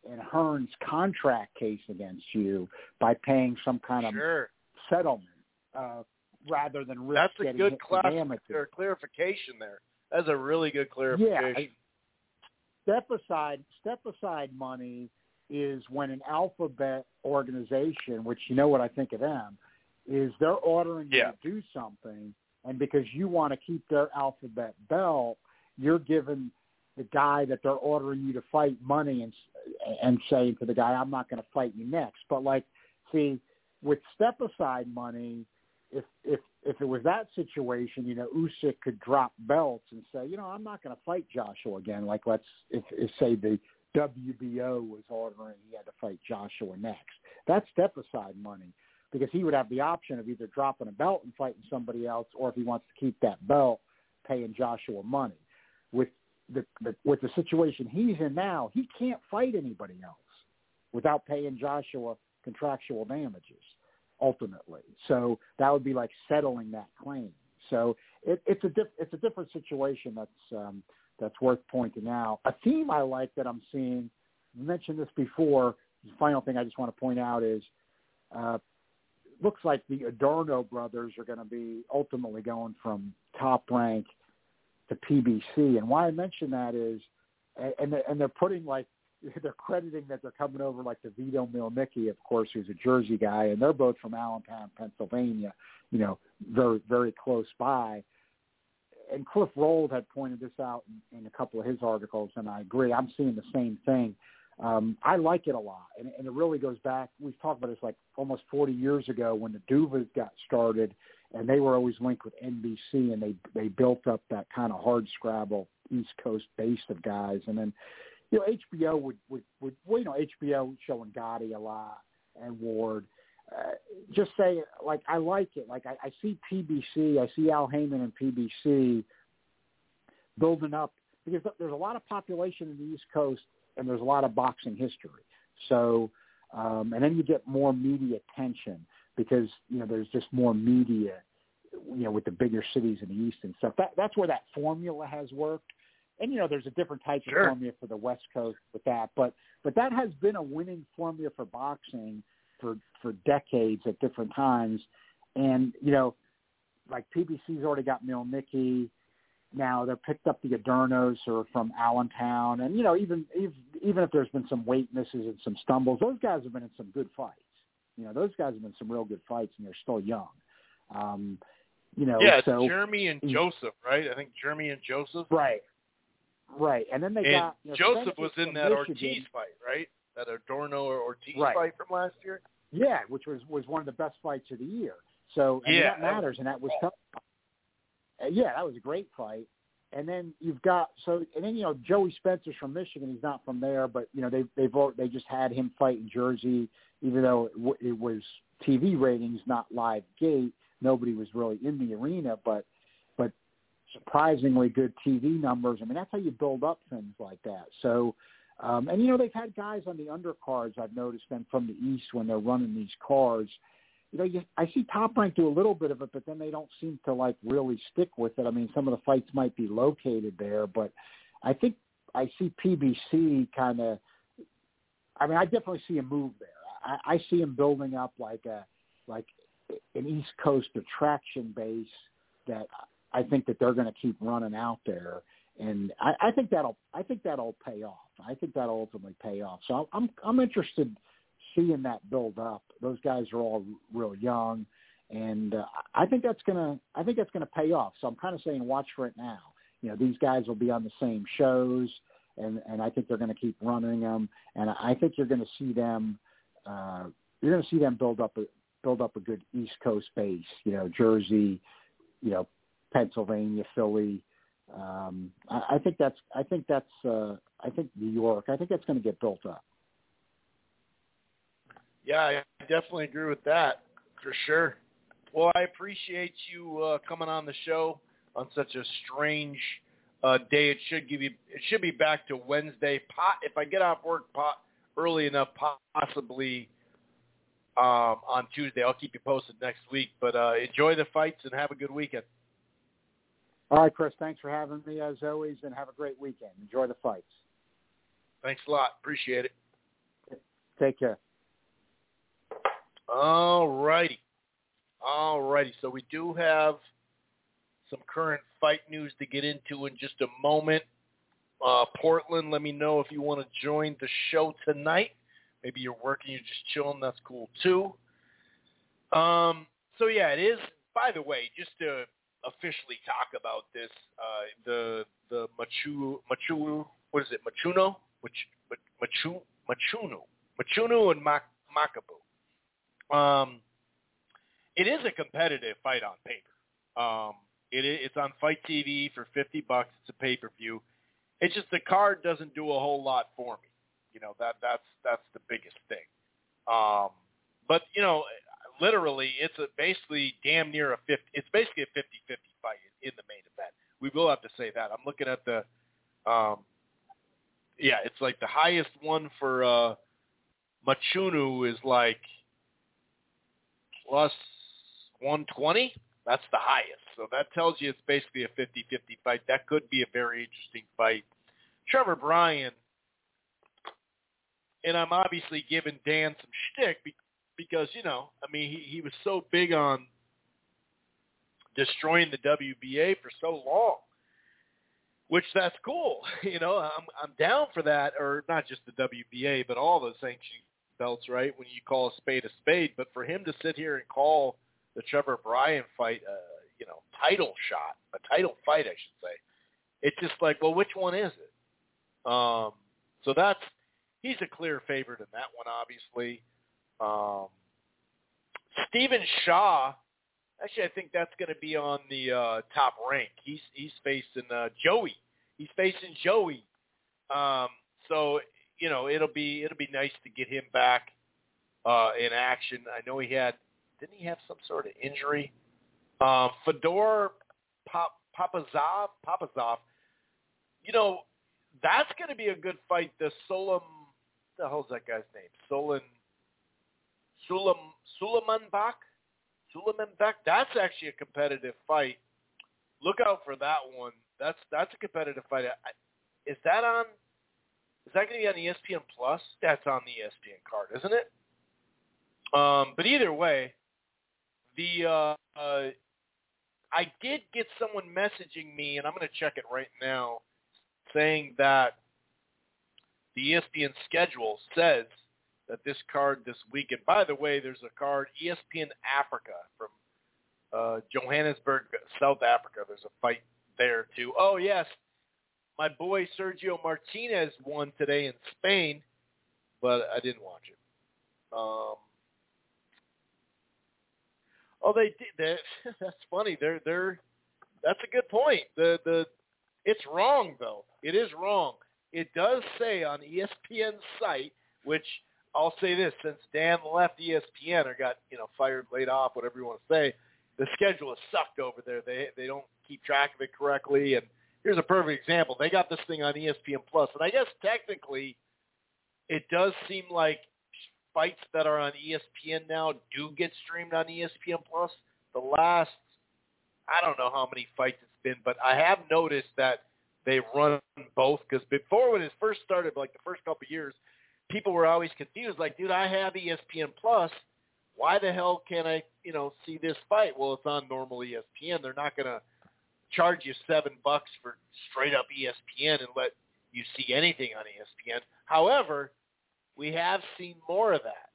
and Hearn's contract case against you by paying some kind of Sure. settlement uh, rather than risk That's a good class or clarification there. That's a really good Yeah, clarification. I- step aside step aside money is when an alphabet organization, which you know what I think of them, is they're ordering Yeah. you to do something, and because you want to keep their alphabet belt, you're giving the guy that they're ordering you to fight money and and saying to the guy, "I'm not going to fight you next." But like, see, with step aside money, if if if it was that situation, you know, Usyk could drop belts and say, you know, I'm not going to fight Joshua again. Like, let's if, if say the WBO was ordering he had to fight Joshua next. That's step aside money because he would have the option of either dropping a belt and fighting somebody else, or if he wants to keep that belt, paying Joshua money. With the, the with the situation he's in now, he can't fight anybody else without paying Joshua contractual damages ultimately. So that would be like settling that claim. So it, it's a diff, it's a different situation that's um, that's worth pointing out. A theme I like that I'm seeing. I mentioned this before. The final thing I just want to point out is uh, looks like the Adorno brothers are going to be ultimately going from top rank to PBC. And why I mention that is, and and they're putting like they're crediting that they're coming over like the Vito Mielnicki, of course, who's a Jersey guy, and they're both from Allentown, Pennsylvania. You know, very very close by. And Cliff Rold had pointed this out in, in a couple of his articles, and I agree. I'm seeing the same thing. Um, I like it a lot, and, and it really goes back. We've talked about this like almost 40 years ago when the Duvas got started, and they were always linked with NBC, and they they built up that kind of hard scrabble East Coast base of guys, and then you know HBO would would, would well, you know HBO showing Gatti a lot and Ward. Uh, just say like I like it. Like I, I see PBC, I see Al Haymon and PBC building up because there's a lot of population in the East Coast and there's a lot of boxing history. So, um, and then you get more media attention because you know there's just more media, you know, with the bigger cities in the East and stuff. That that's where that formula has worked. And you know, there's a different type Sure. of formula for the West Coast with that, but but that has been a winning formula for boxing for for decades at different times. And you know, like PBC's already got Mielnicki now they're picked up the Adornos are from Allentown, and you know even even even if there's been some weight misses and some stumbles, those guys have been in some good fights. You know those guys have been in some real good fights, and they're still young. Um, you know, yeah, so Jeremy and Joseph, right? I think Jeremy and Joseph. right, right, and then they and got you know, Joseph was in that Michigan. Ortiz fight, right? That Adorno or Ortiz Right. fight from last year. Yeah, which was was one of the best fights of the year. So Yeah, that that matters, and that was tough. Uh, yeah, that was a great fight. And then you've got so, and then you know Joey Spencer's from Michigan. He's not from there, but you know they they've they just had him fight in Jersey, even though it, w- it was TV ratings, not live gate. Nobody was really in the arena, but but surprisingly good TV numbers. I mean, that's how you build up things like that. So, um, and you know, they've had guys on the undercards. I've noticed them from the East when they're running these cards. You know, you, I see Top Rank do a little bit of it, but then they don't seem to like really stick with it. I mean, some of the fights might be located there, but I think I see PBC kind of. I mean, I definitely see a move there. I, I see him building up like a like an East Coast attraction base that I think that they're going to keep running out there, and I, I think that'll I think that'll pay off. I think that'll ultimately pay off. So I'm I'm interested seeing that build up. Those guys are all real young, and uh, I think that's gonna I think that's gonna pay off. So I'm kind of saying watch for it now. You know, these guys will be on the same shows, and and I think they're to keep running them, and I think you're to see them. Uh, you're to see them build up a build up a good East Coast base. You know, Jersey, you know, Pennsylvania, Philly. Um, I, I think that's I think that's uh, I think New York. I think that's going to get built up. Yeah, I definitely agree with that for sure. Well, I appreciate you uh, coming on the show on such a strange uh, day. It should give you. It should be back to Wednesday. Pot if I get off work pot early enough, possibly um, on Tuesday. I'll keep you posted next week. But uh, enjoy the fights and have a good weekend. All right, Chris. Thanks for having me as always, and have a great weekend. Enjoy the fights. Thanks a lot. Appreciate it. Take care. All righty. All righty. So we do have some current fight news to get into in just a moment. Uh, Portland, let me know if you want to join the show tonight. Maybe you're working, you're just chilling. That's cool too. Um, so yeah, it is. By the way, just to officially talk about this, uh, the the Machu Machu what is it Machuno Mach, Machu Machuno Machuno and Mak, Makabu. Um, it is a competitive fight on paper. Um, it, it's on FITE TV for fifty bucks. It's a pay per view. It's just the card doesn't do a whole lot for me. You know that that's that's the biggest thing. Um, but you know, literally, it's a basically damn near a fifty. It's basically a 50-50 fight in the main event. We will have to say that. I'm looking at the, um, yeah, it's like the highest one for uh, Machunu is like plus 120. That's the highest. So that tells you it's basically a 50-50 fight. That could be a very interesting fight. Trevor Bryan, and I'm obviously giving Dan some shtick because, you know, I mean, he, he was so big on destroying the WBA for so long, which that's cool. You know, I'm I'm down for that, or not just the WBA, but all the sanctioning belts, right? When you call a spade a spade, but for him to sit here and call the Trevor Bryan fight, uh, you know, title shot, a title fight, I should say. It's just like, well, which one is it? Um, so that's he's a clear favorite in that one, obviously. Um, Stephen Shaw, actually, I think that's going to be on the uh, top rank. He's he's facing uh, Joey. He's facing Joey. Um, so you know, it'll be it'll be nice to get him back uh, in action. I know he had didn't he have some sort of injury? Um, Fedor Pop, Papazov, Papazov, you know, that's going to be a good fight. The Solom, the hell's that guy's name? Solon, Sulam, Sulamanbach? Sulamanbach? That's actually a competitive fight. Look out for that one. That's that's a competitive fight. Is that on? Is that going to be on ESPN Plus? That's on the ESPN card, isn't it? Um, but either way, the uh, uh, I did get someone messaging me, and I'm going to check it right now, saying that the ESPN schedule says that this card this week, and By the way, there's a card ESPN Africa from uh, Johannesburg, South Africa. There's a fight there too. Oh yes, my boy Sergio Martinez won today in Spain, but I didn't watch it. Um, Oh, they did. That, that's funny. They're they're. That's a good point. The the it's wrong though. It is wrong. It does say on ESPN's site, which I'll say this: since Dan left ESPN or got you know fired, laid off, whatever you want to say, the schedule is sucked over there. They they don't keep track of it correctly. And here's a perfect example: they got this thing on ESPN Plus, and I guess technically, it does seem like fights that are on ESPN now do get streamed on ESPN Plus. The last, I don't know how many fights it's been, but I have noticed that they run both because before when it first started, like the first couple of years, people were always confused. Like, dude, I have ESPN Plus. Why the hell can't I, you know, see this fight? Well, it's on normal ESPN. They're not to charge you seven bucks for straight up ESPN and let you see anything on ESPN. However, we have seen more of that.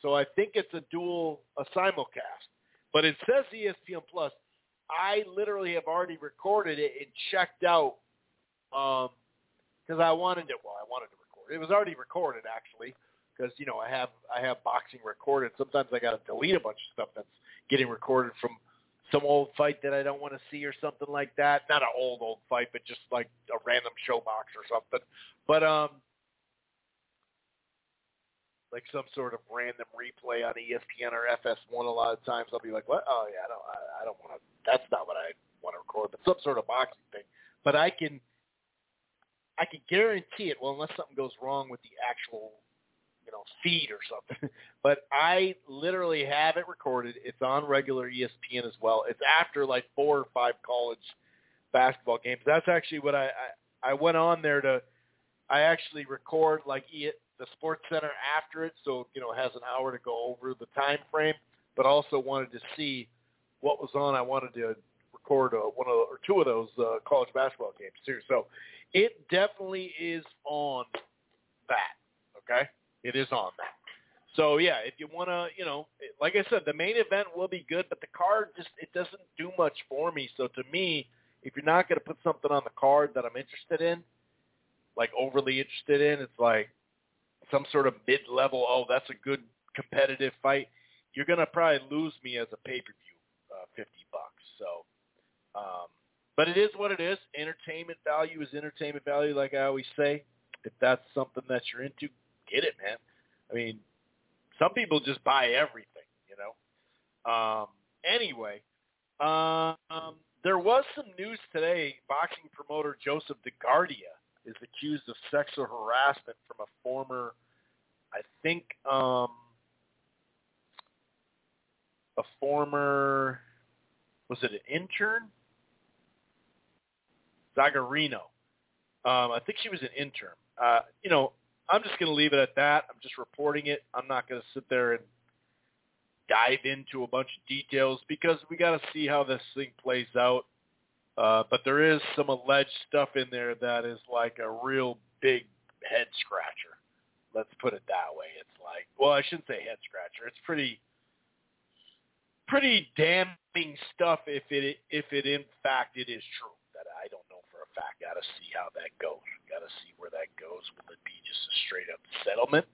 So I think it's a dual, a simulcast. But it says ESPN Plus. I literally have already recorded it and checked out because um, I wanted it. Well, I wanted to record. It was already recorded actually because you know I have I have boxing recorded. Sometimes I got to delete a bunch of stuff that's getting recorded from some old fight that I don't want to see or something like that. Not an old old fight, but just like a random show box or something. But um, like some sort of random replay on ESPN or FS1 a lot of times. I'll be like, what? Oh yeah, I don't, I, I don't want to. That's not what I want to record, but some sort of boxing thing. But I can, I can guarantee it. Well, unless something goes wrong with the actual, you know feed or something. but I literally have it recorded. It's on regular ESPN as well. It's after like four or five college basketball games. That's actually what I I, I went on there to. I actually record like the Sports Center after it, so you know it has an hour to go over the time frame. But also wanted to see what was on. I wanted to record uh, one of or two of those uh, college basketball games too. So it definitely is on that. Okay, it is on that. So yeah, if you want to, you know, like I said, the main event will be good, but the card just it doesn't do much for me. So to me, if you're not going to put something on the card that I'm interested in, like overly interested in, it's like some sort of mid-level. Oh, that's a good competitive fight. You're going to probably lose me as a pay-per-view, uh, fifty bucks. So, um, but it is what it is. Entertainment value is entertainment value, like I always say. If that's something that you're into, get it, man. I mean, some people just buy everything, you know. Um, anyway, um, there was some news today. Boxing promoter Joseph DeGuardia is accused of sexual harassment from a former, I think, um, a former, was it an intern? Zagarino. Um, I think she was an intern. Uh, you know, I'm just going to leave it at that. I'm just reporting it. I'm not going to sit there and dive into a bunch of details because we got to see how this thing plays out. Uh, but there is some alleged stuff in there that is like a real big head scratcher. Let's put it that way. It's like, well, I shouldn't say head scratcher. It's pretty, pretty damning stuff if it if it in fact it is true. I know. Got to see how that goes. Got to see where that goes. Will it be just a straight up settlement?